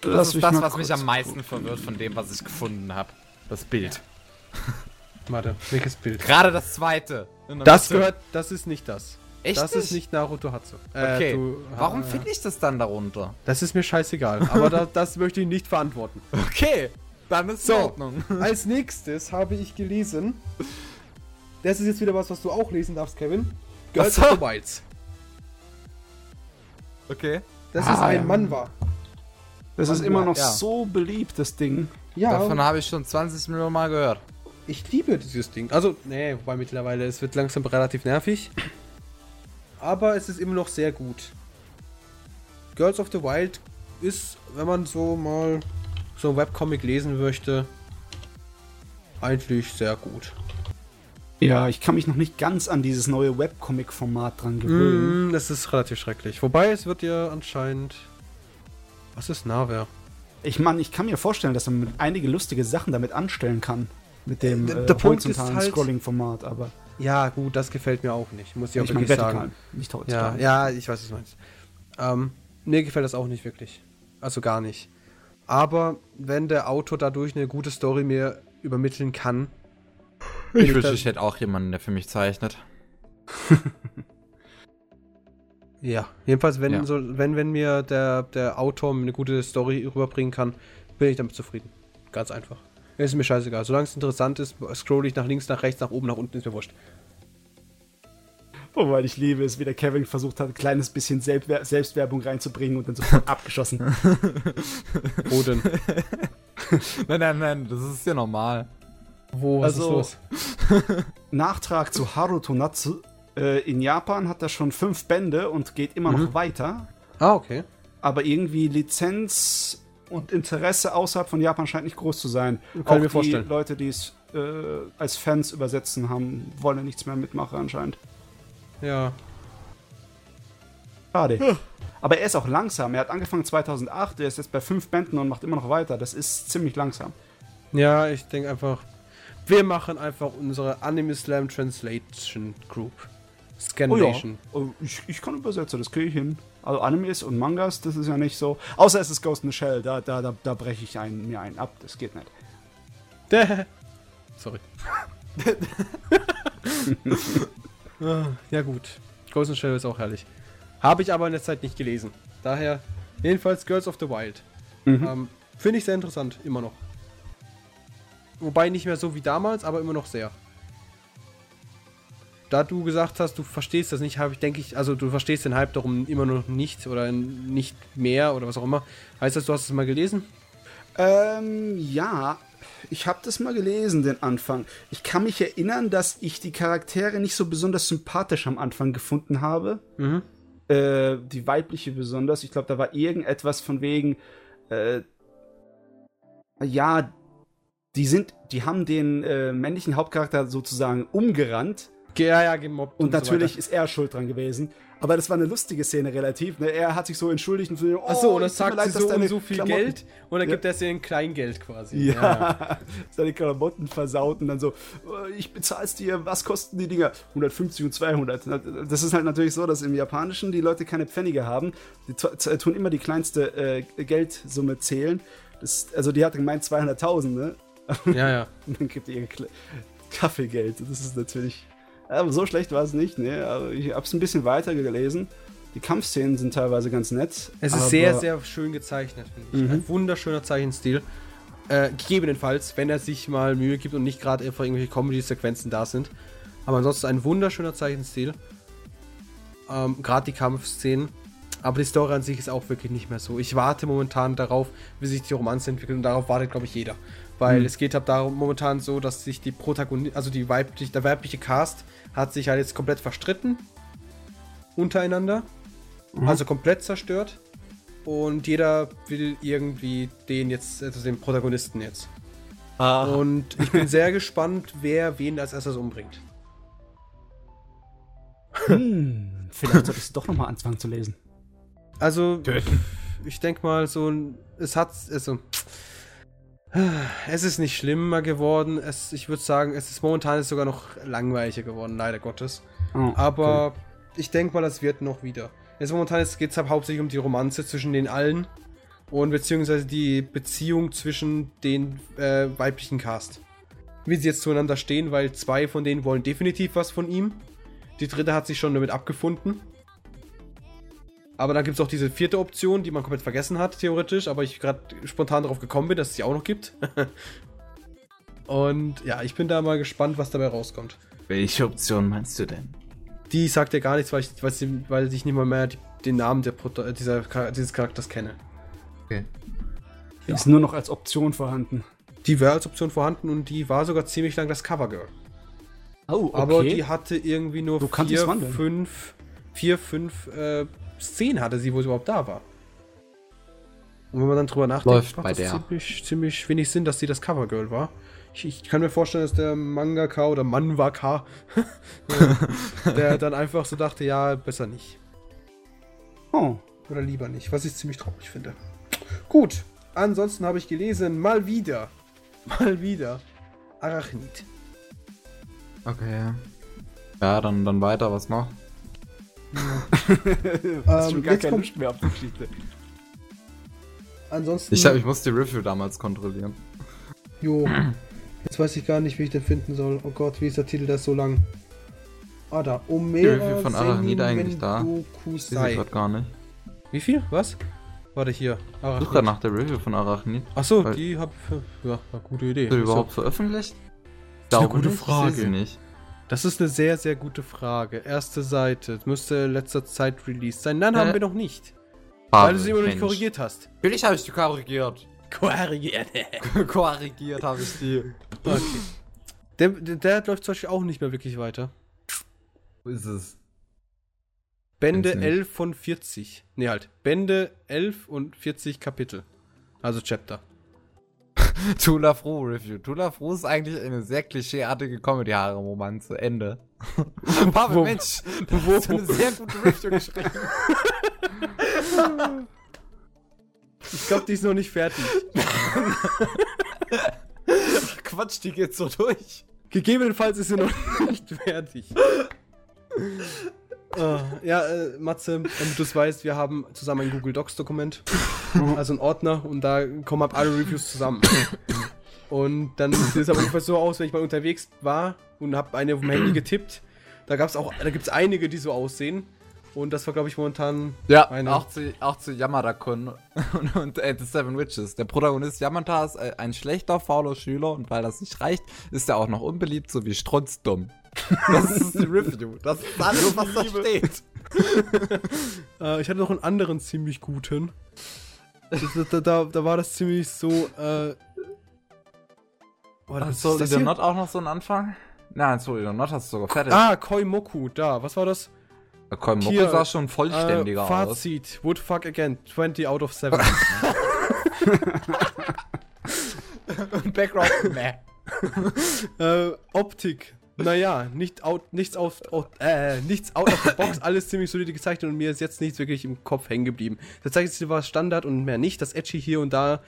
das Lass ist mich das, mal was mich am meisten verwirrt von dem, was ich gefunden habe. Das Bild. Warte, welches Bild? Gerade das zweite. Das Mitte. gehört, das ist nicht das. Echt das nicht? ist nicht Naruto Hatsu. Äh, Okay. du- Warum äh, finde ich das dann darunter? Das ist mir scheißegal, aber da, das möchte ich nicht verantworten. Okay, dann ist So. in Ordnung. Als nächstes habe ich gelesen. Das ist jetzt wieder was, was du auch lesen darfst, Kevin. Girls of the Wilds. Okay. Das Ah, ist ein ja. Manwa. Das ist immer noch Ja. so beliebt, das Ding. Ja, Davon habe ich schon 20 Millionen Mal gehört. ich liebe dieses Ding. Also, nee, wobei mittlerweile, es wird langsam relativ nervig. Aber es ist immer noch sehr gut. Girls of the Wild ist, wenn man so mal so ein Webcomic lesen möchte, eigentlich sehr gut. Ja, ich kann mich noch nicht ganz an dieses neue Webcomic-Format dran gewöhnen. Mm, das ist relativ schrecklich. Wobei es wird ja anscheinend. Was ist Naver? Ich meine, ich kann mir vorstellen, dass man einige lustige Sachen damit anstellen kann. Mit dem Der- äh, der horizontalen halt- Scrolling-Format, aber Ja, gut, das gefällt mir auch nicht, muss ich auch ich wirklich vertikal, sagen. nicht Ja, horizontal. ja, ich weiß, was du meinst. Ähm, mir gefällt das auch nicht wirklich. Also gar nicht. Aber wenn der Autor dadurch eine gute Story mir übermitteln kann. Ich wünschte, ich hätte auch jemanden, der für mich zeichnet. Ja, jedenfalls, wenn, Ja. so, wenn, wenn mir der, der Autor eine gute Story rüberbringen kann, bin ich damit zufrieden. Ganz einfach. Es ist mir scheißegal. Solange es interessant ist, scroll ich nach links, nach rechts, nach oben, nach unten, ist mir wurscht. Wobei ich liebe es, wie der Kevin versucht hat, ein kleines bisschen Selbstwer Selbstwerbung reinzubringen und dann sofort abgeschossen. Wo denn? Nein, nein, nein, das ist ja normal. Wo, was Also- ist los? Nachtrag zu Haruto Natsu. Äh, in Japan hat er schon fünf Bände und geht immer Mhm. noch weiter. Ah, okay. Aber irgendwie Lizenz und Interesse außerhalb von Japan scheint nicht groß zu sein. Kann Auch mir die vorstellen. Leute, die es äh, als Fans übersetzen haben, wollen ja nichts mehr mitmachen anscheinend. Ja. Schade. Aber er ist auch langsam. Er hat angefangen 2008, er ist jetzt bei fünf Bänden und macht immer noch weiter. Das ist ziemlich langsam. Ja, ich denke einfach, wir machen einfach unsere Anime Slam Translation Group. Scandination. Oh, ich, ich kann übersetzen, das kriege ich hin. Also Animes und Mangas, das ist ja nicht so. Außer es ist Ghost in the Shell, da, da, da, da breche ich einen, mir einen ab. Das geht nicht. Sorry. Ja gut. Ghost in the Shell ist auch herrlich. Habe ich aber in der Zeit nicht gelesen. Daher, jedenfalls Girls of the Wild. Mhm. Ähm, Finde ich sehr interessant, immer noch. Wobei nicht mehr so wie damals, aber immer noch sehr. Da du gesagt hast, du verstehst das nicht, habe ich, denke ich, also du verstehst den Hype darum immer noch nicht oder nicht mehr oder was auch immer. Heißt das, du hast es mal gelesen? Ähm, ja, ich habe das mal gelesen, den Anfang. Ich kann mich erinnern, dass ich die Charaktere nicht so besonders sympathisch am Anfang gefunden habe. Mhm. Äh, die weibliche besonders. Ich glaube, da war irgendetwas von wegen, äh, ja, die sind, die haben den äh, männlichen Hauptcharakter sozusagen umgerannt. Ja, ja, gemobbt. Und, so natürlich weiter. ist er schuld dran gewesen. Aber das war eine lustige Szene relativ. Ne? Er hat sich so entschuldigt und so, oh, Achso, und es das sagt leid, so um so viel Klamotten- Geld und dann Ja. gibt er sie in Kleingeld quasi. Ja, seine Klamotten versaut und dann so, äh, ich bezahl's dir, was kosten die Dinger? 150 und 200. Das ist halt natürlich so, dass im Japanischen die Leute keine Pfennige haben. Die tun immer die kleinste äh, Geldsumme zählen. Das, also die hat gemeint 200.000, ne? Ja, ja. Und dann gibt ihr ihr Kaffeegeld. Das ist natürlich. Aber so schlecht war es nicht, ne? Aber ich hab's ein bisschen weiter gelesen. Die Kampfszenen sind teilweise ganz nett. Es ist sehr, sehr schön gezeichnet, finde ich. Mhm. Ein wunderschöner Zeichenstil. Äh, gegebenenfalls, wenn er sich mal Mühe gibt und nicht gerade einfach irgendwelche Comedy-Sequenzen da sind. Aber ansonsten ein wunderschöner Zeichenstil. Ähm, gerade die Kampfszenen. Aber die Story an sich ist auch wirklich nicht mehr so. Ich warte momentan darauf, wie sich die Romanze entwickelt und darauf wartet, glaube ich, jeder. Weil Mhm. es geht halt darum momentan so, dass sich die Protagonist, also die weibliche, der weibliche Cast hat sich halt jetzt komplett verstritten untereinander. Also komplett zerstört. Und jeder will irgendwie den jetzt, also den Protagonisten jetzt. Ah, Und ich bin sehr gespannt, wer wen als erstes umbringt. hm, vielleicht solltest du doch nochmal anfangen zu lesen. Also, ich denke mal, so ein. Es hat. Also, Es ist nicht schlimmer geworden. Es, ich würde sagen, es ist momentan ist sogar noch langweiliger geworden, leider Gottes. Oh, Aber ich denke mal, das wird noch wieder. Jetzt momentan geht es halt hauptsächlich um die Romanze zwischen den allen und beziehungsweise die Beziehung zwischen den äh, weiblichen Cast. Wie sie jetzt zueinander stehen, weil zwei von denen wollen definitiv was von ihm. Die dritte hat sich schon damit abgefunden. Aber dann gibt es auch diese vierte Option, die man komplett vergessen hat, theoretisch, aber ich gerade spontan darauf gekommen bin, dass es sie auch noch gibt. und ja, ich bin da mal gespannt, was dabei rauskommt. Welche Option meinst du denn? Die sagt ja gar nichts, weil ich, weil ich nicht mal mehr die, den Namen der Proto äh, dieser, dieses Charakters kenne. Okay. Die ist nur noch als Option vorhanden. Die wäre als Option vorhanden und die war sogar ziemlich lang das Covergirl. Oh, okay. Aber die hatte irgendwie nur Du vier, fünf, vier, fünf äh, Szenen hatte sie, wo sie überhaupt da war. Und wenn man dann drüber nachdenkt, Läuft macht bei das der. Ziemlich, ziemlich wenig Sinn, dass sie das Covergirl war. Ich, ich kann mir vorstellen, dass der Mangaka oder Manwaka äh, der dann einfach so dachte, ja, besser nicht. Oh. Oder lieber nicht, was ich ziemlich traurig finde. Gut, ansonsten habe ich gelesen, mal wieder, mal wieder, Arachnid. Okay. Ja, dann, dann weiter, was noch? Hast schon gar jetzt keine kommt- Lust mehr auf die Geschichte. Ansonsten, Ich, hab, ich muss die Review damals kontrollieren. jo, jetzt weiß ich gar nicht, wie ich den finden soll. Oh Gott, wie ist der Titel, der ist so lang. Ah, da, Omera Review von Arachnid eigentlich da? Ich grad gar nicht. Wie viel? Was? Warte hier. Ich suche gerade Arachnid. nach der Review von Arachnid. Achso, die hab ja, eine gute Idee. Ist überhaupt veröffentlicht? Das ist eine gute ich Frage. sie nicht. Das ist eine sehr, sehr gute Frage. Erste Seite. Das müsste in letzter Zeit released sein. Nein, Äh, haben wir noch nicht. Pavel, Weil du sie immer noch nicht korrigiert hast. Natürlich habe ich die korrigiert. Korrigiert. korrigiert habe ich die. Okay. Der, der, der läuft zum Beispiel auch nicht mehr wirklich weiter. Wo ist es? Bände Kenn's nicht. 11 von 40. Nee, halt. Bände 11 und 40 Kapitel. Also Chapter. Tula Froh Review. Tula Froh ist eigentlich eine sehr klischeeartige Comedy-Haare-Romanze. Ende. Pavel, Wo- Mensch, du hast eine sehr gute Review geschrieben. Ich glaube, die ist noch nicht fertig. Quatsch, die geht so durch. Gegebenenfalls ist sie noch nicht fertig. Ah, ja, äh, Matze, damit du es weißt, wir haben zusammen ein Google Docs Dokument, also ein Ordner, und da kommen ab alle Reviews zusammen. Und dann sieht es aber ungefähr so aus, wenn ich mal unterwegs war und habe eine auf dem Handy getippt. Da gab's auch, da gibt es einige, die so aussehen. Und das war, glaube ich, momentan Ja, Eine. auch zu, auch zu Yamada-kun und, und äh, The Seven Witches. Der Protagonist Yamata ist äh, ein schlechter, fauler Schüler und weil das nicht reicht, ist er auch noch unbeliebt sowie strotzdumm. Das ist die Review. Das ist alles, was da steht. Äh, ich hatte noch einen anderen ziemlich guten. Da, da, da war das ziemlich so. Äh, oh, das, Soul ist das? Not auch noch so einen Anfang? Nein, Eater Not hast du sogar fertig. Ah, Koimoku, da. Was war das? Komm, Moko hier, sah schon vollständiger äh, aus. Fazit: Would fuck again. 20 out of 7. Background, meh. äh, Optik. Naja, nicht out, nichts, auf, out, äh, nichts out of the box, alles ziemlich solide gezeichnet und mir ist jetzt nichts wirklich im Kopf hängen geblieben. Das zeigt war Standard und mehr nicht. Das Edgy hier und da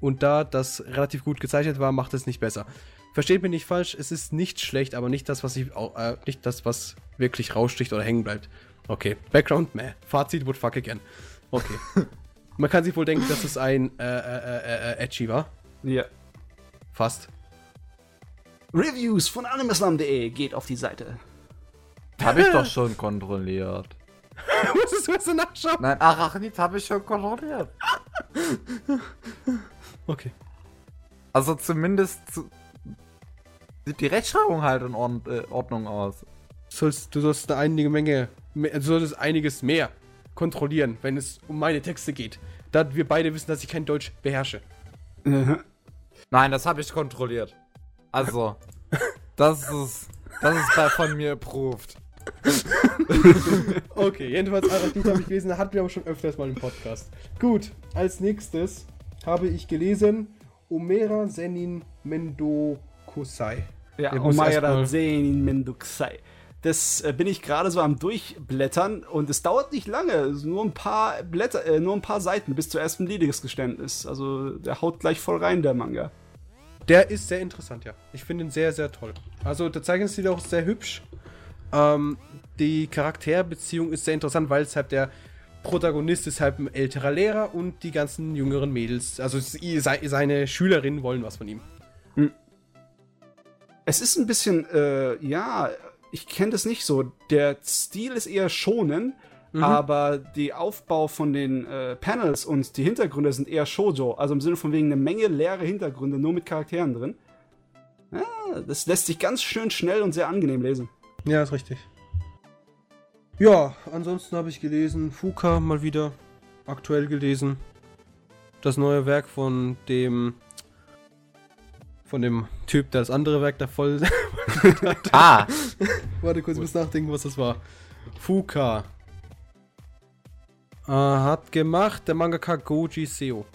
und da das relativ gut gezeichnet war, macht es nicht besser. Versteht mich nicht falsch, es ist nicht schlecht, aber nicht das, was ich, äh, nicht das, was wirklich raussticht oder hängen bleibt. Okay, Background, meh. Fazit, would fuck again. Okay. Man kann sich wohl denken, dass es ein äh, äh, äh, äh, Edgy war. Ja. Fast. Reviews von animeslam.de geht auf die Seite. Hab ich doch schon kontrolliert. Musstest du erst nachschauen? Nein, Arachnid habe ich schon kontrolliert. Okay. Also zumindest zu, sieht die Rechtschreibung halt in Ordn äh, Ordnung aus. sollst, du sollst eine einige Menge, du solltest einiges mehr kontrollieren, wenn es um meine Texte geht. Da wir beide wissen, dass ich kein Deutsch beherrsche. Nein, das habe ich kontrolliert. Also, das ist, das ist bei von mir approved. Okay, jedenfalls Arachnid habe ich gelesen, hatten wir aber schon öfters mal im Podcast. Gut, als nächstes habe ich gelesen Omera Senin Mendo Kusai. Ja, erstmal- Zenin Menduksai. Das äh, bin ich gerade so am Durchblättern und es dauert nicht lange. Nur ein paar Blätter, äh, nur ein paar Seiten bis zur ersten Liebesgeständnis. Also der haut gleich voll rein, der Manga. Der ist sehr interessant, ja. Ich finde ihn sehr, sehr toll. Also der Zeichnungsstil auch sehr hübsch. Ähm, die Charakterbeziehung ist sehr interessant, weil es halt der Protagonist ist halt ein älterer Lehrer und die ganzen jüngeren Mädels, also seine Schülerinnen wollen was von ihm. Es ist ein bisschen, äh, ja, ich kenne das nicht so. Der Stil ist eher schonen, aber der Aufbau von den äh, Panels und die Hintergründe sind eher Shoujo. Also im Sinne von wegen eine Menge leere Hintergründe, nur mit Charakteren drin. Ja, das lässt sich ganz schön schnell und sehr angenehm lesen. Ja, ist richtig. Ja, ansonsten habe ich gelesen, Fuka mal wieder aktuell gelesen. Das neue Werk von dem von dem Typ, der das andere Werk da voll. Ah, Warte kurz, ich muss nachdenken, was das war. Fuka. Äh, hat gemacht der Mangaka Goji Seo.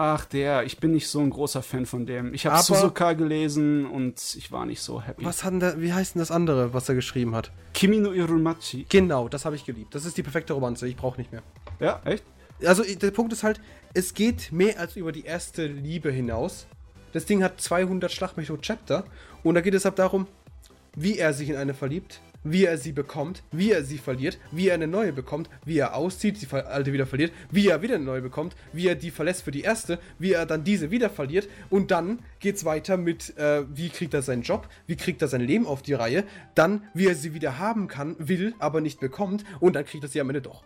Ach, der, ich bin nicht so ein großer Fan von dem. Ich habe Suzuka gelesen und ich war nicht so happy. Was hat denn der, wie heißt denn das andere, was er geschrieben hat? Kimi no Irumachi. Genau, das habe ich geliebt. Das ist die perfekte Romanze, ich brauche nicht mehr. Ja, echt? Also der Punkt ist halt, es geht mehr als über die erste Liebe hinaus. Das Ding hat 200 Schlagmethod Chapter und da geht es halt darum, wie er sich in eine verliebt, wie er sie bekommt, wie er sie verliert, wie er eine neue bekommt, wie er auszieht, die alte wieder verliert, wie er wieder eine neue bekommt, wie er die verlässt für die erste, wie er dann diese wieder verliert und dann geht's weiter mit, äh, wie kriegt er seinen Job, wie kriegt er sein Leben auf die Reihe, dann wie er sie wieder haben kann, will, aber nicht bekommt und dann kriegt er sie am Ende doch.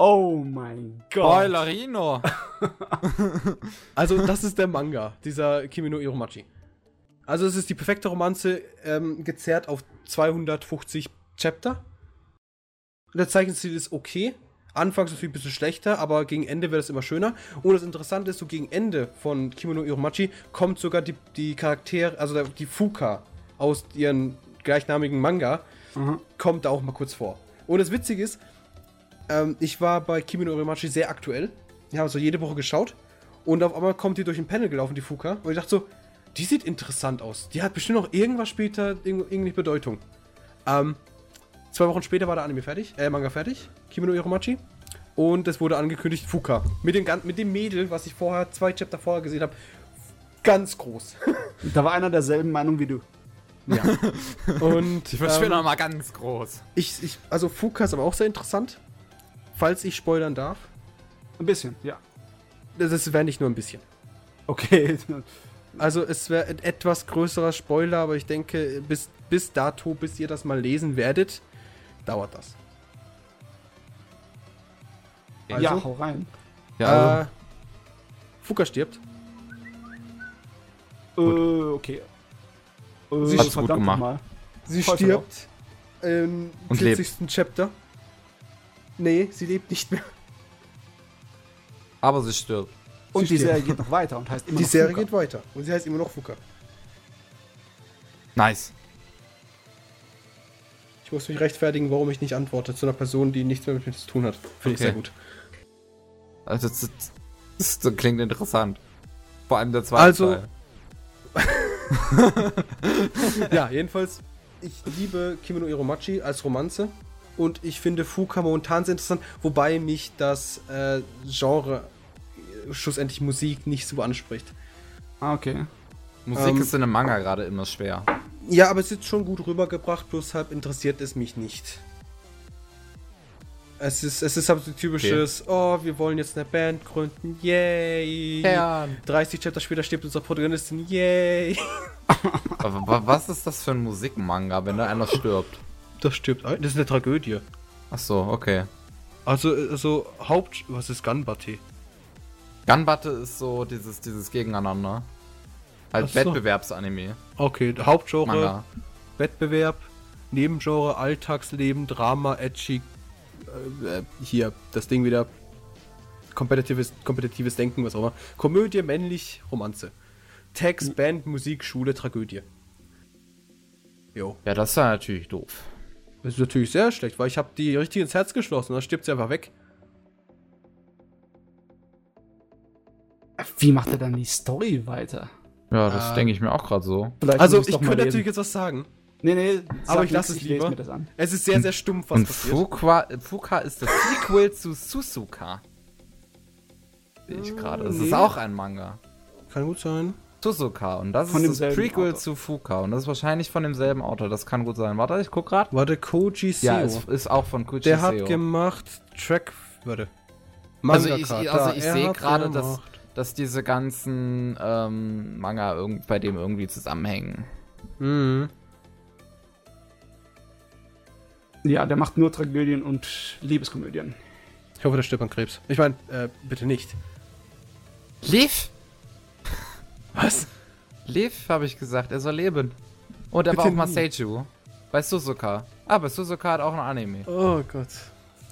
Oh mein Gott. Spoilerino. Also, das ist der Manga, dieser Kimi no Iromachi. Also, es ist die perfekte Romanze, ähm, gezerrt auf 250 Chapter. Der Zeichenstil ist okay. Anfangs ist es ein bisschen schlechter, aber gegen Ende wird es immer schöner. Und das Interessante ist, so gegen Ende von Kimi no Iromachi kommt sogar die, die Charaktere, also die Fuka aus ihren gleichnamigen Manga, Mhm. kommt da auch mal kurz vor. Und das Witzige ist, ähm, ich war bei Kimi no Iromachi sehr aktuell. Ich habe so jede Woche geschaut. Und auf einmal kommt die durch ein Panel gelaufen, die Fuka. Und ich dachte so, die sieht interessant aus. Die hat bestimmt noch irgendwas später, irg- irgendeine Bedeutung. Ähm, zwei Wochen später war der Anime fertig, äh, Manga fertig. Kimi no Iromachi. Und es wurde angekündigt, Fuka. Mit dem, mit dem Mädel, was ich vorher, zwei Chapter vorher gesehen habe. Ganz groß. Da war einer derselben Meinung wie du. ja. Und Ich verschwinde ähm, noch mal ganz groß. ich, ich, also Fuka ist aber auch sehr interessant. Falls ich spoilern darf. Ein bisschen, ja. Das wäre nicht nur ein bisschen. Okay. Also es wäre ein etwas größerer Spoiler, aber ich denke, bis, bis dato, bis ihr das mal lesen werdet, dauert das. Also, ja, hau rein. Ja, äh, Fuka stirbt. Äh, okay. Äh, Sie hat's gut gemacht. nochmal. Sie Voll stirbt im Und 40. Chapter. Nee, sie lebt nicht mehr. aber sie stirbt. Und Sie die. Serie geht noch weiter und heißt immer Die noch Serie Fuka. geht weiter. Und sie heißt immer noch Fuka. Nice. Ich muss mich rechtfertigen, warum ich nicht antworte zu einer Person, die nichts mehr mit mir zu tun hat. Finde ich Okay. sehr gut. Also, das, das, das klingt interessant. Vor allem der zweite Also- Teil. ja, jedenfalls, ich liebe Kimi no Iromachi als Romanze und ich finde Fuka momentan sehr interessant, wobei mich das äh, Genre, schlussendlich Musik, nicht so anspricht. Ah, okay. Musik ähm, ist in einem Manga gerade immer schwer. Ja, aber es ist schon gut rübergebracht, bloß halt interessiert es mich nicht. Es ist, es ist halt so typisches, oh, wir wollen jetzt eine Band gründen, yay. 30 Chapter später stirbt unsere Protagonistin, yay. Aber wa- was ist das für ein Musikmanga, wenn da einer stirbt? Das stirbt. Das ist eine Tragödie. Ach so, okay. Also, also Haupt... Was ist Gunbate? Gunbutte ist so dieses, dieses Gegeneinander. Halt so. Wettbewerbsanime. Okay, Hauptgenre, Manga. Wettbewerb, Nebengenre, Alltagsleben, Drama, Edgy, äh, äh, hier, das Ding wieder, kompetitives, kompetitives Denken, was auch immer. Komödie, männlich, Romanze. Text, Band, Musik, Schule, Tragödie. Jo. Ja, das ist ja natürlich doof. Das ist natürlich sehr schlecht, weil ich habe die richtig ins Herz geschlossen, dann stirbt sie einfach weg. Wie macht er dann die Story weiter? Ja, das Ah. denke ich mir auch gerade so. Vielleicht Also, ich könnte natürlich jetzt was sagen. Nee, nee, Aber ich lasse es lese lieber. mir das an. Es ist sehr, sehr stumpf, was Und passiert. Fuka, Fuka ist das Sequel zu Suzuka. Sehe ich gerade. Es nee. ist auch ein Manga. Kann gut sein. Suzuka. Und das Von ist das Prequel Autor. zu Fuka. Und das ist wahrscheinlich von demselben Autor. Das kann gut sein. Warte, ich guck grad. Warte, Koji Seo. Ja, es ist auch von Kuchi der hat gemacht Track. Warte. Also Mangaka, ich, da, also ich sehe gerade, dass. Dass diese ganzen ähm, Manga irgend, bei dem irgendwie zusammenhängen. Mhm. Ja, der macht nur Tragödien und Liebeskomödien. Ich hoffe, der stirbt an Krebs. Ich meine, äh, bitte nicht. Liv? Was? Liv, habe ich gesagt. Er soll leben. Und er war auch nie. Maseiju. Bei Suzuka. Ah, bei Suzuka hat auch ein Anime. Oh Gott.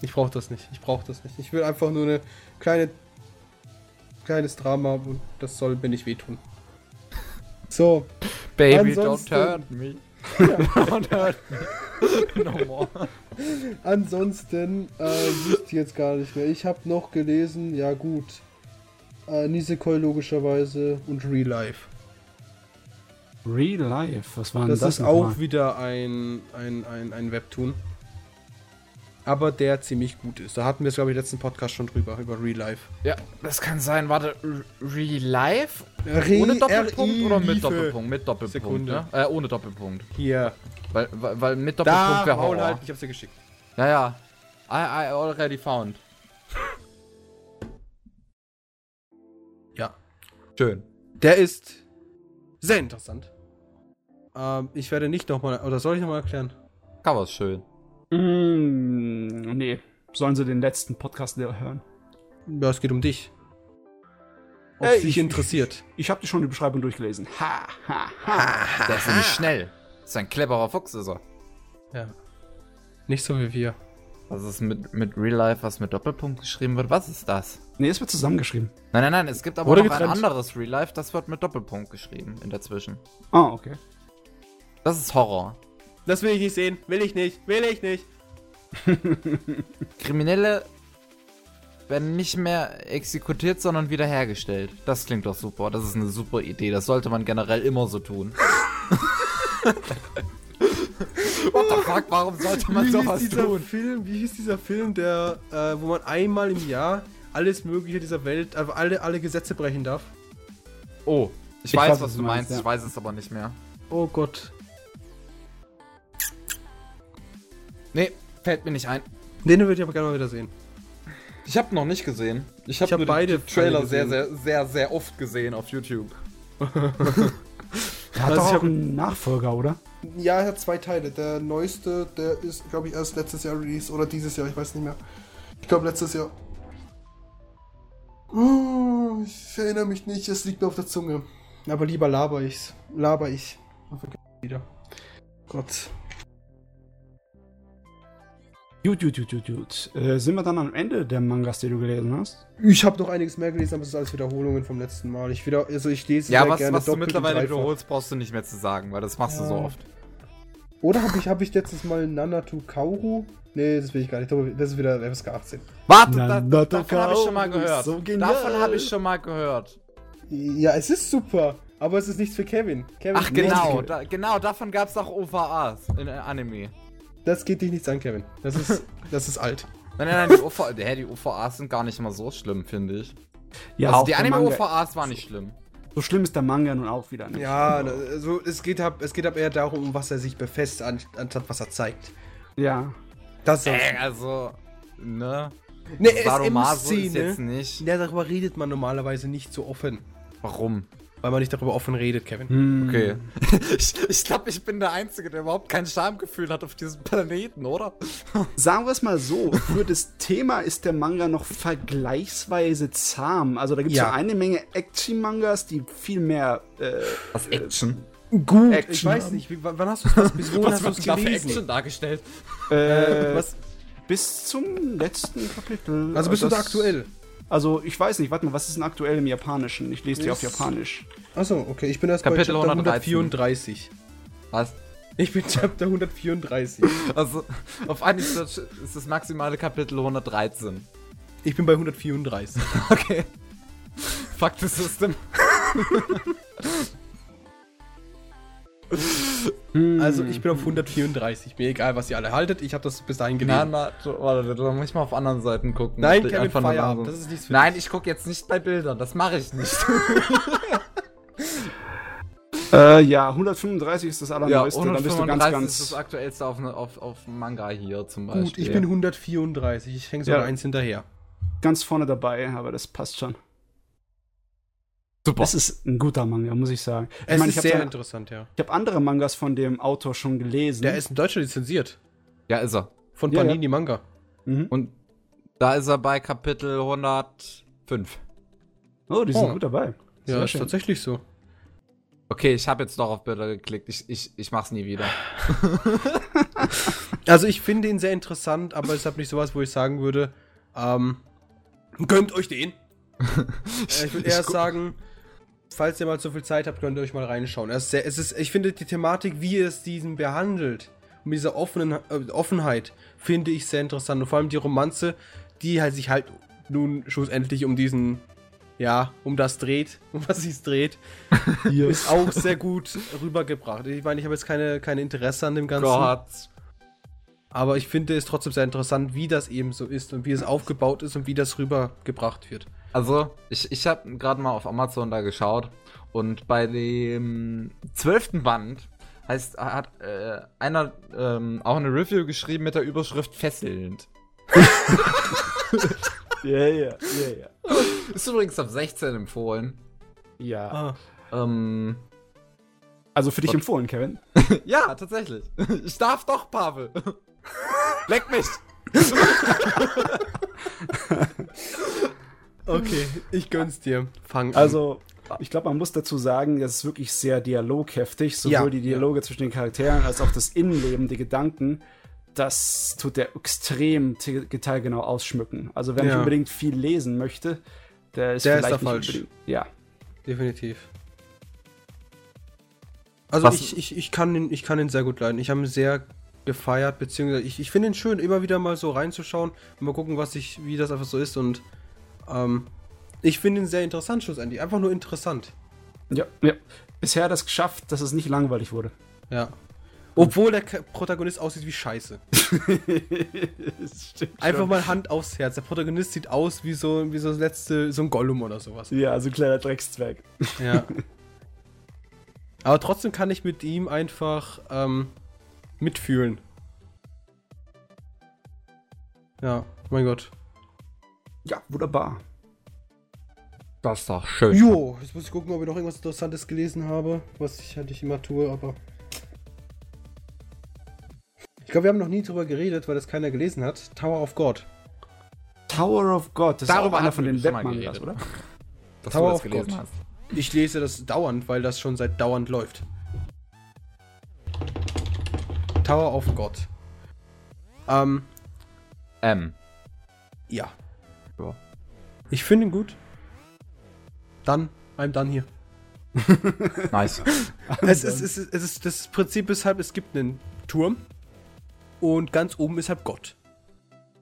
Ich brauche das nicht. Ich brauche das nicht. Ich will einfach nur eine kleine kleines Drama und das soll mir nicht wehtun. So, Baby, Ansonsten- don't hurt me. don't hurt me. no more. ansonsten äh, wüsste ich jetzt gar nicht mehr. Ich habe noch gelesen, ja gut, äh, Nisekoi logischerweise und Real Life. Real Life, was war denn Das, das? ist auch wieder ein, ein, ein, ein Webtoon. Aber der ziemlich gut ist. Da hatten wir es, glaube ich, letzten Podcast schon drüber, über Real Life. Ja, das kann sein. Warte, Real Life? Re- Ohne Doppelpunkt oder mit Liefe. Doppelpunkt? Mit Doppelpunkt, Sekunde. ne? Äh, ohne Doppelpunkt. Hier. Weil, weil, weil mit Doppelpunkt wäre Horror. halt. Ich hab's dir geschickt. Ja, ja. I, I already found. Ja. Schön. Der ist sehr interessant. Ähm, ich werde nicht nochmal, oder soll ich nochmal erklären? Cover ist schön. Mm, nee, sollen sie den letzten Podcast hören? Ja, es geht um dich. Ob Ey, es dich ich- interessiert. Ich habe dir schon die Beschreibung durchgelesen. Ha, ha, ha. Der ist nämlich schnell. Das ist ein cleverer Fuchs, ist er. Ja. Nicht so wie wir. Was ist mit, mit Real Life, was mit Doppelpunkt geschrieben wird? Was ist das? Nee, es wird zusammengeschrieben. Nein, nein, nein, es gibt aber Wurde noch ein getrennt. anderes Real Life, das wird mit Doppelpunkt geschrieben in dazwischen. Ah, okay. Das ist Horror. Das will ich nicht sehen. Will ich nicht. Will ich nicht. Kriminelle werden nicht mehr exekutiert, sondern wiederhergestellt. Das klingt doch super. Das ist eine super Idee. Das sollte man generell immer so tun. What the fuck? Warum sollte man wie sowas hieß dieser tun? Film, wie hieß dieser Film, der, äh, wo man einmal im Jahr alles Mögliche dieser Welt, also alle, alle Gesetze brechen darf? Oh, ich, Ich weiß, weiß, was du ja. meinst. Ich weiß es aber nicht mehr. Oh Gott. Nee, fällt mir nicht ein. Den würde ich aber gerne mal wieder sehen. Ich habe noch nicht gesehen. Ich habe hab nur beide die Trailer sehr, sehr, sehr, sehr oft gesehen auf YouTube. Der hat Also doch auch einen Nachfolger, oder? Ja, er hat zwei Teile. Der neueste, der ist, glaube ich, erst letztes Jahr released oder dieses Jahr, ich weiß nicht mehr. Ich glaube letztes Jahr. Oh, ich erinnere mich nicht, es liegt mir auf der Zunge. Aber lieber laber ich's. Laber ich. Wieder. Gott. Gut, gut, gut, gut, gut. Äh, sind wir dann am Ende der Mangas, die du gelesen hast? Ich habe noch einiges mehr gelesen, aber es ist alles Wiederholungen vom letzten Mal. Ich wieder, also ich lese Ja, sehr was, gerne was du mittlerweile wiederholst, brauchst du nicht mehr zu sagen, weil das machst du so Ja. oft. Oder habe ich, hab ich letztes Mal Nanatu Kauru? Nee, das will ich gar nicht. Das ist wieder FSK 18. Warte, da, davon habe ich schon mal gehört. so davon habe ich schon mal gehört. Ja, es ist super, aber es ist nichts für Kevin. Kevin Ach genau, da, genau, davon gab es auch OVAs in äh, Anime. Das geht dich nichts an, Kevin. Das ist, das ist alt. Nein, nein, nein, die, OVA, hä, die OVAs sind gar nicht immer so schlimm, finde ich. Ja, also auch die Anime-OVAs waren nicht schlimm. So schlimm ist der Manga nun auch wieder nicht. Ja, also es geht ab, es geht ab eher darum, um was er sich befasst, an, anstatt was er zeigt. Ja. Das ist Ey, also, ne? Ne, Sadomaso ist jetzt nicht. ja, darüber redet man normalerweise nicht so offen. Warum? Weil man nicht darüber offen redet, Kevin. Hm. Okay. Ich, ich glaube, ich bin der Einzige, der überhaupt kein Schamgefühl hat auf diesem Planeten, oder? Sagen wir es mal so, für das Thema ist der Manga noch vergleichsweise zahm. Also da gibt es Ja. ja. eine Menge Action-Mangas, die viel mehr äh, Was Action? gut Ich Action weiß haben. nicht, wie, wann wann hast du es bis wohin hast du es gelesen? dargestellt? Äh, Was? Bis zum letzten Kapitel. Also bist du da Das- aktuell? Also ich weiß nicht, warte mal, was ist denn aktuell im Japanischen? Ich lese die auf Japanisch. Achso, okay, ich bin erst Kapitel bei Chapter 113. 134. Was? Ich bin Chapter 134. Also, auf Anisearch ist das maximale Kapitel 113. Ich bin bei 134. Okay. Fuck the system. Hm. Also ich bin auf 134. Mir egal, was ihr alle haltet. Ich habe das bis dahin gelesen. Na, warte, da muss ich mal auf anderen Seiten gucken. Nein, die Kevin, Feierabend. Das ist nichts für Nein, dich. ich gucke jetzt nicht bei Bildern, das mache ich nicht. Äh, ja, 135 ist das ja, allerneueste. dann bist du ganz, 135 ganz. ist das aktuellste auf, ne- auf, auf Manga hier zum Beispiel. Gut, ich bin 134. Ich hänge sogar Ja. eins hinterher. ganz vorne dabei, aber das passt schon. Super. Es ist ein guter Manga, muss ich sagen. Ich Es meine, ist ich sehr habe interessant, ja. hab andere Mangas von dem Autor schon gelesen. Der ist in Deutschland lizenziert. Ja, ist er. Von Ja, Panini Manga. mhm. Und da ist er bei Kapitel 105. Oh, die sind Oh. gut dabei. Ja, Sehr ist schön. tatsächlich so. Okay, ich habe jetzt doch auf Bilder geklickt. Ich, ich, ich mach's nie wieder. Also ich finde ihn sehr interessant, aber es ist nicht sowas, wo ich sagen würde, ähm, gönnt euch den. Äh, ich würde eher sagen, falls ihr mal so viel Zeit habt, könnt ihr euch mal reinschauen. Es ist, sehr, es ist ich finde die Thematik, wie es diesen behandelt, und diese offenen, äh, Offenheit, finde ich sehr interessant. Und vor allem die Romanze, die halt sich halt nun schlussendlich um diesen, ja, um das dreht, um was sich dreht, ist auch sehr gut rübergebracht. Ich meine, ich habe jetzt keine, keine Interesse an dem Ganzen. Gott. Aber ich finde es trotzdem sehr interessant, wie das eben so ist und wie es aufgebaut ist und wie das rübergebracht wird. Also, ich, ich habe gerade mal auf Amazon da geschaut und bei dem zwölften Band heißt, hat äh, einer ähm, auch eine Review geschrieben mit der Überschrift fesselnd. Ja, ja, ja, ja. Ist übrigens ab 16 empfohlen. Ja. Ah. Ähm, Also für dich Und- empfohlen, Kevin. ja, tatsächlich. Ich darf doch, Pavel. Leck mich. Okay, ich gönn's dir. Fang an. Also, ich glaube, man muss dazu sagen, das ist wirklich sehr dialogheftig. Sowohl Ja, die Dialoge zwischen den Charakteren als auch das Innenleben, die Gedanken. Das tut er extrem detailgenau ausschmücken. Also, wer nicht Ja. unbedingt viel lesen möchte, der ist Der ist vielleicht da nicht falsch. Ja. definitiv. Also Was- ich, ich, ich, kann ihn, ich kann ihn sehr gut leiden. Ich habe ihn sehr gefeiert, beziehungsweise ich, ich finde ihn schön, immer wieder mal so reinzuschauen und mal gucken, was ich, wie das einfach so ist. Und ähm, ich finde ihn sehr interessant schlussendlich. Einfach nur interessant. ja. ja. Bisher hat er es geschafft, dass es nicht langweilig wurde. Ja. Obwohl der K Protagonist aussieht wie Scheiße. Das stimmt Einfach schon. mal Hand aufs Herz. Der Protagonist sieht aus wie so, wie so das letzte, so ein Gollum oder sowas. Ja, also ein kleiner Dreckszwerg. Ja. Aber trotzdem kann ich mit ihm einfach ähm, mitfühlen. Ja, mein Gott. Ja, wunderbar. Das ist doch schön. Jo, jetzt muss ich gucken, ob ich noch irgendwas Interessantes gelesen habe, was ich halt nicht immer tue, aber. Ich glaube, wir haben noch nie drüber geredet, weil das keiner gelesen hat. Tower of God. Tower of God, das ist Darüber auch einer von den geredet. oder? Dass Tower du of das gelesen God. hast. Ich lese das dauernd, weil das schon seit dauernd läuft. Tower of God. Ähm, Ähm. ja. Ja. Ich finde ihn gut. Dann, I'm done hier. Nice. es, ist, es, ist, es ist, das Prinzip ist halt, es gibt einen Turm und ganz oben ist halt Gott.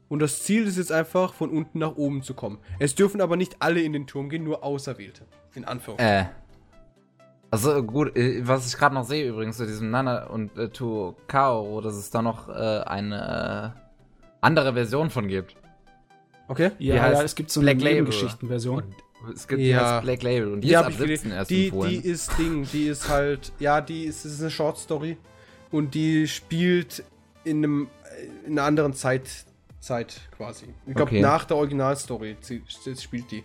Und das Ziel ist jetzt einfach, von unten nach oben zu kommen. Es dürfen aber nicht alle in den Turm gehen, nur Auserwählte. In Anführungszeichen. äh. Also gut, äh, was ich gerade noch sehe übrigens zu diesem Nana und äh, to Kaoro, dass es da noch äh, eine äh, andere Version von gibt. Okay? Ja, Die heißt ja, es gibt so Black eine Label. Nebengeschichtenversion. Es gibt die Ja. heißt Black Label und die, Die ist ab ich gelesen. 17 erst Die, empfohlen. die ist Ding, die ist halt, ja, die ist, ist eine Short Story und die spielt in einem in einer anderen Zeit, Zeit quasi. Ich glaube, Okay. nach der Originalstory spielt die.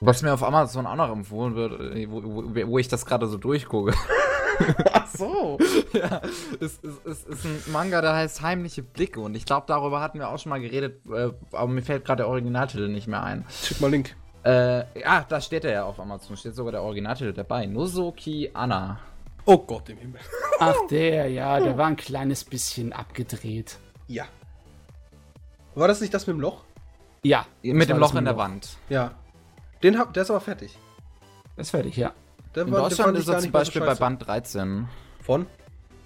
Was mir auf Amazon auch noch empfohlen wird, äh, wo, wo, wo ich das gerade so durchgucke. Ach so. ja, es, es, es ist ein Manga, der heißt Heimliche Blicke und ich glaube, darüber hatten wir auch schon mal geredet, äh, aber mir fällt gerade der Originaltitel nicht mehr ein. Schick mal Link. Äh, ja, da steht er ja auf Amazon, steht sogar der Originaltitel dabei. Nozoki Anna. Oh Gott im Himmel. Ach, der, ja, der war ein kleines bisschen abgedreht. Ja. War das nicht das mit dem Loch? Ja. Mit dem Loch in der Loch. Wand. Ja. Den hab, der ist aber fertig. Das ist fertig, ja. Der In war- Deutschland ist er zum mal so Beispiel bei. Band 13. Von?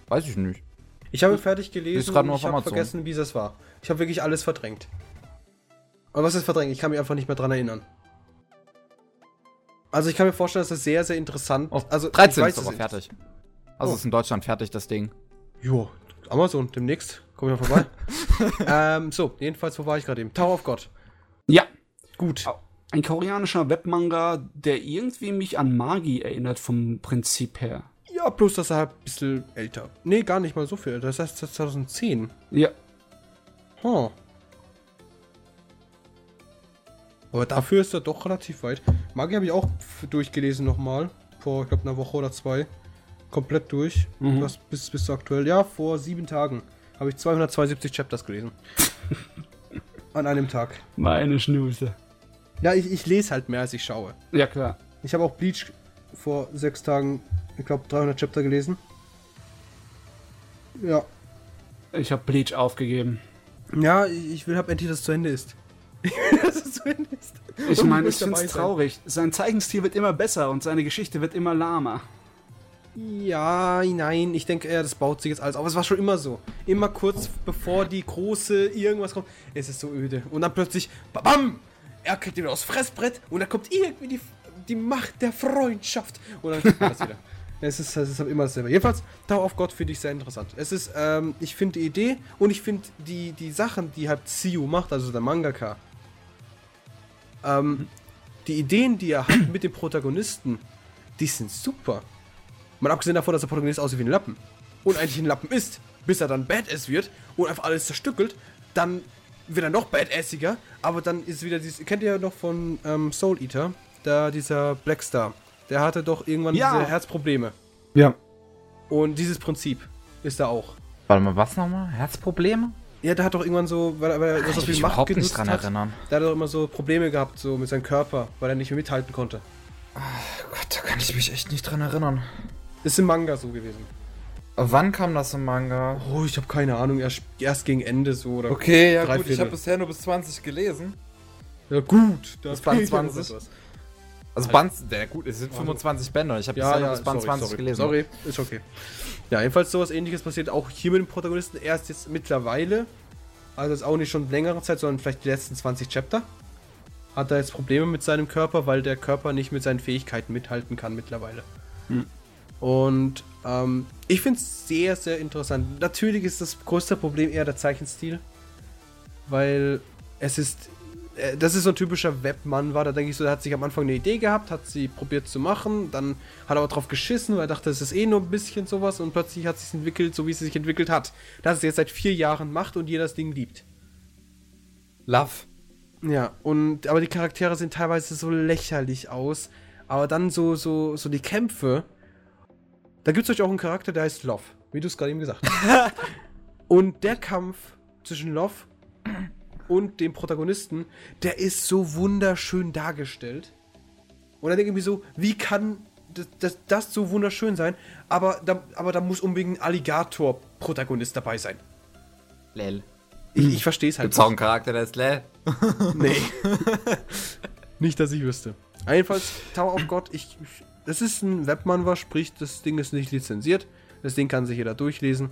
Weiß ich nicht. Ich habe fertig gelesen und ich habe vergessen, wie es war. Ich habe wirklich alles verdrängt. Aber was ist verdrängt? Ich kann mich einfach nicht mehr dran erinnern. Also ich kann mir vorstellen, dass das sehr, sehr interessant Oh, Also 13 ich ist aber fertig. Also Oh. ist in Deutschland fertig, das Ding. Jo, Amazon, demnächst. Komm ich mal vorbei. ähm, so, jedenfalls, wo war ich gerade eben? Tower of God. Ja, Gut. Ein koreanischer Webmanga, der irgendwie mich an Magi erinnert vom Prinzip her. Ja, bloß, dass er halt ein bisschen älter. Nee, gar nicht mal so viel. Das heißt 2010. Ja, Huh. Aber dafür ist er doch relativ weit. Magi habe ich auch durchgelesen nochmal. Vor, ich glaube, einer Woche oder zwei. Komplett durch. Mhm. Das bis, bis aktuell. Ja, vor sieben Tagen habe ich 272 Chapters gelesen. An einem Tag. meine Schnuse. Ja, ich, ich lese halt mehr, als ich schaue. Ja, klar. Ich habe auch Bleach vor sechs Tagen, ich glaube, 300 Chapter gelesen. Ja. Ich habe Bleach aufgegeben. Ja, ich will halt endlich, dass es zu Ende ist. Ich will, dass es zu Ende ist. Ich meine, ich finde es sein. traurig. Sein Zeichenstil wird immer besser und seine Geschichte wird immer lahmer. Ja, nein, ich denke eher, das baut sich jetzt alles auf. Es war schon immer so. Immer kurz bevor die große irgendwas kommt, es ist so öde. Und dann plötzlich, bam! Er kriegt wieder aufs Fressbrett und dann kommt irgendwie die, die Macht der Freundschaft. Und dann kommt das wieder. Es ist, es ist immer dasselbe. Jedenfalls, Tower of God finde ich sehr interessant. Es ist, ähm, ich finde die Idee und ich finde die, die Sachen, die halt Tsuyu macht, also der Mangaka, ähm, die Ideen, die er hat mit dem Protagonisten, die sind super. Mal abgesehen davon, dass der Protagonist aussieht wie ein Lappen. Und eigentlich ein Lappen ist, bis er dann Badass wird und einfach alles zerstückelt, dann wird er noch badassiger, aber dann ist wieder dieses, kennt ihr ja noch von ähm, Soul Eater, da dieser Blackstar, der hatte doch irgendwann Ja. diese Herzprobleme. Ja. Und dieses Prinzip ist da auch. Warte mal, was nochmal? Herzprobleme? Ja, der hat doch irgendwann so, weil, er- weil er Kann so ich viel mich Macht überhaupt nicht genutzt dran hat, erinnern. der hat doch immer so Probleme gehabt, so mit seinem Körper, weil er nicht mehr mithalten konnte. Gott, da kann ich mich echt nicht dran erinnern. Ist im Manga so gewesen. Wann kam das im Manga? Oh, ich habe keine Ahnung, erst, erst gegen Ende so oder. Okay, ja Drei gut, ich Viertel. habe bisher nur bis 20 gelesen. Ja, gut. Da Das Band fehlt ja noch 20. etwas. Also Band, der gut, es sind 25 Bände. Ich habe Ja, bisher nur ja, bis Band sorry, 20 sorry, gelesen. sorry, ist okay. Ja, jedenfalls sowas ähnliches passiert auch hier mit dem Protagonisten erst jetzt mittlerweile. Also jetzt auch nicht schon längere Zeit, sondern vielleicht die letzten 20 Chapter. Hat er jetzt Probleme mit seinem Körper, weil der Körper nicht mit seinen Fähigkeiten mithalten kann mittlerweile. Hm. Und ähm, ich finde es sehr, sehr interessant. Natürlich ist das größte Problem eher der Zeichenstil. Weil es ist. äh, Das ist so ein typischer Webmann war, da denke ich so, der hat sich am Anfang eine Idee gehabt, hat sie probiert zu machen, dann hat er aber drauf geschissen, weil er dachte, es ist eh nur ein bisschen sowas und plötzlich hat es sich entwickelt, so wie es sich entwickelt hat. Dass es jetzt seit vier Jahren macht und jeder das Ding liebt. Love. Ja, und aber die Charaktere sehen teilweise so lächerlich aus. Aber dann so, so, so die Kämpfe. Da gibt es euch auch einen Charakter, der heißt Love, wie du es gerade eben gesagt hast. und der Kampf zwischen Love und dem Protagonisten, der ist so wunderschön dargestellt. Und dann denke ich mir so, wie kann das, das, das so wunderschön sein? Aber da, aber da muss unbedingt ein Alligator-Protagonist dabei sein. Lel. Ich, ich verstehe es halt Gibt's auch einen Charakter, der ist Lel? Nee. nicht, dass ich wüsste. Jedenfalls, Tower of God, ich, ich, das ist ein Webmanwa, sprich, das Ding ist nicht lizenziert. Das Ding kann sich jeder durchlesen.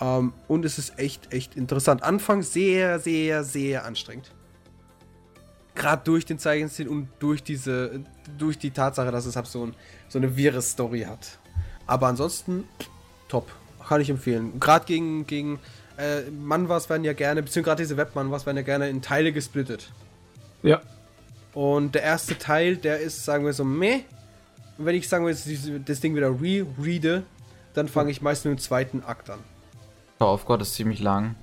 Ähm, und es ist echt, echt interessant. Anfang sehr, sehr, sehr anstrengend. Gerade durch den Zeichenstil und durch diese, durch die Tatsache, dass es halt so, ein, so eine wirre Story hat. Aber ansonsten, top. Kann ich empfehlen. Gerade gegen, gegen äh, Manwas werden ja gerne, beziehungsweise gerade diese Webmanwas werden ja gerne in Teile gesplittet. Ja. Und der erste Teil, der ist, sagen wir so, meh. Und wenn ich, sagen wir jetzt, das Ding wieder re-reade, dann fange ich meist mit dem zweiten Akt an. Tower of God ist ziemlich lang.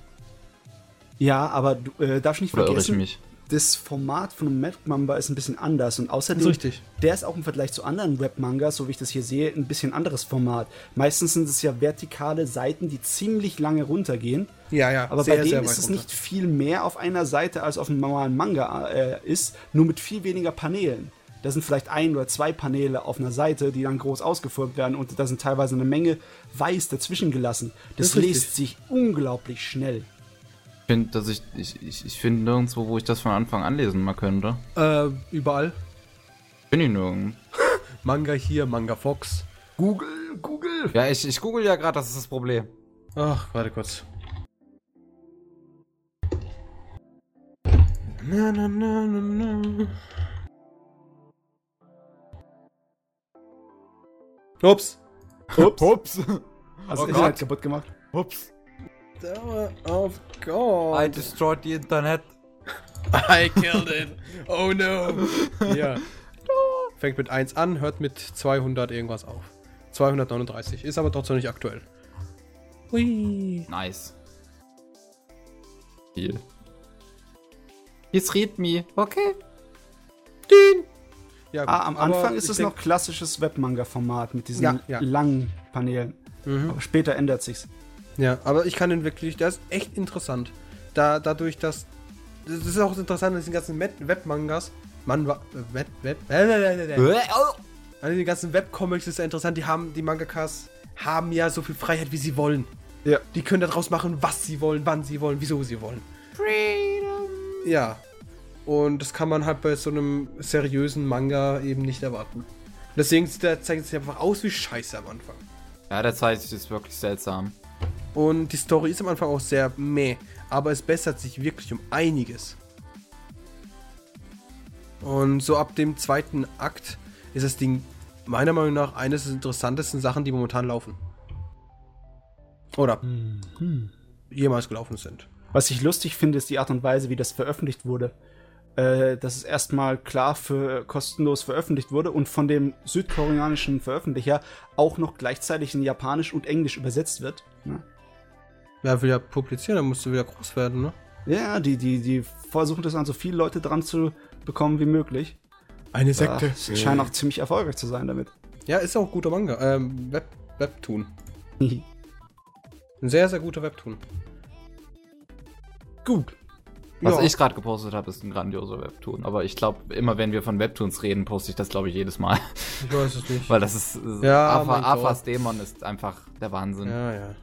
Ja, aber du äh, darfst nicht Oder irre ich vergessen, mich? das Format von einem Webmanga ist ein bisschen anders und außerdem, Das ist richtig. der ist auch im Vergleich zu anderen Webmangas, so wie ich das hier sehe, ein bisschen anderes Format. Meistens sind es ja vertikale Seiten, die ziemlich lange runtergehen. Ja, ja. Aber sehr, bei denen ist es runter. nicht viel mehr auf einer Seite als auf einem normalen Manga äh, ist, nur mit viel weniger Paneelen. Da sind vielleicht ein oder zwei Paneele auf einer Seite, die dann groß ausgeformt werden und da sind teilweise eine Menge weiß dazwischen gelassen. Das, Das ist liest sich unglaublich schnell. Ich finde, dass ich, ich, ich, ich finde nirgendwo, wo ich das von Anfang an lesen mal könnte. Äh, überall. Bin ich nirgends. Manga hier, Manga Fox. Google, Google. Ja, ich, ich google ja gerade, das ist das Problem. Ach, warte kurz. Na, na, na, na, na. Ups. Ups. Ups. Also Oh Internet Gott. kaputt gemacht. Ups. Of God. I destroyed the Internet. I killed it. Oh no. ja. Fängt mit 1 an, hört mit 200 irgendwas auf. 239. Ist aber trotzdem nicht aktuell. Hui. Nice. Viel. Jetzt read me. Okay. Ja, Ah, am Anfang ist es noch klassisches Webmanga-Format mit diesen Ja, ja. langen Paneelen. Mhm. Aber später ändert sich's. Ja, aber ich kann den wirklich, der ist echt interessant. Da, dadurch, dass. Das ist auch interessant, dass die ganzen Web- Webmangas. Manwa. Web. Web. Äh, also die ganzen Webcomics ist ja interessant. Die haben, die Mangakas haben ja so viel Freiheit, wie sie wollen. Ja. Die können daraus machen, was sie wollen, wann sie wollen, wieso sie wollen. Freedom. Ja. Und das kann man halt bei so einem seriösen Manga eben nicht erwarten. Deswegen sieht der, zeigt es sich einfach aus wie Scheiße am Anfang. Ja, der Zeit ist wirklich seltsam. Und die Story ist am Anfang auch sehr meh, aber es bessert sich wirklich um einiges. Und so ab dem zweiten Akt ist das Ding meiner Meinung nach eines der interessantesten Sachen, die momentan laufen. Oder jemals gelaufen sind. Was ich lustig finde, ist die Art und Weise, wie das veröffentlicht wurde. Äh, dass es erstmal klar für kostenlos veröffentlicht wurde und von dem südkoreanischen Veröffentlicher auch noch gleichzeitig in Japanisch und Englisch übersetzt wird. Ja, Wer will ja publizieren, dann musst du wieder groß werden, ne? ja die, die, die versuchen das an so viele Leute dran zu bekommen wie möglich. Eine Ja, sie scheinen auch ziemlich erfolgreich zu sein damit. Ja, ist auch guter Manga. Ähm, Web Webtoon. Ein sehr, sehr guter Webtoon. Gut. Was Ja. ich gerade gepostet habe, ist ein grandioser Webtoon. Aber ich glaube, immer wenn wir von Webtoons reden, poste ich das, glaube ich, jedes Mal. Ich weiß es nicht. Weil das ist. äh, Ja, Afa, Afas. Dämon ist einfach der Wahnsinn. Ja, ja.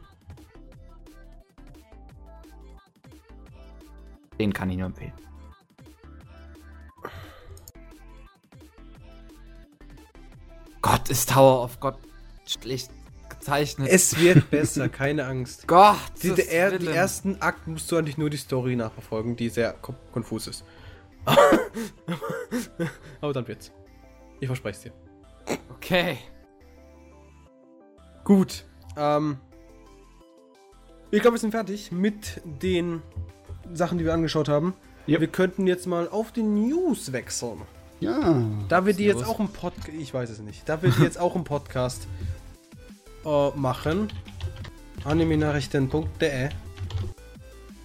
Den kann ich nur empfehlen. Gott, ist Tower of God schlecht gezeichnet. Es wird besser, keine Angst. Gott, Die, der, er- die ersten Akt musst du eigentlich nur die Story nachverfolgen, die sehr ko- konfus ist. Aber dann wird's. Ich verspreche es dir. Okay. Gut. Ähm, ich glaube, wir sind fertig mit den Sachen, die wir angeschaut haben. Yep. Wir könnten jetzt mal auf die News wechseln. Ja. Da wir die jetzt Servus. auch im Podcast, ich weiß es nicht, da wir die jetzt auch im Podcast äh, machen, animenachrichten.de,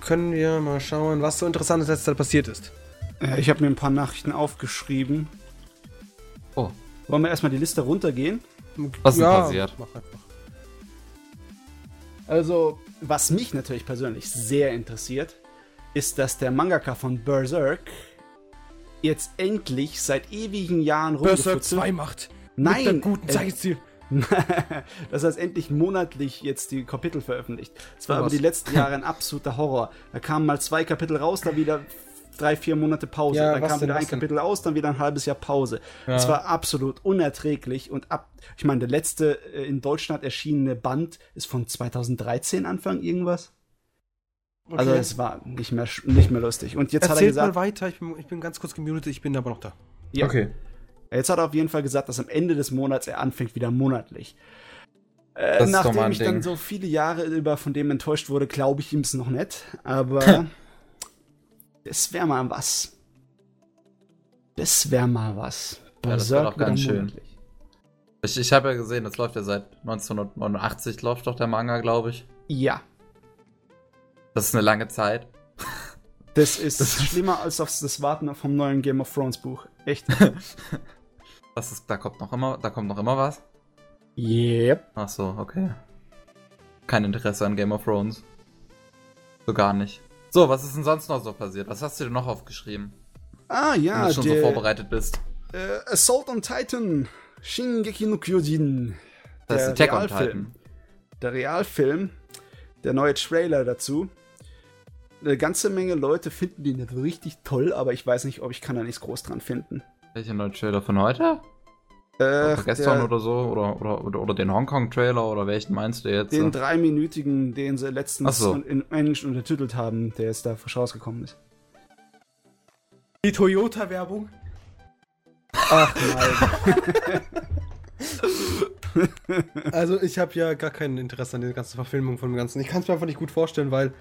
können wir mal schauen, was so interessantes letzte Zeit passiert ist. Äh, Ich habe mir ein paar Nachrichten aufgeschrieben. Oh, Wollen wir erstmal die Liste runtergehen? Was ist denn passiert? Mach einfach. Also, was mich natürlich persönlich sehr interessiert, ist, dass der Mangaka von Berserk jetzt endlich seit ewigen Jahren Berserk rumgefutzelt- 2 macht. Nein, Mit der guten äh, dass er endlich monatlich jetzt die Kapitel veröffentlicht. Es war aber die letzten Jahre ein absoluter Horror. Da kamen mal zwei Kapitel raus, dann wieder drei, vier Monate Pause. Ja, dann kam denn, wieder ein denn? Kapitel aus, dann wieder ein halbes Jahr Pause. Ja. Es war absolut unerträglich und ab. Ich meine, der letzte äh, in Deutschland erschienene Band ist von 2013 Anfang irgendwas. Also es war nicht mehr nicht mehr lustig. Und jetzt hat er Erzählt gesagt, mal weiter, ich bin, ich bin ganz kurz gemutet, ich bin aber noch da. ja, Okay. Jetzt hat er auf jeden Fall gesagt, dass am Ende des Monats er anfängt wieder monatlich. Äh, Das nachdem ich dann Ding. so viele Jahre über von dem enttäuscht wurde, glaube ich ihm es noch nicht. Aber das wäre mal was. Das wäre mal was. Ja, das Berserk doch ganz schön. Ich, ich habe ja gesehen, das läuft ja seit 1989, läuft doch der Manga, glaube ich. Ja, Das ist eine lange Zeit. das ist schlimmer als auf das Warten vom neuen Game of Thrones Buch. Echt. Das ist, da kommt noch immer, da kommt noch immer was. yep. Ach so, okay. Kein Interesse an Game of Thrones. So gar nicht. So, was ist denn sonst noch so passiert? Was hast du denn noch aufgeschrieben? Ah wenn ja, du schon der, so vorbereitet bist. äh, Assault on Titan, Shingeki no Kyojin. Das der ist Attack on Realfilm. Titan. der Realfilm, der neue Trailer dazu. Eine ganze Menge Leute finden den nicht richtig toll, aber ich weiß nicht, ob ich kann da nichts groß dran finden. Welcher neue Trailer von heute? Äh, Oder gestern der, oder so? Oder, oder, oder, oder den Hongkong-Trailer? Oder welchen meinst du jetzt? den dreiminütigen, den sie letztens so. in Englisch untertitelt haben, der jetzt da frisch rausgekommen ist. Die Toyota-Werbung. Ach nein. Also ich habe ja gar kein Interesse an der ganzen Verfilmung von dem Ganzen. Ich kann es mir einfach nicht gut vorstellen, weil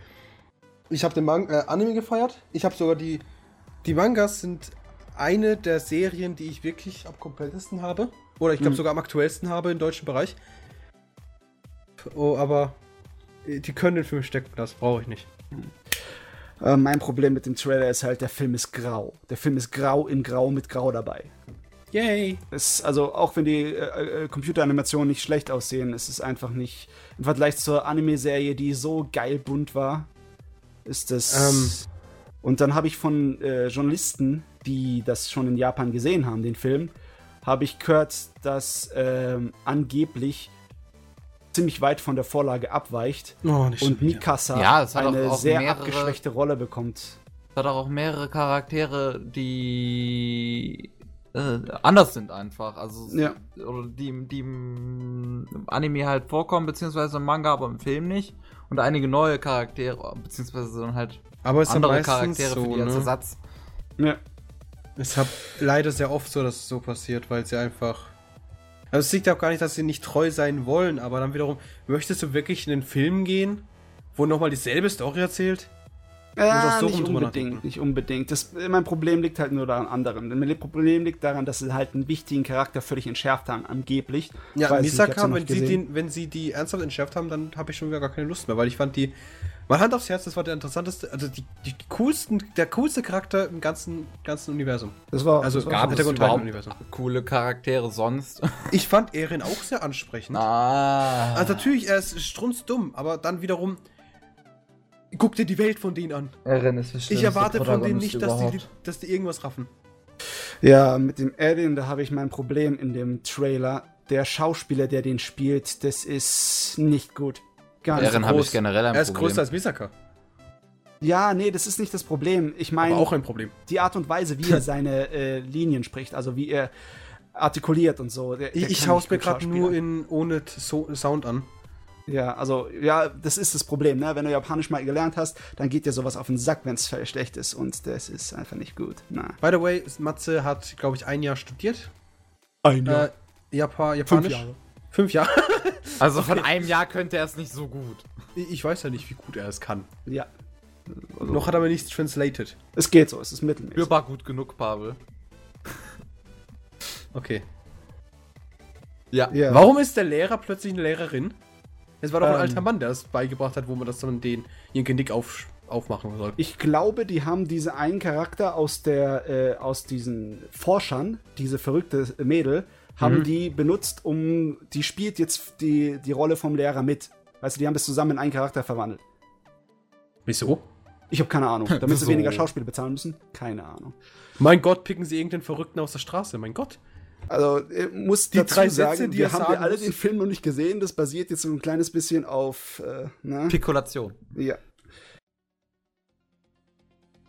ich habe den Man äh, Anime gefeiert. Ich habe sogar die die Mangas sind eine der Serien, die ich wirklich am komplettesten habe. Oder ich glaube Mhm. sogar am aktuellsten habe im deutschen Bereich. Oh, aber äh, die können den Film stecken, das brauche ich nicht. Äh, mein Problem mit dem Trailer ist halt, der Film ist grau. Der Film ist grau in grau mit grau dabei. Yay! Es, also auch wenn die äh, äh, Computeranimationen nicht schlecht aussehen, ist es einfach nicht im Vergleich zur Anime-Serie, die so geil bunt war, ist das. Ähm. Und dann habe ich von äh, Journalisten, die das schon in Japan gesehen haben, den Film, habe ich gehört, dass ähm, angeblich ziemlich weit von der Vorlage abweicht Oh, und. Mikasa Ja, eine auch sehr mehrere- abgeschwächte Rolle bekommt. Es hat auch mehrere Charaktere, die äh, anders sind einfach. Also Ja. oder die, die im Anime halt vorkommen, beziehungsweise im Manga, aber im Film nicht. Und einige neue Charaktere, beziehungsweise dann halt Aber andere Charaktere so, für die als ne? Ersatz. Ja. Es hat leider sehr oft so, dass es so passiert, weil sie einfach. Also es liegt ja auch gar nicht, dass sie nicht treu sein wollen, aber dann wiederum, möchtest du wirklich in den Film gehen, wo nochmal dieselbe Story erzählt? Ja, so nicht unbedingt, nicht unbedingt. Das, mein Problem liegt halt nur daran anderen. Mein Problem liegt daran, dass sie halt einen wichtigen Charakter völlig entschärft haben, angeblich. Ich Ja, nicht, Misaka, wenn sie, gesehen. den, wenn sie die ernsthaft entschärft haben, dann habe ich schon wieder gar keine Lust mehr, weil ich fand die. Mal Hand aufs Herz, das war der interessanteste, also die, die coolsten, der coolste Charakter im ganzen, ganzen Universum. Das war, Also das war gab es Titan Universum. coole Charaktere sonst? Ich fand Eren auch sehr ansprechend. ah. Also natürlich, er ist strunzdumm, aber dann wiederum. Guck dir die Welt von denen an. Eren ist der Ich erwarte von denen nicht, dass die, überhaupt. dass die irgendwas raffen. Ja, mit dem Alien, da habe ich mein Problem in dem Trailer. Der Schauspieler, der den spielt, das ist nicht gut. Gar nicht. Eren habe ich generell ein Er ist Problem. größer als Misaka. Ja, nee, das ist nicht das Problem. Ich meine, auch ein Problem. die Art und Weise, wie er seine äh, Linien spricht, also wie er artikuliert und so. Der, Ich, der ich kann schaue es nicht mir gerade nur in ohne so Sound an. Ja, also, ja, das ist das Problem, ne? Wenn du Japanisch mal gelernt hast, dann geht dir sowas auf den Sack, wenn es schlecht ist. Und das ist einfach nicht gut. Na. By the way, Matze hat, glaube ich, ein Jahr studiert. Ein Äh, Japa Japanisch. Jahre. Fünf Jahre. Also von einem Jahr könnte er es nicht so gut. Ich weiß ja nicht, wie gut er es kann. Ja. Noch hat er aber nichts translated. Es geht so, es ist mittelmäßig. Spürbar gut genug, Pavel. Okay. Ja. Ja. Warum ist der Lehrer plötzlich eine Lehrerin? Es war doch ein Ähm. alter Mann, der das beigebracht hat, wo man das dann den ihren Genick auf, aufmachen soll. Ich glaube, die haben diese einen Charakter aus der, äh, aus diesen Forschern, diese verrückte Mädel, haben die benutzt, um, die spielt jetzt die, die Rolle vom Lehrer mit. Weißt du, die haben das zusammen in einen Charakter verwandelt. Wieso? Ich habe keine Ahnung. Damit sie So. weniger Schauspieler bezahlen müssen? Keine Ahnung. Mein Gott, picken sie irgendeinen Verrückten aus der Straße, mein Gott. Also, äh, muss Die dazu drei sagen, Sätze, die wir haben sagen ja alle muss. den Film noch nicht gesehen. Das basiert jetzt so ein kleines bisschen auf, äh, ne? Pikulation. Ja.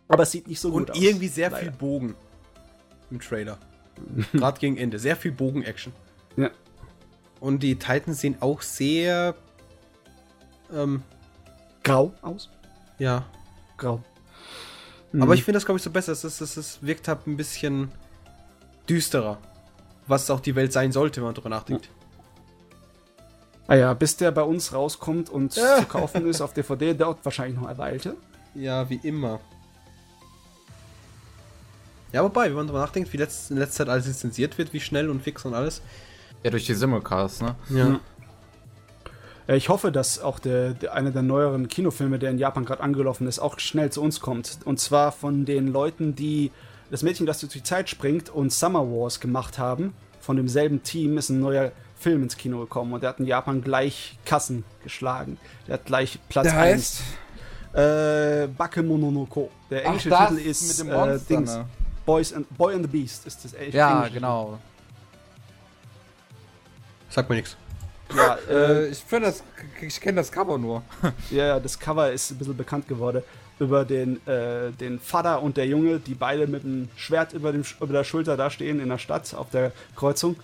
Aber es sieht nicht so gut Und aus. irgendwie sehr leider. viel Bogen im Trailer. Gerade gegen Ende. Sehr viel Bogen-Action. Ja. Und die Titans sehen auch sehr. Ähm, Grau aus. ja. Grau. Aber ich finde das, glaube ich, so besser. Es, ist, es, ist, wirkt halt ein bisschen düsterer. Was auch die Welt sein sollte, wenn man drüber nachdenkt. Ah ja, bis der bei uns rauskommt und zu kaufen ist auf DVD, dauert wahrscheinlich noch eine Weile. Ja, wie immer. Ja, wobei, wenn man drüber nachdenkt, wie letzt, in letzter Zeit alles lizenziert wird, wie schnell und fix und alles. Ja, durch die Simulcasts, ne? Ja. Äh, Ich hoffe, dass auch der, der, einer der neueren Kinofilme, der in Japan gerade angelaufen ist, auch schnell zu uns kommt. Und zwar von den Leuten, die das Mädchen, das durch die Zeit springt und Summer Wars gemacht haben. Von demselben Team ist ein neuer Film ins Kino gekommen und der hat in Japan gleich Kassen geschlagen. Der hat gleich Platz Der 1. Äh, Bakemononoko. Der englische Titel ist äh, Dings. ne? Boys and, Boy and the Beast ist das englische Ja, englische genau. Sagt mir nichts. Ja, äh, Äh, ich finde das, ich kenne das Cover nur. Ja, ja, das Cover ist ein bisschen bekannt geworden über den, äh, den Vater und der Junge, die beide mit dem Schwert über, dem, über der Schulter da stehen in der Stadt auf der Kreuzung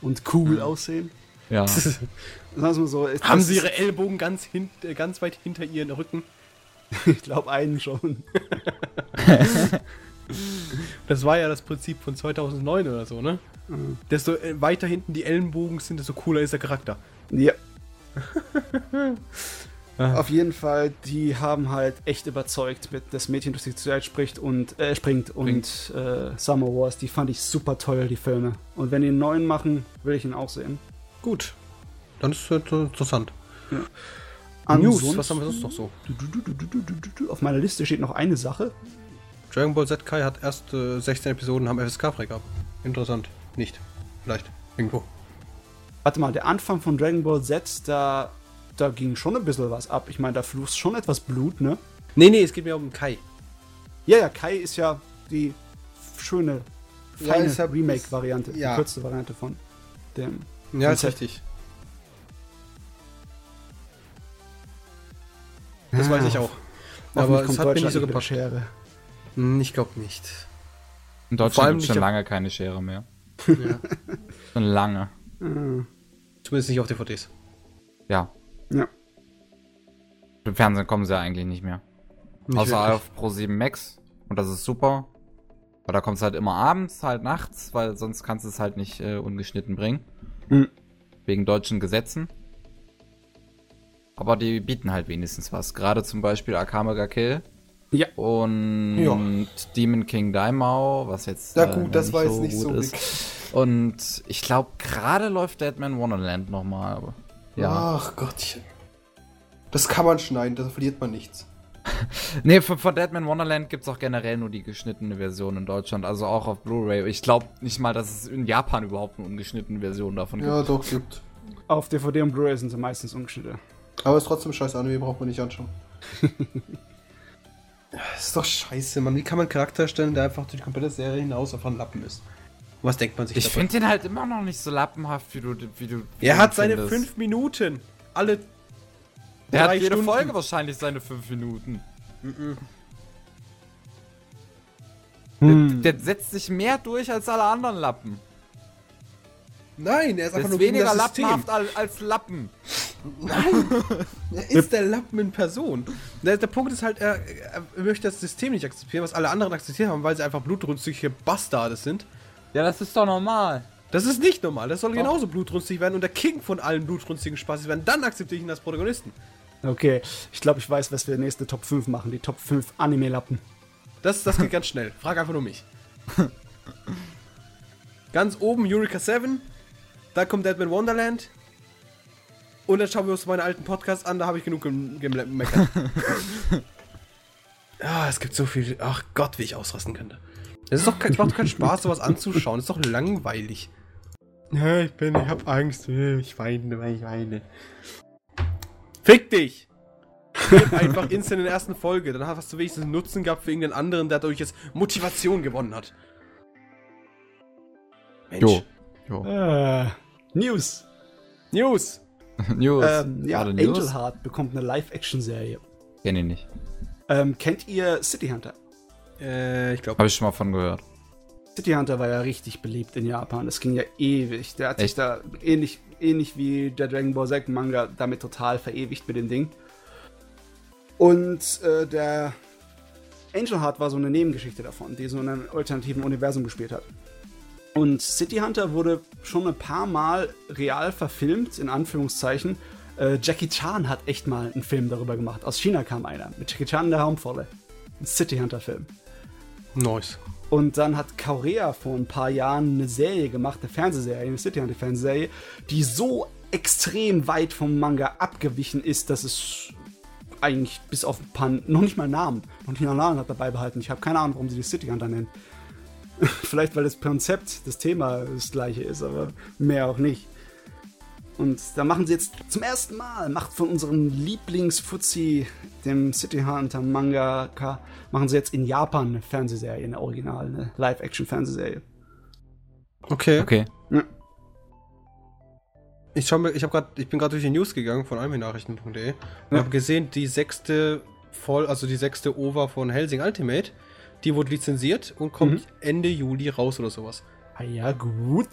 und cool aussehen. Ja. Sagen wir mal so, Haben sie ihre Ellbogen ganz, hint, äh, ganz weit hinter ihren Rücken? Ich glaube einen schon. Das war ja das Prinzip von 2009 oder so, ne? Mhm. Desto äh, weiter hinten die Ellenbogen sind, desto cooler ist der Charakter. Ja. Ah. Auf jeden Fall, die haben halt echt überzeugt mit das Mädchen, das die Zeit spricht und äh, springt und äh, Summer Wars. Die fand ich super toll, die Filme. Und wenn die einen neuen machen, will ich ihn auch sehen. Gut. Dann ist es äh, interessant. News, Ansonsten- was haben wir sonst noch so? Auf meiner Liste steht noch eine Sache. Dragon Ball Z Kai hat erst äh, 16 Episoden, haben FSK freigaben. Interessant. Nicht. Vielleicht. Irgendwo. Warte mal, der Anfang von Dragon Ball Z, da, da ging schon ein bisschen was ab. Ich meine, da floss schon etwas Blut, ne? Nee, nee, es geht mir um Kai. Ja, ja, Kai ist ja die schöne, feine ja- Remake-Variante, ja. die kürzeste Variante von dem. Ja, ist richtig. Das weiß ich auch. Aber es hat mir nicht so mit der gepasst. Schere. Hm, Ich glaube nicht. In Deutschland gibt es schon lange keine Schere mehr. Ja. Schon lange. Mhm. Zumindest nicht auf DVDs. Ja. Ja. Im Fernsehen kommen sie ja eigentlich nicht mehr. Nicht Außer wirklich. auf Pro7 Max. Und das ist super. Aber da kommt es halt immer abends, halt nachts, weil sonst kannst du es halt nicht äh, ungeschnitten bringen. Mhm. Wegen deutschen Gesetzen. Aber die bieten halt wenigstens was. Gerade zum Beispiel Akame ga Kill Ja. und Ja. Demon King Daimao, was jetzt Ja, gut, das war jetzt nicht so ist. Und ich glaube, gerade läuft Deadman Wonderland nochmal. aber- Ja. Ach Gottchen. Das kann man schneiden, da verliert man nichts. Nee, von, von Deadman Wonderland gibt es auch generell nur die geschnittene Version in Deutschland, also auch auf Blu-ray. Ich glaube nicht mal, dass es in Japan überhaupt eine ungeschnittene Version davon gibt. Ja, doch, gibt. Auf DVD und Blu-ray sind sie meistens ungeschnitten. Aber ist trotzdem scheiße Anime, braucht man nicht anschauen. das ist doch scheiße, Mann. Wie kann man einen Charakter erstellen, der einfach durch die komplette Serie hinaus einfach ein Lappen ist? Was denkt man sich Ich finde den halt immer noch nicht so lappenhaft, wie du, wie du. wie Er hat seine findest. fünf Minuten. Alle. Der hat jede Stunden. Folge wahrscheinlich seine fünf Minuten. Hm. Der, der setzt sich mehr durch als alle anderen Lappen. Nein, er ist einfach ist nur gegen weniger das System. lappenhaft als, als Lappen. Er ist der Lappen in Person. Der, der Punkt ist halt, er, er möchte das System nicht akzeptieren, was alle anderen akzeptiert haben, weil sie einfach blutrünstige Bastarde sind. Ja, das ist doch normal. Das ist nicht normal. Das soll genauso blutrünstig werden und der King von allen blutrünstigen Spaßis werden. Dann akzeptiere ich ihn als Protagonisten. Okay, ich glaube, ich weiß, was wir nächste Top 5 machen. Die Top 5 Anime-Lappen. Das, das geht ganz schnell. Frag einfach nur mich. ganz oben Eureka 7. Da kommt Deadman Wonderland. Und dann schauen wir uns meine alten Podcasts an. Da habe ich genug gem- gemeckert. ah, es gibt so viel. Ach Gott, wie ich ausrasten könnte. Es ist doch kein, es macht doch keinen Spaß, sowas anzuschauen. Es ist doch langweilig. Ja, ich bin, ich hab Angst. Ich weine, weil ich weine. Fick dich! Einfach instant in der ersten Folge. Dann hast du wenigstens einen Nutzen gehabt für irgendeinen anderen, der dadurch jetzt Motivation gewonnen hat. Mensch. Jo. Jo. Äh, News. News. News. Ähm, ja, News? Angel Heart bekommt eine Live-Action-Serie. Kenn ich nicht. Ähm, kennt ihr City Hunter? Äh, ich glaube. Habe ich schon mal von gehört. City Hunter war ja richtig beliebt in Japan. Das ging ja ewig. Der hat sich Echt? da ähnlich, ähnlich wie der Dragon Ball Z Manga damit total verewigt mit dem Ding. Und äh, der Angel Heart war so eine Nebengeschichte davon, die so in einem alternativen Universum gespielt hat. Und City Hunter wurde schon ein paar Mal real verfilmt, in Anführungszeichen. Äh, Jackie Chan hat echt mal einen Film darüber gemacht. Aus China kam einer, mit Jackie Chan in der Hauptrolle. Ein City Hunter-Film. Nice. Und dann hat Korea vor ein paar Jahren eine Serie gemacht, eine Fernsehserie, eine City Hunter Fernsehserie, die so extrem weit vom Manga abgewichen ist, dass es eigentlich bis auf ein paar, noch nicht mal Namen, noch nicht mal Namen hat dabei behalten. Ich habe keine Ahnung, warum sie die City Hunter nennen. Vielleicht, weil das Konzept, das Thema das gleiche ist, aber mehr auch nicht. Und da machen sie jetzt zum ersten Mal, macht von unserem Lieblingsfuzzi, dem City Hunter Mangaka, machen sie jetzt in Japan eine Fernsehserie, eine Original, eine Live-Action-Fernsehserie. Okay. Okay. Ich, schau mir, ich, grad, ich bin gerade durch die News gegangen von anime-nachrichten.de und Ja. habe gesehen, die sechste voll, also die sechste OVA von Helsing Ultimate, die wurde lizenziert und kommt Mhm. Ende Juli raus oder sowas. Ah ja, gut.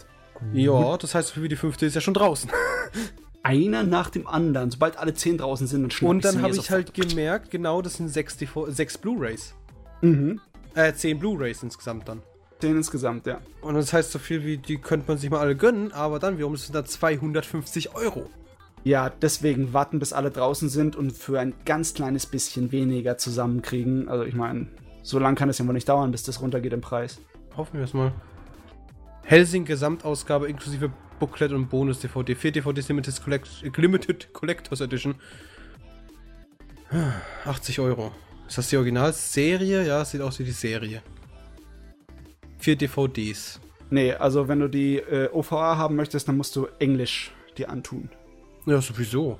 Ja, das heißt, für die fünfte ist ja schon draußen. Einer nach dem anderen. Sobald alle zehn draußen sind, dann schnapp Und dann habe ich halt gemerkt, genau, das sind sechs, sechs Blu-Rays. Mhm. Äh, 10 Blu-Rays insgesamt dann. Den insgesamt, ja. Und das heißt so viel wie, die könnte man sich mal alle gönnen, aber dann wiederum sind da 250 Euro. Ja, deswegen warten, bis alle draußen sind und für ein ganz kleines bisschen weniger zusammenkriegen. Also ich meine, so lange kann es ja wohl nicht dauern, bis das runtergeht im Preis. Hoffen wir es mal. Helsing Gesamtausgabe inklusive Booklet und Bonus-DVD. 4 DVDs Limited, Collect Limited Collectors Edition. 80 Euro. Ist das die Originalserie? Ja, es sieht aus wie die Serie. 4 DVDs. Nee, also wenn du die äh, OVA haben möchtest, dann musst du Englisch dir antun. Ja, sowieso.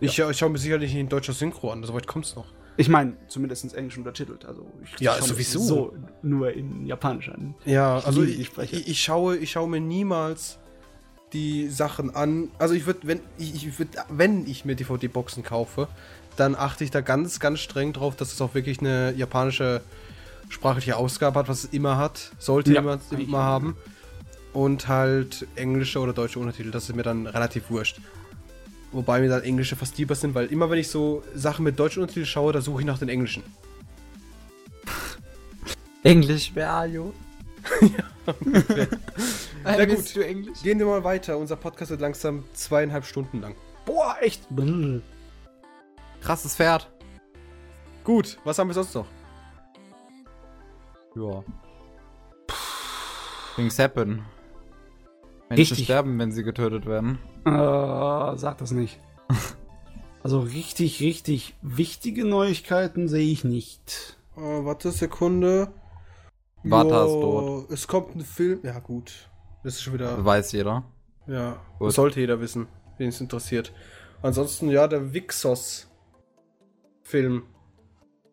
Ich, ja. ich schaue mir sicherlich nicht in deutscher Synchro an, soweit kommt's noch. Ich meine, zumindest Englisch untertitelt. Also ich Ja, sowieso. So nur in Japanisch an. Ja, also ich, ich, ich schaue, ich schaue mir niemals die Sachen an. Also ich würde, wenn ich, ich würd, wenn ich mir DVD-Boxen kaufe, dann achte ich da ganz, ganz streng drauf, dass es auch wirklich eine japanische sprachliche Ausgabe hat, was es immer hat, sollte Ja, immer, immer haben. Und halt englische oder deutsche Untertitel, das ist mir dann relativ wurscht. Wobei mir dann englische fast lieber sind, weil immer wenn ich so Sachen mit deutschen Untertiteln schaue, da suche ich nach den englischen. Englisch, wer are you? Na gut. Bist du Englisch? Gehen wir mal weiter. Unser Podcast wird langsam zweieinhalb Stunden lang. Boah, echt. Krasses Pferd. Gut, was haben wir sonst noch? Ja. Things happen. Menschen Richtig. sterben, wenn sie getötet werden. Äh, sag das nicht. Also richtig, richtig wichtige Neuigkeiten sehe ich nicht. Äh, warte, Sekunde. Vata ist tot. Es kommt ein Film. Ja, gut. Das ist schon wieder. Weiß jeder. Ja, Gut. das sollte jeder wissen, wen es interessiert. Ansonsten, ja, der Vixos-Film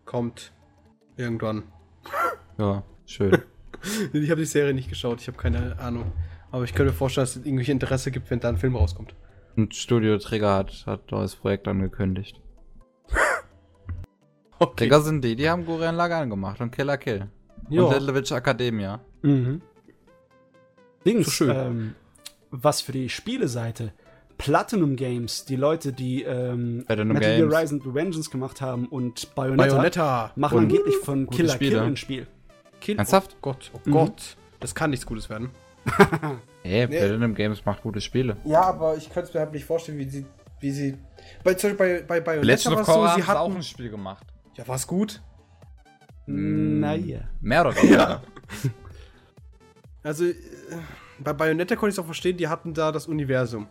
kommt irgendwann. Ja, schön. Ich habe die Serie nicht geschaut, ich habe keine Ahnung. Aber ich könnte mir vorstellen, dass es irgendwelche Interesse gibt, wenn da ein Film rauskommt. Und Studio Trigger hat, hat neues Projekt angekündigt. Okay. Trigger sind die, die haben Gurren Lagann gemacht und Killer Kill. Ja. Und Little Witch Academia. Mhm. Dings, So schön. Ähm, was für die Spieleseite. Platinum Games, die Leute, die ähm, Platinum Metal Gear. Rise and Vengeance gemacht haben und Bayonetta, Bayonetta. machen Und angeblich von Killer Kill Spiele. ein Spiel. Kill. Ernsthaft? Oh Gott, oh Mhm. Gott. Das kann nichts Gutes werden. Hey, Nee. Platinum Games macht gute Spiele. Ja, aber ich könnte es mir halt nicht vorstellen, wie sie. Wie sie bei, zum Beispiel bei, bei Bayonetta war es so, sie sie auch hatten. ein Spiel gemacht. Ja, war's gut. Naja. Mehr oder weniger. Also, äh, bei Bayonetta konnte ich es auch verstehen, die hatten da das Universum.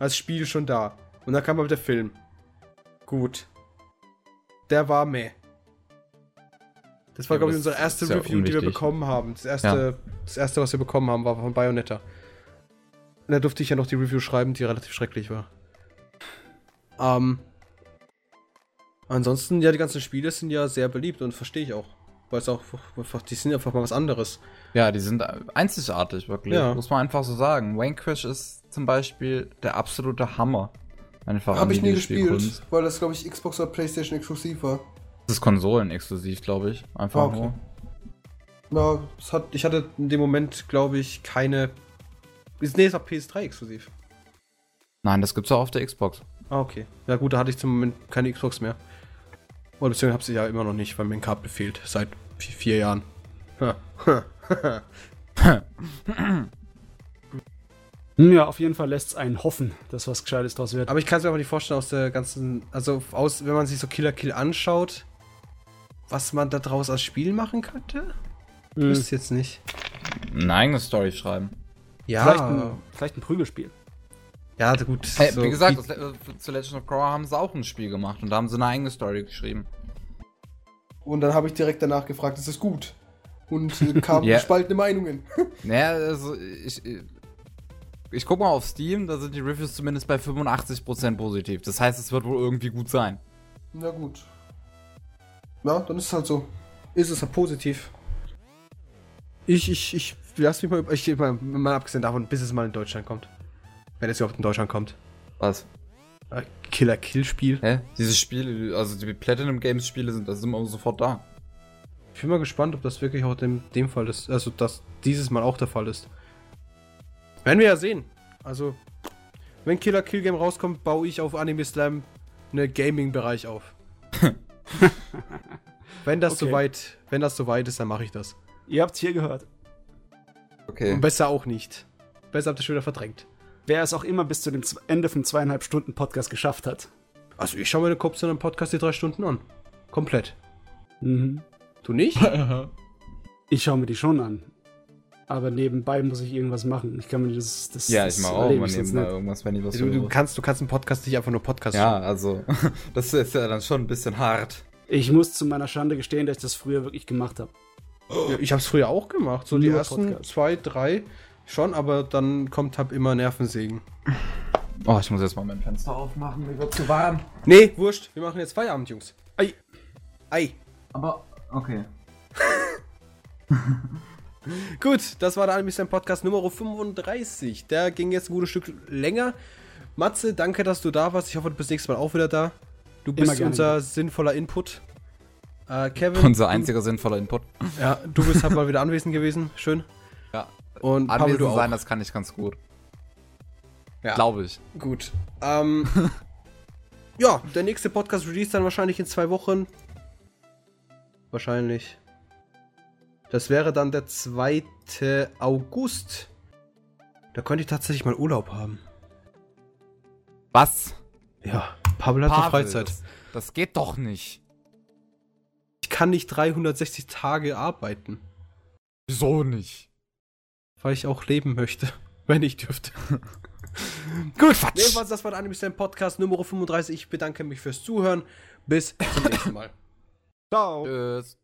Als Spiel schon da. Und dann kam halt der Film. Gut. Der war meh. Das war, Ja, glaube ich, unsere erste ja Review, die wir bekommen haben. Das erste, das erste, was wir bekommen haben, war von Bayonetta. Und da durfte ich ja noch die Review schreiben, die relativ schrecklich war. Ähm. Ansonsten, ja, die ganzen Spiele sind ja sehr beliebt und verstehe ich auch. Weil es auch die sind einfach mal was anderes. Ja, die sind einzigartig, wirklich. Ja. Muss man einfach so sagen. Vanquish ist zum Beispiel der absolute Hammer. Einfach Habe ich nie gespielt, weil das, glaube ich, Xbox oder PlayStation exklusiv war. Das ist Konsolen-exklusiv, glaube ich. Einfach Ah, okay. nur. Ja, es hat, ich hatte in dem Moment, glaube ich, keine. Ist- Nee, es war PS3 exklusiv. Nein, das gibt's auch auf der Xbox. Ah, okay. Ja, gut, da hatte ich zum Moment keine Xbox mehr. Oder beziehungsweise habe sie ja immer noch nicht, weil mir ein Kabel fehlt. Seit vi- vier Jahren. Ja, auf jeden Fall lässt es einen hoffen, dass was Gescheites draus wird. Aber ich kann es mir aber nicht vorstellen aus der ganzen. Also, aus, wenn man sich so Killer Kill anschaut, was man da draus als Spiel machen könnte? Ich Hm, wüsste jetzt nicht. Eine eigene Story schreiben. Ja, vielleicht, ein, vielleicht ein Prügelspiel. ja, gut. Hey, so wie gesagt, wie- zu Legend of Korra haben sie auch ein Spiel gemacht und da haben sie eine eigene Story geschrieben. Und dann habe ich direkt danach gefragt, ist es gut? Und äh, kamen Ja. gespaltene Meinungen. Naja, also ich, ich guck mal auf Steam, da sind die Reviews zumindest bei 85% positiv. Das heißt, es wird wohl irgendwie gut sein. Na gut. Ja, dann ist es halt so. Ist es halt positiv. Ich, ich, ich, lass mich mal, ich, mal, mal abgesehen davon, bis es mal in Deutschland kommt. Wenn es überhaupt in Deutschland kommt. Was? Äh, Killer-Kill-Spiel. Hä? Diese Spiele, also die Platinum Games Spiele sind, das sind immer sofort da. Ich bin mal gespannt, ob das wirklich auch in dem Fall ist. Also, dass dieses Mal auch der Fall ist. Werden wir ja sehen. Also, wenn Killer Kill Game rauskommt, baue ich auf Anime Slam einen Gaming-Bereich auf. Wenn das Okay. soweit, wenn das soweit ist, dann mache ich das. Ihr habt's hier gehört. Okay. Und besser auch nicht. Besser habt ihr schon wieder verdrängt. Wer es auch immer bis zu dem Ende vom zweieinhalb Stunden Podcast geschafft hat. Also ich schaue mir den Kopf zu einem Podcast die drei Stunden an. Komplett. Mhm. Du nicht? Ich schaue mir die schon an. Aber nebenbei muss ich irgendwas machen. Ich kann mir das. das Ja, ich mache auch sonst nebenbei irgendwas, wenn ich was du, du, kannst, du kannst einen Podcast nicht einfach nur Podcast Ja, also, das ist ja dann schon ein bisschen hart. Ich muss zu meiner Schande gestehen, dass ich das früher wirklich gemacht habe. schauen. Ja, ich habe es früher auch gemacht. So die ersten Podcast. zwei, drei schon, aber dann kommt hab immer Nervensägen. Oh, ich muss jetzt mal mein Fenster aufmachen, mir wird zu warm. Nee, wurscht. Wir machen jetzt Feierabend, Jungs. Ei. Ei. Aber, okay. Gut, das war der Anime Slam Podcast Nummer 35. Der ging jetzt ein gutes Stück länger. Matze, danke, dass du da warst. Ich hoffe, du bist nächstes Mal auch wieder da. Du Immer bist gerne unser sinnvoller Input. Äh, Kevin. Unser einziger sinnvoller Input. Ja, du bist halt mal wieder anwesend gewesen. Schön. Ja. Und Pavel, Anwesend du auch. sein, das kann ich ganz gut. Ja. Glaube ich. Gut. Ähm, ja, der nächste Podcast release dann wahrscheinlich in zwei Wochen. Wahrscheinlich. Das wäre dann der 2. August. Da könnte ich tatsächlich mal Urlaub haben. Was? Ja, Pavel hat Pavel, Freizeit. Das, das geht doch nicht. Ich kann nicht 360 Tage arbeiten, Wieso nicht? weil ich auch leben möchte, wenn ich dürfte. Gut, Quatsch. jedenfalls, das war der Anime Slam Podcast Nummer 35. Ich bedanke mich fürs Zuhören. Bis zum nächsten Mal. Ciao. Tschüss.